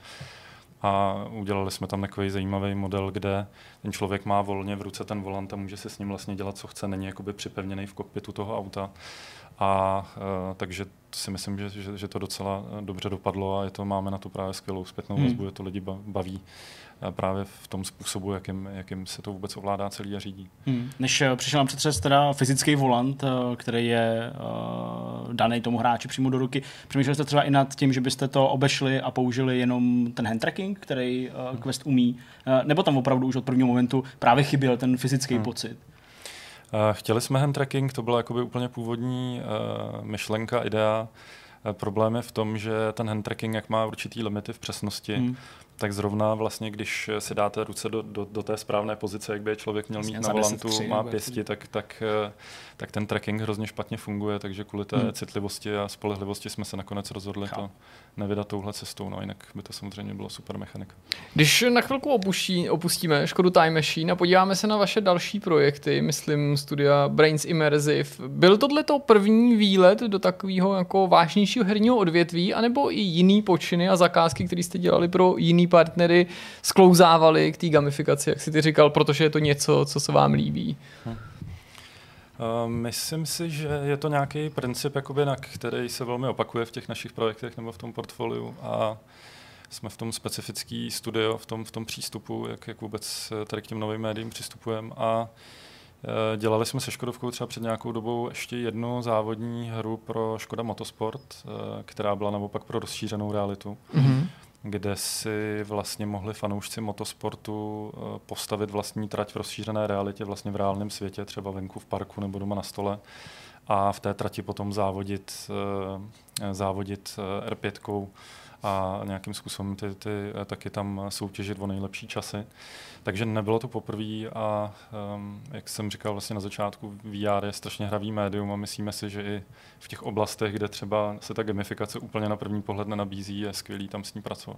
a udělali jsme tam takový zajímavý model, kde ten člověk má volně v ruce ten volant a může se s ním vlastně dělat, co chce, není jakoby připevněný v kokpitu toho auta. A uh, takže si myslím, že, že, že to docela dobře dopadlo a je to, máme na to právě skvělou zpětnou hmm. vazbu, hmm. je to lidi baví právě v tom způsobu, jakým, jakým se to vůbec ovládá celý a řídí. Hmm. Než přišel na přetřes teda fyzický volant, který je uh, daný tomu hráči přímo do ruky, přemýšleli jste třeba i nad tím, že byste to obešli a použili jenom ten hand tracking, který uh, Quest umí, uh, nebo tam opravdu už od prvního momentu právě chyběl ten fyzický hmm. pocit? Chtěli jsme hand tracking, to byla jakoby úplně původní uh, myšlenka, idea. Problém je v tom, že ten hand tracking, jak má určitý limity v přesnosti, hmm tak zrovna vlastně, když si dáte ruce do, do, do té správné pozice, jak by je člověk měl mít na volantu, má pěsti, tak, tak, eh, tak ten tracking hrozně špatně funguje, takže kvůli té hmm. citlivosti a spolehlivosti jsme se nakonec rozhodli to nevydat touhle cestou, no jinak by to samozřejmě bylo super mechanika. Když na chvilku opustí, opustíme Škodu Time Machine a podíváme se na vaše další projekty, myslím studia Brains Immersive, byl tohle to první výlet do takového jako vážnějšího herního odvětví, anebo i jiný počiny a zakázky, které jste dělali pro jiný partnery, sklouzávali k té gamifikaci, jak si ty říkal, protože je to něco, co se vám líbí? Hmm. Uh, myslím si, že je to nějaký princip, jakoby, na který se velmi opakuje v těch našich projektech nebo v tom portfoliu a jsme v tom specifický studio, v tom, v tom přístupu, jak, jak vůbec tady k těm novým médiím přistupujeme a uh, Dělali jsme se Škodovkou třeba před nějakou dobou ještě jednu závodní hru pro Škoda Motorsport, uh, která byla naopak pro rozšířenou realitu. Mm-hmm kde si vlastně mohli fanoušci motosportu eh, postavit vlastní trať v rozšířené realitě, vlastně v reálném světě, třeba venku v parku nebo doma na stole a v té trati potom závodit, eh, závodit eh, R5 a nějakým způsobem ty, ty taky tam soutěžit o nejlepší časy. Takže nebylo to poprvé a um, jak jsem říkal vlastně na začátku, VR je strašně hravý médium a myslíme si, že i v těch oblastech, kde třeba se ta gamifikace úplně na první pohled nenabízí, je skvělý tam s ní pracovat.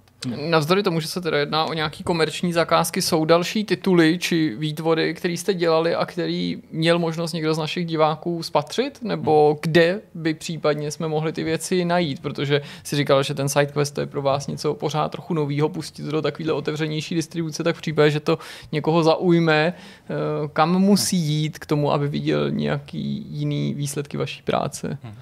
Navzdory tomu, že se teda jedná o nějaký komerční zakázky, jsou další tituly či výtvory, které jste dělali a který měl možnost někdo z našich diváků spatřit, nebo hmm. kde by případně jsme mohli ty věci najít, protože si říkal, že ten SideQuest to je pro vás něco pořád trochu nového, pustit do takovéhle otevřenější distribuce, tak v případě, že to někoho zaujme, eh, kam musí jít k tomu, aby viděl nějaký jiný výsledky vaší práce? Hmm.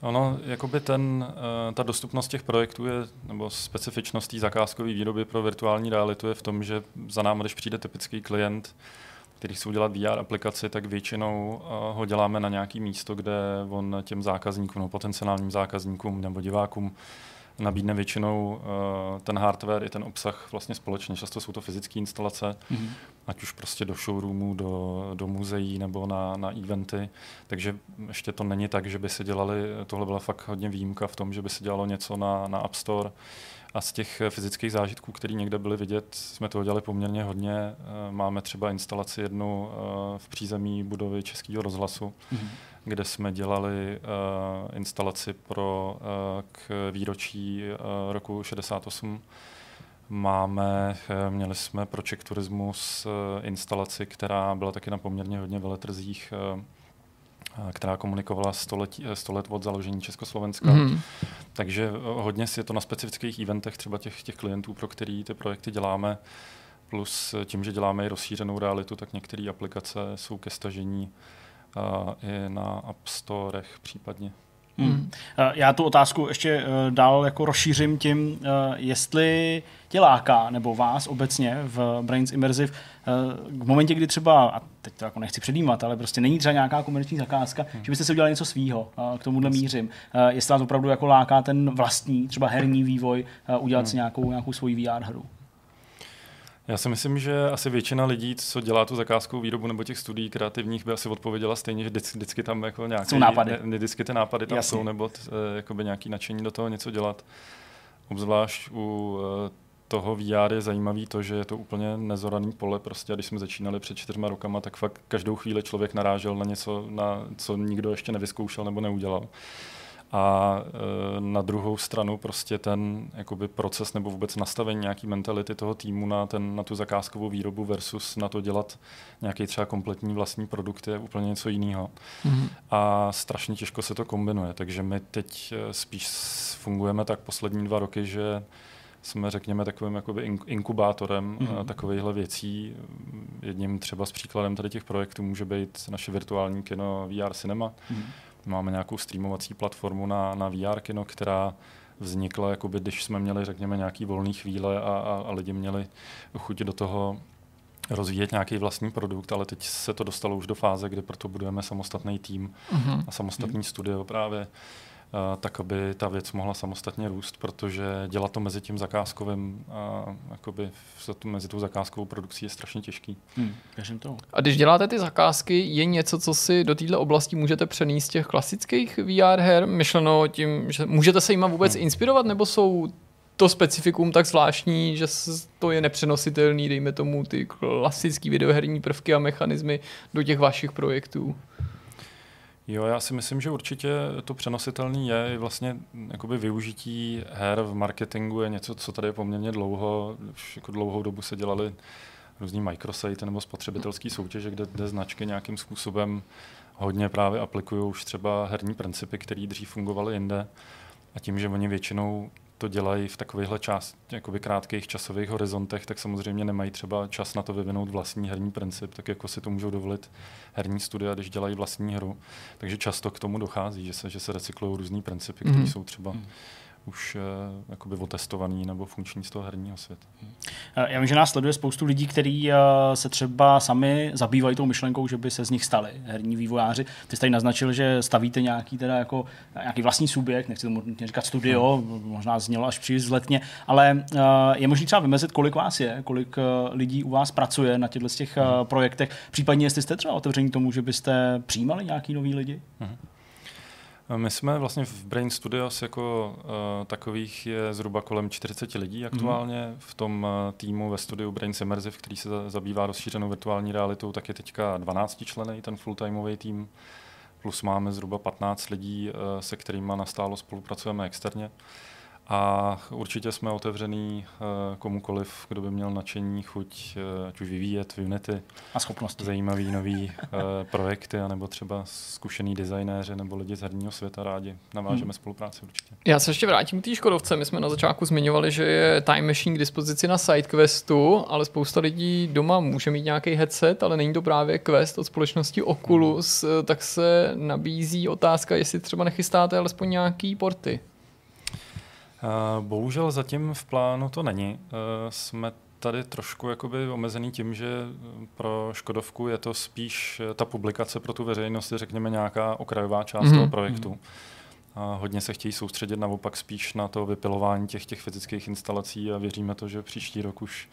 Ono, jakoby ten, eh, ta dostupnost těch projektů je, nebo specifičnost té zakázkové výroby pro virtuální realitu je v tom, že za námi, když přijde typický klient, který chce udělat VR aplikaci, tak většinou eh, ho děláme na nějaký místo, kde on těm zákazníkům, nebo potenciálním zákazníkům nebo divákům nabídne většinou uh, ten hardware i ten obsah vlastně společně. Často jsou to fyzické instalace, mm-hmm. ať už prostě do showroomů, do, do muzeí nebo na, na eventy. Takže ještě to není tak, že by se dělali, tohle byla fakt hodně výjimka v tom, že by se dělalo něco na, na App Store. A z těch fyzických zážitků, které někde byly vidět, jsme toho dělali poměrně hodně. Eh, máme třeba instalaci jednu eh, v přízemí budovy Českého rozhlasu, mm-hmm kde jsme dělali uh, instalaci pro uh, k výročí uh, roku 68. Máme, měli jsme pro Czech Turismus instalaci, která byla taky na poměrně hodně veletrzích, která komunikovala 100 let, 100 let od založení Československa. Mm. Takže hodně je to na specifických eventech třeba těch, těch klientů, pro který ty projekty děláme. Plus tím, že děláme i rozšířenou realitu, tak některé aplikace jsou ke stažení i na App Storech případně. Hmm. Já tu otázku ještě eh, dál jako rozšířím tím, eh, jestli tě láká, nebo vás obecně v Brains Immersive, v momentě, kdy třeba, a teď to jako nechci předjímat, ale prostě není třeba nějaká komerční zakázka, hmm. že byste si udělali něco svýho, k tomuhle mířím. Jestli vás opravdu jako láká ten vlastní, třeba herní vývoj, udělat hmm. si nějakou, nějakou svoji VR hru. Já si myslím, že asi většina lidí, co dělá tu zakázkovou výrobu nebo těch studií kreativních, by asi odpověděla stejně, že vždycky, vždycky tam jako nějaké jsou nápady. Ne, vždycky ty nápady tam Jasně. jsou, nebo t, eh, jakoby nějaký nadšení do toho něco dělat. Obzvlášť u eh, toho VR je zajímavý to, že je to úplně nezoraný pole. Prostě, a když jsme začínali před čtyřma rokama, tak fakt každou chvíli člověk narážel na něco, na co nikdo ještě nevyzkoušel nebo neudělal. A e, na druhou stranu prostě ten jakoby proces nebo vůbec nastavení nějaký mentality toho týmu na, ten, na tu zakázkovou výrobu versus na to dělat nějaký třeba kompletní vlastní produkt je úplně něco jiného. Mm-hmm. A strašně těžko se to kombinuje. Takže my teď e, spíš fungujeme tak poslední dva roky, že jsme, řekněme, takovým jakoby inkubátorem mm-hmm. takovýchhle věcí. Jedním třeba z příkladem tady těch projektů může být naše virtuální kino VR Cinema. Mm-hmm Máme nějakou streamovací platformu na, na VR kino, která vznikla, jakoby, když jsme měli, řekněme, nějaký volný chvíle a, a, a lidi měli chuť do toho rozvíjet nějaký vlastní produkt, ale teď se to dostalo už do fáze, kdy proto budujeme samostatný tým mm-hmm. a samostatný mm-hmm. studio právě tak aby ta věc mohla samostatně růst, protože dělat to mezi tím zakázkovým a jakoby mezi tou zakázkovou produkcí je strašně těžký. Hmm, to. A když děláte ty zakázky, je něco, co si do této oblasti můžete přenést z těch klasických VR her, myšleno tím, že můžete se jima vůbec hmm. inspirovat, nebo jsou to specifikum tak zvláštní, že to je nepřenositelný, dejme tomu ty klasické videoherní prvky a mechanismy do těch vašich projektů? Jo, já si myslím, že určitě to přenositelný je. Vlastně jakoby využití her v marketingu je něco, co tady je poměrně dlouho, už jako dlouhou dobu se dělali různý microsite nebo spotřebitelské soutěže, kde, kde značky nějakým způsobem hodně právě aplikují už třeba herní principy, které dřív fungovaly jinde. A tím, že oni většinou to dělají v takovýchhle čas, jakoby krátkých časových horizontech, tak samozřejmě nemají třeba čas na to vyvinout vlastní herní princip, tak jako si to můžou dovolit herní studia, když dělají vlastní hru. Takže často k tomu dochází, že se, že se recyklují různý principy, které mm-hmm. jsou třeba mm-hmm už uh, jakoby otestovaný nebo funkční z toho herního světa. Eh, já vím, že nás sleduje spoustu lidí, kteří uh, se třeba sami zabývají tou myšlenkou, že by se z nich stali herní vývojáři. Ty jste tady naznačil, že stavíte nějaký, teda jako, nějaký vlastní subjekt, nechci tomu říkat studio, hmm. možná znělo až příliš vzletně, ale uh, je možné třeba vymezit, kolik vás je, kolik lidí u vás pracuje na těchto těch uh, projektech, případně jestli jste třeba otevření tomu, že byste přijímali nějaký nový lidi? Hmm. My jsme vlastně v Brain Studios jako uh, takových je zhruba kolem 40 lidí aktuálně. Mm. V tom uh, týmu ve studiu Brain Immersive, který se zabývá rozšířenou virtuální realitou, tak je teďka 12 člený ten full-timeový tým. Plus máme zhruba 15 lidí, uh, se kterými nastálo spolupracujeme externě. A určitě jsme otevřený uh, komukoliv, kdo by měl nadšení, chuť, uh, ať už vyvíjet v Unity. A schopnosti. Zajímavý nový uh, projekty, anebo třeba zkušený designéři nebo lidi z herního světa rádi. Navážeme hmm. spolupráci určitě. Já se ještě vrátím k té Škodovce. My jsme na začátku zmiňovali, že je Time Machine k dispozici na SideQuestu, ale spousta lidí doma může mít nějaký headset, ale není to právě Quest od společnosti Oculus, hmm. tak se nabízí otázka, jestli třeba nechystáte alespoň nějaký porty. Bohužel zatím v plánu to není. Jsme tady trošku jakoby omezený tím, že pro Škodovku je to spíš ta publikace pro tu veřejnost, řekněme nějaká okrajová část mm-hmm. toho projektu. A hodně se chtějí soustředit naopak spíš na to vypilování těch, těch fyzických instalací a věříme to, že příští rok už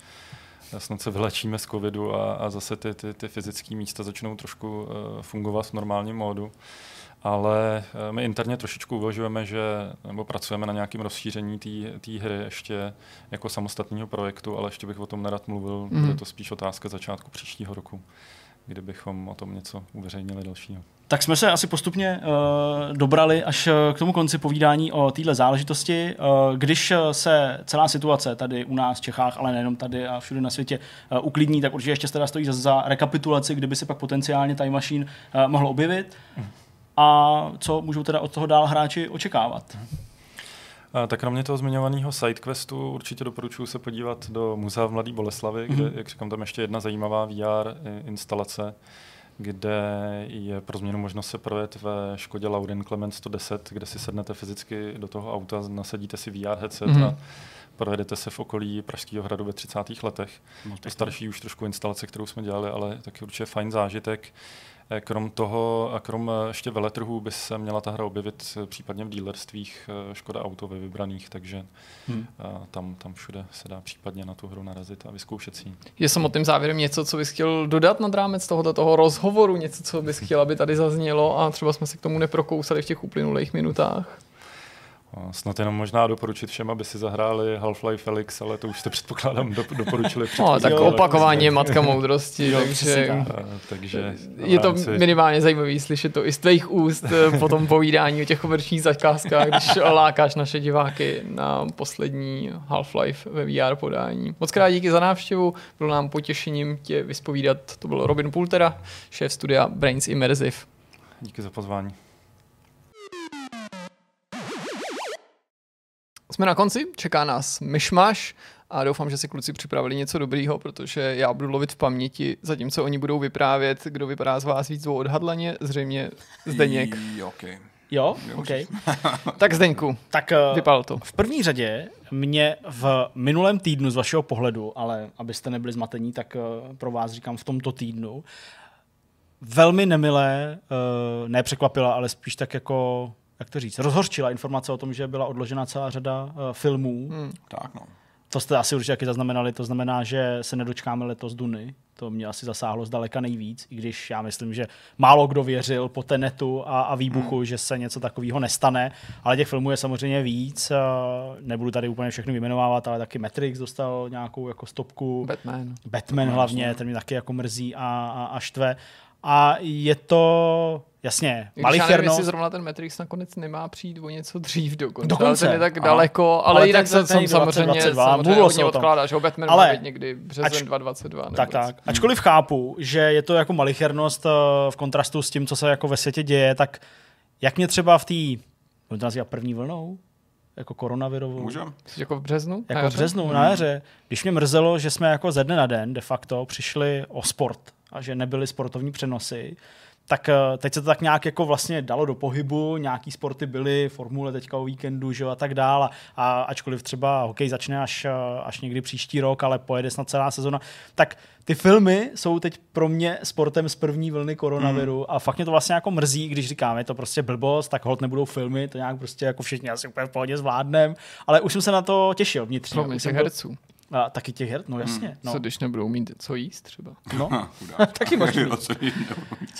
snad se vylečíme z covidu a, a zase ty, ty, ty fyzické místa začnou trošku uh, fungovat v normálním módu ale eh, my interně trošičku uvažujeme, že, nebo pracujeme na nějakém rozšíření té hry ještě jako samostatného projektu, ale ještě bych o tom nerad mluvil, mm. bude to spíš otázka začátku příštího roku, kdybychom o tom něco uveřejnili dalšího. Tak jsme se asi postupně uh, dobrali až eh, k tomu konci povídání o téhle záležitosti. Uh, když se celá situace tady u nás v Čechách, ale nejenom tady a všude na světě uh, uklidní, tak určitě ještě teda stojí za, za rekapitulaci, kdyby se pak potenciálně Time Machine uh, mohl objevit. A co můžou teda od toho dál hráči očekávat. Tak kromě toho zmiňovaného sidequestu určitě doporučuji se podívat do muzea v Mladé Boleslavi, kde, mm-hmm. jak říkám, tam ještě jedna zajímavá VR instalace, kde je pro změnu možnost se projet ve Škodě Laudin Clement 110, kde si sednete fyzicky do toho auta, nasadíte si VR headset mm-hmm. a projedete se v okolí Pražského hradu ve 30. letech. No, to starší už trošku instalace, kterou jsme dělali, ale taky určitě fajn zážitek. Eh, krom toho a krom eh, ještě veletrhů by se měla ta hra objevit eh, případně v dílerstvích Škoda Auto ve vybraných, takže hmm. tam, tam všude se dá případně na tu hru narazit a vyzkoušet si Je samotným závěrem něco, co bys chtěl dodat nad rámec tohoto toho rozhovoru, něco, co bys chtěl, aby tady zaznělo a třeba jsme se k tomu neprokousali v těch uplynulých minutách? Snad jenom možná doporučit všem, aby si zahráli Half-Life Felix, ale to už jste předpokládám do, doporučili. No, tak opakování je matka moudrosti, jo, takže, takže je to minimálně zajímavé slyšet to i z tvých úst eh, po tom povídání o těch komerčních zakázkách, když lákáš naše diváky na poslední Half-Life ve VR podání. Moc krát díky za návštěvu, bylo nám potěšením tě vyspovídat. To byl Robin Pultera, šéf studia Brains Immersive. Díky za pozvání. Jsme na konci, čeká nás myšmaš a doufám, že si kluci připravili něco dobrýho, protože já budu lovit v paměti, zatímco oni budou vyprávět, kdo vypadá z vás víc odhadlaně, zřejmě Zdeněk. Okay. Jo, OK. tak Zdeňku, tak uh, vypadalo to. V první řadě mě v minulém týdnu z vašeho pohledu, ale abyste nebyli zmatení, tak uh, pro vás říkám v tomto týdnu, velmi nemilé, uh, nepřekvapila, ale spíš tak jako jak to říct, rozhorčila informace o tom, že byla odložena celá řada uh, filmů. Hmm. Tak no. To jste asi určitě taky zaznamenali, to znamená, že se nedočkáme letos Duny. To mě asi zasáhlo zdaleka nejvíc, i když já myslím, že málo kdo věřil po tenetu a, a výbuchu, hmm. že se něco takového nestane, ale těch filmů je samozřejmě víc. Nebudu tady úplně všechny vyjmenovávat, ale taky Matrix dostal nějakou jako stopku. Batman. Batman hlavně, ten mě taky jako mrzí a, a, a štve. A je to Jasně, malichernost. Já nevím, jestli zrovna ten Matrix nakonec nemá přijít o něco dřív dokonce. dokonce. Ale ten je tak daleko, ale, ale jinak jsem samozřejmě, 22, samozřejmě odkládá, že Batman ale, má být někdy březen ač, 2022. Tak, tak. Hmm. Ačkoliv chápu, že je to jako malichernost eh, v kontrastu s tím, co se jako ve světě děje, tak jak mě třeba v té, to nazývat první vlnou, jako koronavirovou. Můžem. Jako v březnu? Jako v březnu, na jaře. Když mě mrzelo, že jsme jako ze dne na den de facto přišli o sport a že nebyly sportovní přenosy, tak eh, teď se to tak nějak jako vlastně dalo do pohybu, nějaký sporty byly, formule teďka o víkendu, že a tak dál, a ačkoliv třeba hokej začne až, eh, až někdy příští rok, ale pojede snad celá sezona, tak ty filmy jsou teď pro mě sportem z první vlny koronaviru mm. a fakt mě to vlastně jako mrzí, když říkáme, je to prostě blbost, tak hod nebudou filmy, to nějak prostě jako všichni asi úplně v pohodě zvládnem, ale už jsem se na to těšil vnitřně. Pro těch herců. A taky těch her, no jasně. Hmm. No. Co když nebudou mít co jíst třeba? No, taky možná.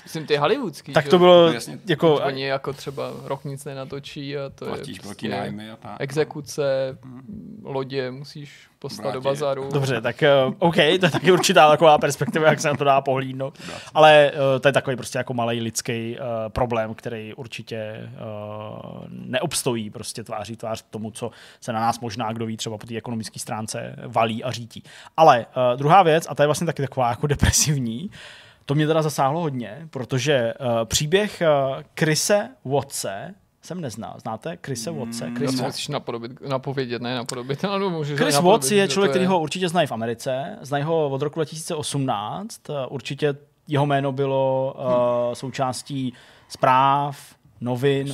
Myslím ty hollywoodský. Tak to bylo no, jasně, jako... Oni jako třeba rok nic nenatočí a to Platíš je prostě nájmy a tak. No. Exekuce, hmm. lodě musíš poslat Brátě. do bazaru. Dobře, tak uh, OK, to je taky určitá taková perspektiva, jak se na to dá pohlídnout. Ale uh, to je takový prostě jako malý lidský uh, problém, který určitě uh, neobstojí prostě tváří tvář tomu, co se na nás možná, kdo ví, třeba po té ekonomické stránce valí a řítí. Ale uh, druhá věc, a to je vlastně taky taková jako depresivní, to mě teda zasáhlo hodně, protože uh, příběh uh, Krise Watse, jsem neznal. Znáte Krise Watse? Mm, Chris Watts. napodobit, napovědět, ne napodobit, ale můžeš Chris Watts je člověk, který ho určitě znají v Americe. Znají ho od roku 2018. Určitě jeho jméno bylo uh, součástí zpráv, novin.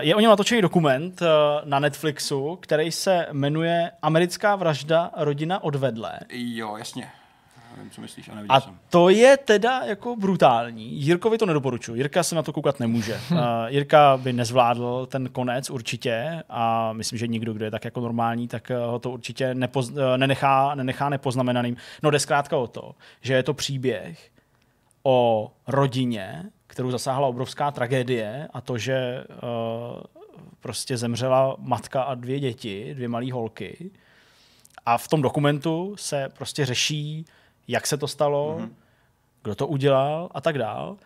Je o něm natočený dokument na Netflixu, který se jmenuje Americká vražda rodina odvedle. Jo, jasně nevím, co myslíš, a A jsem. to je teda jako brutální. Jirkovi to nedoporučuji. Jirka se na to koukat nemůže. uh, Jirka by nezvládl ten konec určitě a myslím, že nikdo, kdo je tak jako normální, tak ho to určitě nepoz, nenechá, nenechá nepoznamenaným. No jde zkrátka o to, že je to příběh o rodině, kterou zasáhla obrovská tragédie a to, že uh, prostě zemřela matka a dvě děti, dvě malé holky. A v tom dokumentu se prostě řeší jak se to stalo, mm-hmm. kdo to udělal a tak dál.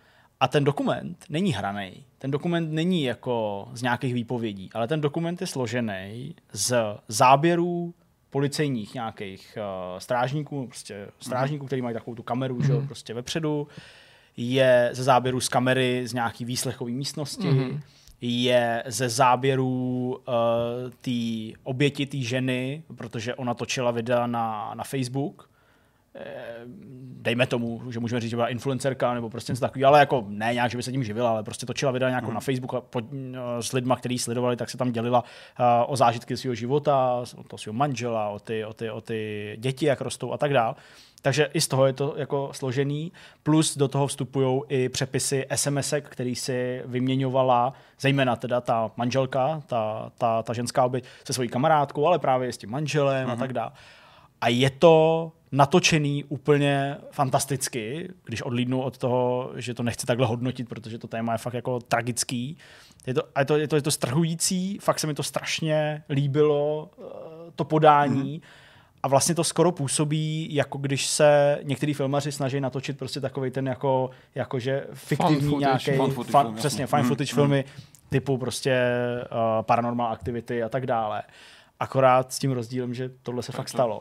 A ten dokument není hraný. Ten dokument není jako z nějakých výpovědí, ale ten dokument je složený z záběrů policejních nějakých uh, strážníků, prostě strážníků, mm-hmm. kteří mají takovou tu kameru, mm-hmm. že, mhm. prostě vepředu, je ze záběru z kamery z nějaký výslechové místnosti, mm-hmm. je ze záběrů uh, té oběti té ženy, protože ona točila videa na, na Facebook, dejme tomu, že můžeme říct, že byla influencerka nebo prostě něco takového, ale jako ne nějak, že by se tím živila, ale prostě točila videa nějakou hmm. na Facebook a pod, s lidma, kteří sledovali, tak se tam dělila uh, o zážitky svého života, o to svého manžela, o ty, o, ty, o ty děti, jak rostou a tak dál. Takže i z toho je to jako složený, plus do toho vstupují i přepisy SMS, který si vyměňovala, zejména teda ta manželka, ta, ta, ta ženská oběť se svojí kamarádkou, ale právě s tím manželem mm-hmm. a mhm. tak dále. A je to natočený úplně fantasticky, když odlídnu od toho, že to nechci takhle hodnotit, protože to téma je fakt jako tragický. Je to, je to, je to, je to strhující, fakt se mi to strašně líbilo, eh, to podání. Mm-hmm a vlastně to skoro působí, jako když se některý filmaři snaží natočit prostě takový ten jako, jakože fiktivní nějaký, přesně, fine mm, footage mm. filmy typu prostě uh, paranormal activity a tak dále. Akorát s tím rozdílem, že tohle se tak fakt to, stalo.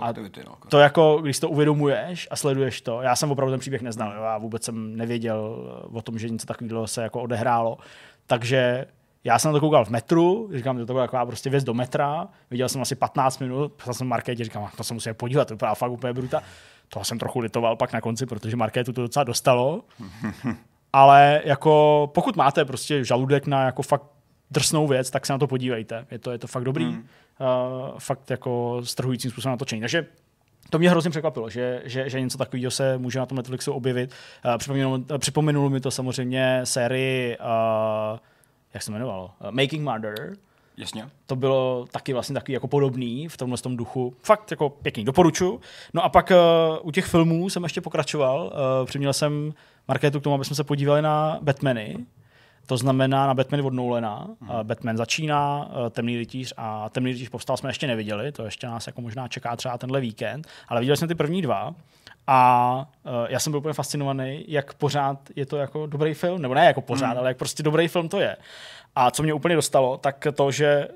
A no, to jako, když to uvědomuješ a sleduješ to, já jsem opravdu ten příběh neznal, já vůbec jsem nevěděl o tom, že něco takového se jako odehrálo, takže já jsem na to koukal v metru, říkám, že to byla taková prostě věc do metra, viděl jsem asi 15 minut, psal jsem Markétě, říkám, to se musím podívat, to vypadá fakt úplně bruta. To jsem trochu litoval pak na konci, protože Markétu to docela dostalo. Ale jako pokud máte prostě žaludek na jako fakt drsnou věc, tak se na to podívejte. Je to, je to fakt dobrý. Mm. Uh, fakt jako strhujícím způsobem natočení. Takže to mě hrozně překvapilo, že, že, že něco takového se může na tom Netflixu objevit. Uh, připomenulo, připomenulo mi to samozřejmě sérii uh, jak se jmenovalo? Uh, Making Murder. Jasně. To bylo taky vlastně takový jako podobný v tomhle tom duchu. Fakt jako pěkný, doporučuji. No a pak uh, u těch filmů jsem ještě pokračoval. Uh, přiměl jsem Marketu k tomu, aby jsme se podívali na Batmany. To znamená na Batman od Nolana. Hmm. Batman začíná, Temný rytíř a Temný rytíř povstal jsme ještě neviděli, to ještě nás jako možná čeká třeba tenhle víkend, ale viděli jsme ty první dva a uh, já jsem byl úplně fascinovaný, jak pořád je to jako dobrý film, nebo ne jako pořád, hmm. ale jak prostě dobrý film to je. A co mě úplně dostalo, tak to, že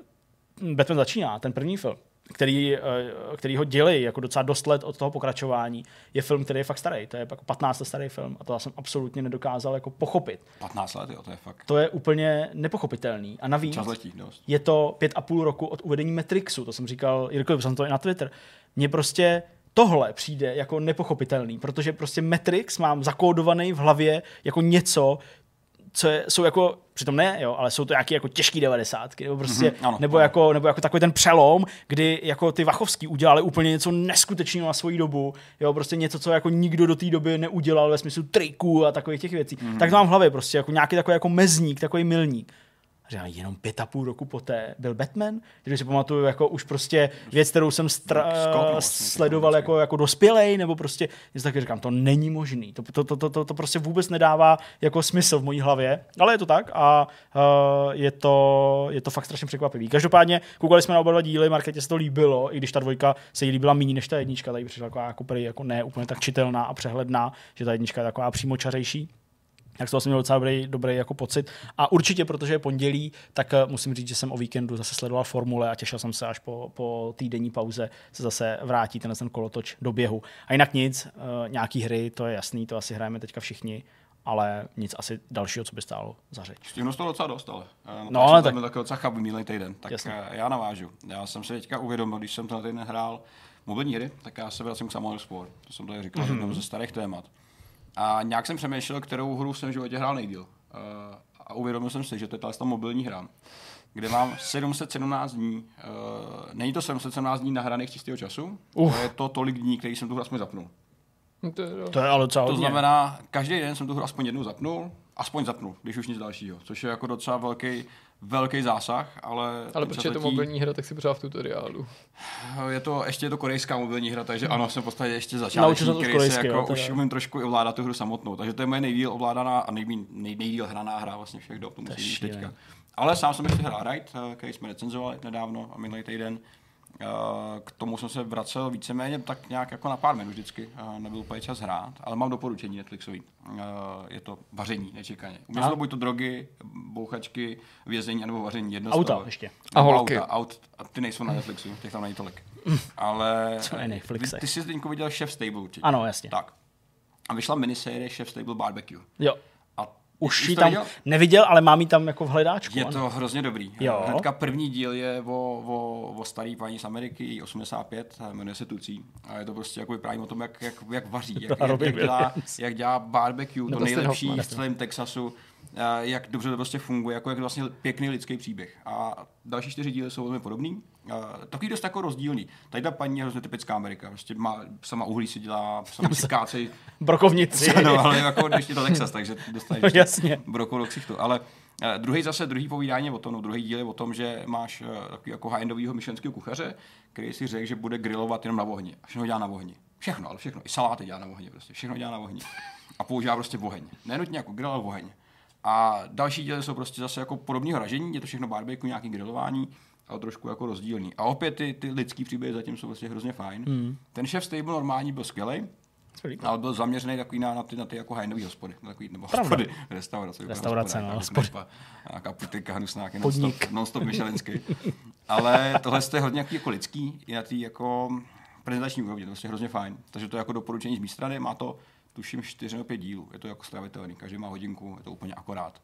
Batman začíná, ten první film, který, uh, který ho dělí jako docela dost let od toho pokračování, je film, který je fakt starý. To je jako 15 let starý film a to já jsem absolutně nedokázal jako pochopit. 15 let, jo, to je fakt. To je úplně nepochopitelný. A navíc letí, dost. je to pět a půl roku od uvedení Matrixu, to jsem říkal Jirko, jsem to i na Twitter. Mě prostě tohle přijde jako nepochopitelný, protože prostě Matrix mám zakódovaný v hlavě jako něco, co je, jsou jako, přitom ne, jo, ale jsou to nějaké jako těžké devadesátky, nebo prostě, mm-hmm, ano, nebo, ano. Jako, nebo jako takový ten přelom, kdy jako ty Vachovský udělali úplně něco neskutečného na svoji dobu, jo, prostě něco, co jako nikdo do té doby neudělal ve smyslu triků a takových těch věcí. Mm-hmm. Tak to mám v hlavě prostě, jako nějaký takový jako mezník, takový milník. A říkám, jenom pět a půl roku poté byl Batman, když si pamatuju jako už prostě věc, kterou jsem stra- vlastně, sledoval jako, jako dospělej, nebo prostě něco taky říkám, to není možný, to, to, to, to, to, to prostě vůbec nedává jako smysl v mojí hlavě, ale je to tak a uh, je, to, je to fakt strašně překvapivý. Každopádně koukali jsme na oba dva díly, Marketě se to líbilo, i když ta dvojka se jí líbila méně než ta jednička, tady přišla taková jako, jako ne úplně tak čitelná a přehledná, že ta jednička je taková přímočařejší tak to jsem měl docela dobrý, dobrý jako pocit. A určitě, protože je pondělí, tak eh, musím říct, že jsem o víkendu zase sledoval formule a těšil jsem se, až po, po týdenní pauze se zase vrátí ten, ten kolotoč do běhu. A jinak nic, uh, nějaký hry, to je jasný, to asi hrajeme teďka všichni ale nic asi dalšího, co by stálo za řeč. Stihnu to docela dost, ale. Eh, no, ale tak... Takový docela chabu minulý týden, tak Jasně. já navážu. Já jsem si teďka uvědomil, když jsem ten týden hrál mobilní hry, tak já se vracím k Samuel Sport. To jsem tady říkal, mm-hmm. ze starých témat. A nějak jsem přemýšlel, kterou hru jsem v životě hrál nejdíl. Uh, a uvědomil jsem si, že to je ta mobilní hra, kde mám 717 dní. Uh, není to 717 dní nahraných čistého času, uh. je to tolik dní, který jsem tu hru aspoň zapnul. To je ale docela To znamená, každý den jsem tu hru aspoň jednou zapnul, aspoň zapnul, když už nic dalšího, což je jako docela velký velký zásah, ale... Ale protože je to mobilní hra, tak si pořád v tutoriálu. Je to, ještě je to korejská mobilní hra, takže ano, jsem v podstatě ještě začátečník, který korejský, se jako jo, už umím trošku ovládat tu hru samotnou. Takže to je moje nejdíl ovládaná a nejmín, nej, nejdíl hraná hra vlastně všech dob, to musím říct teďka. Ale sám jsem ještě hrál Ride, eh, který jsme recenzovali nedávno a minulý týden. Eh, k tomu jsem se vracel víceméně tak nějak jako na pár minut vždycky. Eh, nebyl úplně čas hrát, ale mám doporučení Netflixový. Eh, je to vaření, nečekaně. Umyslel buď to drogy, bouchačky, vězení nebo vaření jedno Auta ještě. A holky. Auta, aut, a ty nejsou na Netflixu, těch tam není tolik. Ale Co je Netflix? Ty, ty jsi Zdeňku viděl Chef Stable určitě. Ano, jasně. Tak. A vyšla minisérie Chef Stable Barbecue. Jo. Už ji tam viděl? neviděl, ale mám ji tam jako v hledáčku. Je ano. to hrozně dobrý. Jo. Hnedka první díl je o, o, o starý paní z Ameriky, 85, jmenuje se Tucí. A je to prostě jako vypráví o tom, jak, jak, jak vaří, jak, jak, jak, dělá, jak dělá barbecue, to nejlepší v celém Texasu jak dobře to prostě funguje, jako jak vlastně pěkný lidský příběh. A další čtyři díly jsou velmi podobný. Takový dost jako rozdílný. Tady ta paní je hrozně typická Amerika. Prostě má, sama uhlí si dělá, sama si kácej. Brokovnici. no, ale jako když je to Texas, takže dostaneš no, jasně. brokou do ksichtu. Ale uh, druhý zase, druhý povídání o tom, no, druhý díl je o tom, že máš uh, takový jako high-endovýho myšlenského kuchaře, který si řekl, že bude grilovat jenom na ohni. A všechno dělá na ohni. Všechno, ale všechno. I saláty dělá na ohni, prostě. Všechno dělá na ohni. A používá prostě oheň. Nenutně jako grill, ale oheň. A další díly jsou prostě zase jako podobného ražení, je to všechno barbecue, nějaký grilování, ale trošku jako rozdílný. A opět ty, ty lidský příběhy zatím jsou vlastně hrozně fajn. Mm. Ten šéf stable normální byl skvělý, ale byl zaměřený takový na, na ty, na ty jako high hospody, na takový, nebo Pravda. hospody, restaurace. Restaurace, no, hospody. Nějaká putika hnusná, non-stop, non-stop myšelinský. ale tohle je hodně jako lidský, i na ty jako prezentační úrovni, to je vlastně hrozně fajn. Takže to je jako doporučení z mé strany, má to tuším 4 nebo 5 dílů. Je to jako stravitelný, každý má hodinku, je to úplně akorát.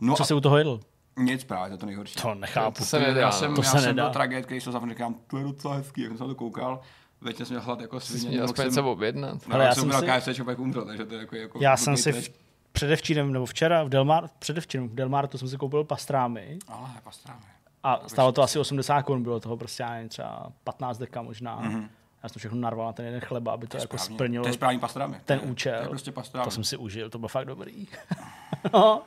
No Co jsi u toho jedl? Nic právě, to je to nejhorší. To nechápu. To, to se nedá. Já jsem, to já se jsem nedá. byl tragéd, který jsem zavřel, říkám, to je docela hezký, jak jsem to koukal. Večer jsem měl hlad jako svině. Měl aspoň se objednat. No, Ale já jsem byl si... KFC, člověk umřel, takže to je jako, jako Já jsem si v, předevčírem nebo včera v Delmar, předevčírem v Delmartu jsem si koupil pastrámy. Ale pastrámy. A stálo to asi 80 korun, bylo toho prostě já nevím, třeba 15 deka možná. Mm-hmm. Já jsem všechno narval na ten jeden chleba, aby to, to jako správně, splnilo to je správný pastrami. ten účel. To, je prostě pastrami. to jsem si užil, to bylo fakt dobrý. no.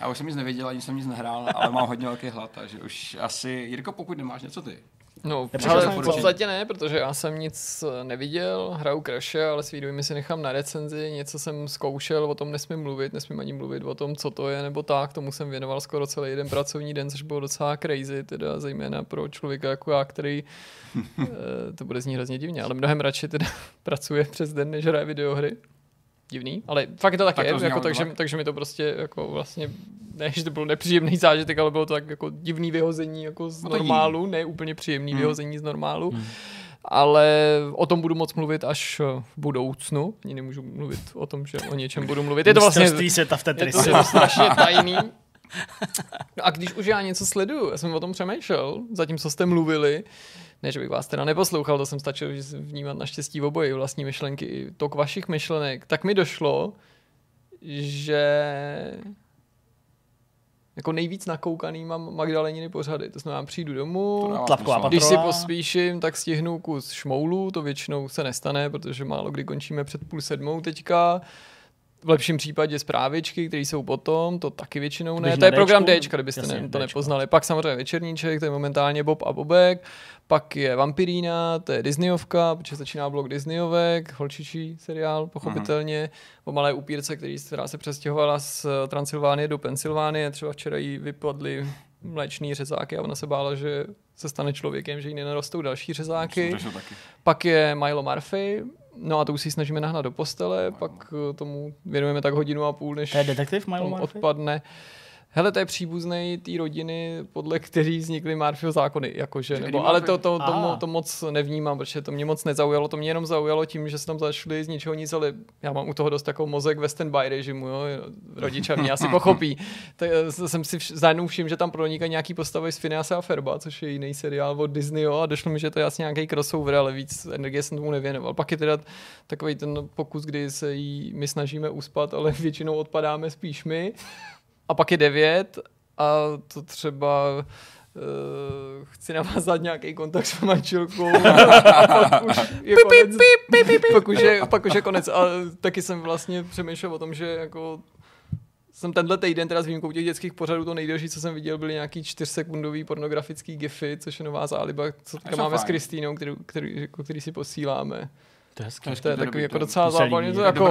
Já už jsem nic nevěděl, ani jsem nic nehrál, ale mám hodně velký hlad, takže už asi, Jirko, pokud nemáš něco ty. No, ale v podstatě ne, protože já jsem nic neviděl, hraju Crashe, ale svý dojmy si nechám na recenzi, něco jsem zkoušel, o tom nesmím mluvit, nesmím ani mluvit o tom, co to je nebo tak, tomu jsem věnoval skoro celý jeden pracovní den, což bylo docela crazy, teda zejména pro člověka jako já, který, eh, to bude znít hrozně divně, ale mnohem radši teda pracuje přes den, než hraje videohry divný, ale fakt to tak, tak je, to jako, takže, takže mi to prostě jako vlastně, ne, že to byl nepříjemný zážitek, ale bylo to tak jako divný vyhození jako z no normálu, ne úplně příjemný hmm. vyhození z normálu. Hmm. Ale o tom budu moc mluvit až v budoucnu. Ani nemůžu mluvit o tom, že o něčem budu mluvit. Je to vlastně světa v je to, je to strašně tajný. No a když už já něco sleduju, já jsem o tom přemýšlel, zatímco jste mluvili, ne, že bych vás teda neposlouchal, to jsem stačil vnímat naštěstí oboji vlastní myšlenky i tok vašich myšlenek, tak mi došlo, že jako nejvíc nakoukaný mám Magdaleniny pořady. To znamená, přijdu domů, když si pospíším, tak stihnu kus šmoulů, to většinou se nestane, protože málo kdy končíme před půl sedmou teďka v lepším případě zprávičky, které jsou potom, to taky většinou ne. To je program D, kdybyste Jasně, ne, to nepoznali. Pak samozřejmě večerníček, to je momentálně Bob a Bobek. Pak je Vampirína, to je Disneyovka, protože začíná blok Disneyovek, holčičí seriál, pochopitelně. Mm-hmm. O malé upírce, který, která se přestěhovala z Transylvánie do Pensylvánie. Třeba včera jí vypadly mléčný řezáky a ona se bála, že se stane člověkem, že jí nenarostou další řezáky. Pak je Milo Murphy, No a to už si snažíme nahnat do postele, pak eh, tomu věnujeme tak hodinu a půl, než to je detektiv odpadne. Hele, to je příbuzný té rodiny, podle který vznikly Murphyho zákony, jakože, nebo, ale to, to, to, to, to, moc nevnímám, protože to mě moc nezaujalo, to mě jenom zaujalo tím, že se tam zašli z ničeho nic, ale já mám u toho dost jako mozek ve standby režimu, jo, rodiče mě asi pochopí. Tak jsem si najednou všiml, že tam pronikají nějaký postavy z Phineasa a Ferba, což je jiný seriál od Disney, jo, a došlo mi, že to je asi nějaký crossover, ale víc energie jsem tomu nevěnoval. Pak je teda takový ten pokus, kdy se jí my snažíme uspat, ale většinou odpadáme spíš my. A pak je devět a to třeba uh, chci navázat nějaký kontakt s manželkou pak už je konec. pak, už je, pak už je konec. A taky jsem vlastně přemýšlel o tom, že jako jsem tenhle týden teda s výjimkou těch dětských pořadů to nejdelší, co jsem viděl, byly nějaký čtyřsekundový pornografický gify, což je nová záliba, co teďka máme fajn. s Kristýnou, který, který, jako, který si posíláme. To je, hezky, to je takový jako docela zábavný. To jako,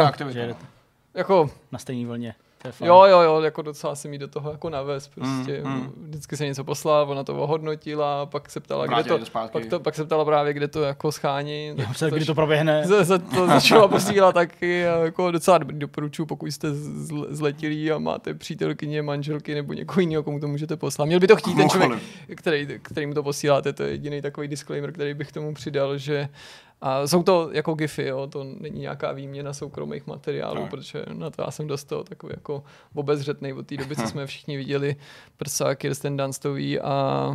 jako, na stejné vlně. Jo, jo, jo, jako docela se mi do toho jako navez, prostě mm, mm. vždycky se něco poslal, ona to ohodnotila, pak se ptala, kde to, pak, to, pak se ptala právě, kde to jako schání. Já se, kdy to proběhne. Se, se to začala posílat taky a jako docela doporučuji, pokud jste zletilí a máte přítelkyně, manželky nebo někoho jiného, komu to můžete poslat. Měl by to chtít ten člověk, který, který mu to posíláte, to je jediný takový disclaimer, který bych tomu přidal, že A jsou to jako gify, jo, to není nějaká výměna soukromých materiálů, Tak. protože na to já jsem dostal takový jako obezřetný od té doby, co jsme všichni viděli prsa Kirsten Dunstový a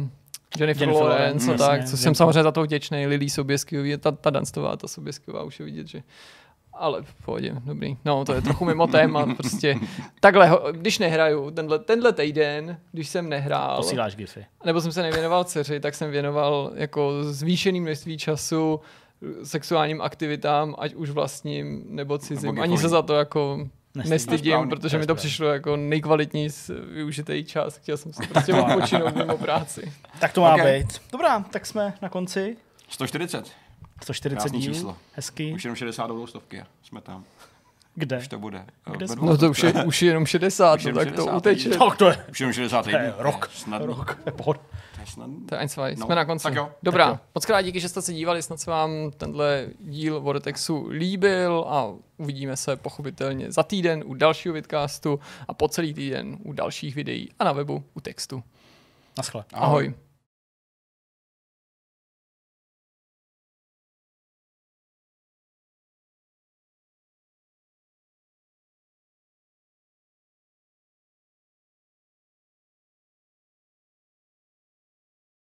Jennifer, Jennifer Lawrence Lawrence, a tak, co jsem samozřejmě za to vděčný, Lily Soběskyový, ta, ta Dunstová, ta Soběskyová už je vidět, že ale v pohodě, dobrý. No, to je trochu mimo téma, prostě takhle, když nehraju, tenhle, tenhle týden, když jsem nehrál, Posíláš gify. nebo jsem se nevěnoval dceři, tak jsem věnoval jako zvýšený množství času sexuálním aktivitám, ať už vlastním nebo cizím. Nebo Ani se za to jako Nestydíš. nestydím, Správně, protože to mi to přišlo jako nejkvalitní využitý čas. Chtěl jsem si prostě odpočinout mimo práci. Tak to má Ok. být. Dobrá, tak jsme na konci. 140. 140 Krásný dílů. číslo. Hezký. Už jenom 60 do stovky. Jsme tam. Kde? Už to bude. Kde Ve jsme? No to už je, už je jenom 60, Už no, jenom tak to 60, uteče. Tak to je. Už jenom 60 To je rok. Snadný. Rok. To je pohod. To je snadný. To je Einsvaj, No, jsme na konci. tak jo. Dobrá, Tak jo. moc krát díky, že jste se dívali, snad se vám tenhle díl Vortexu líbil a uvidíme se pochopitelně za týden u dalšího vidcastu a po celý týden u dalších videí a na webu u textu. Naschle. Ahoj.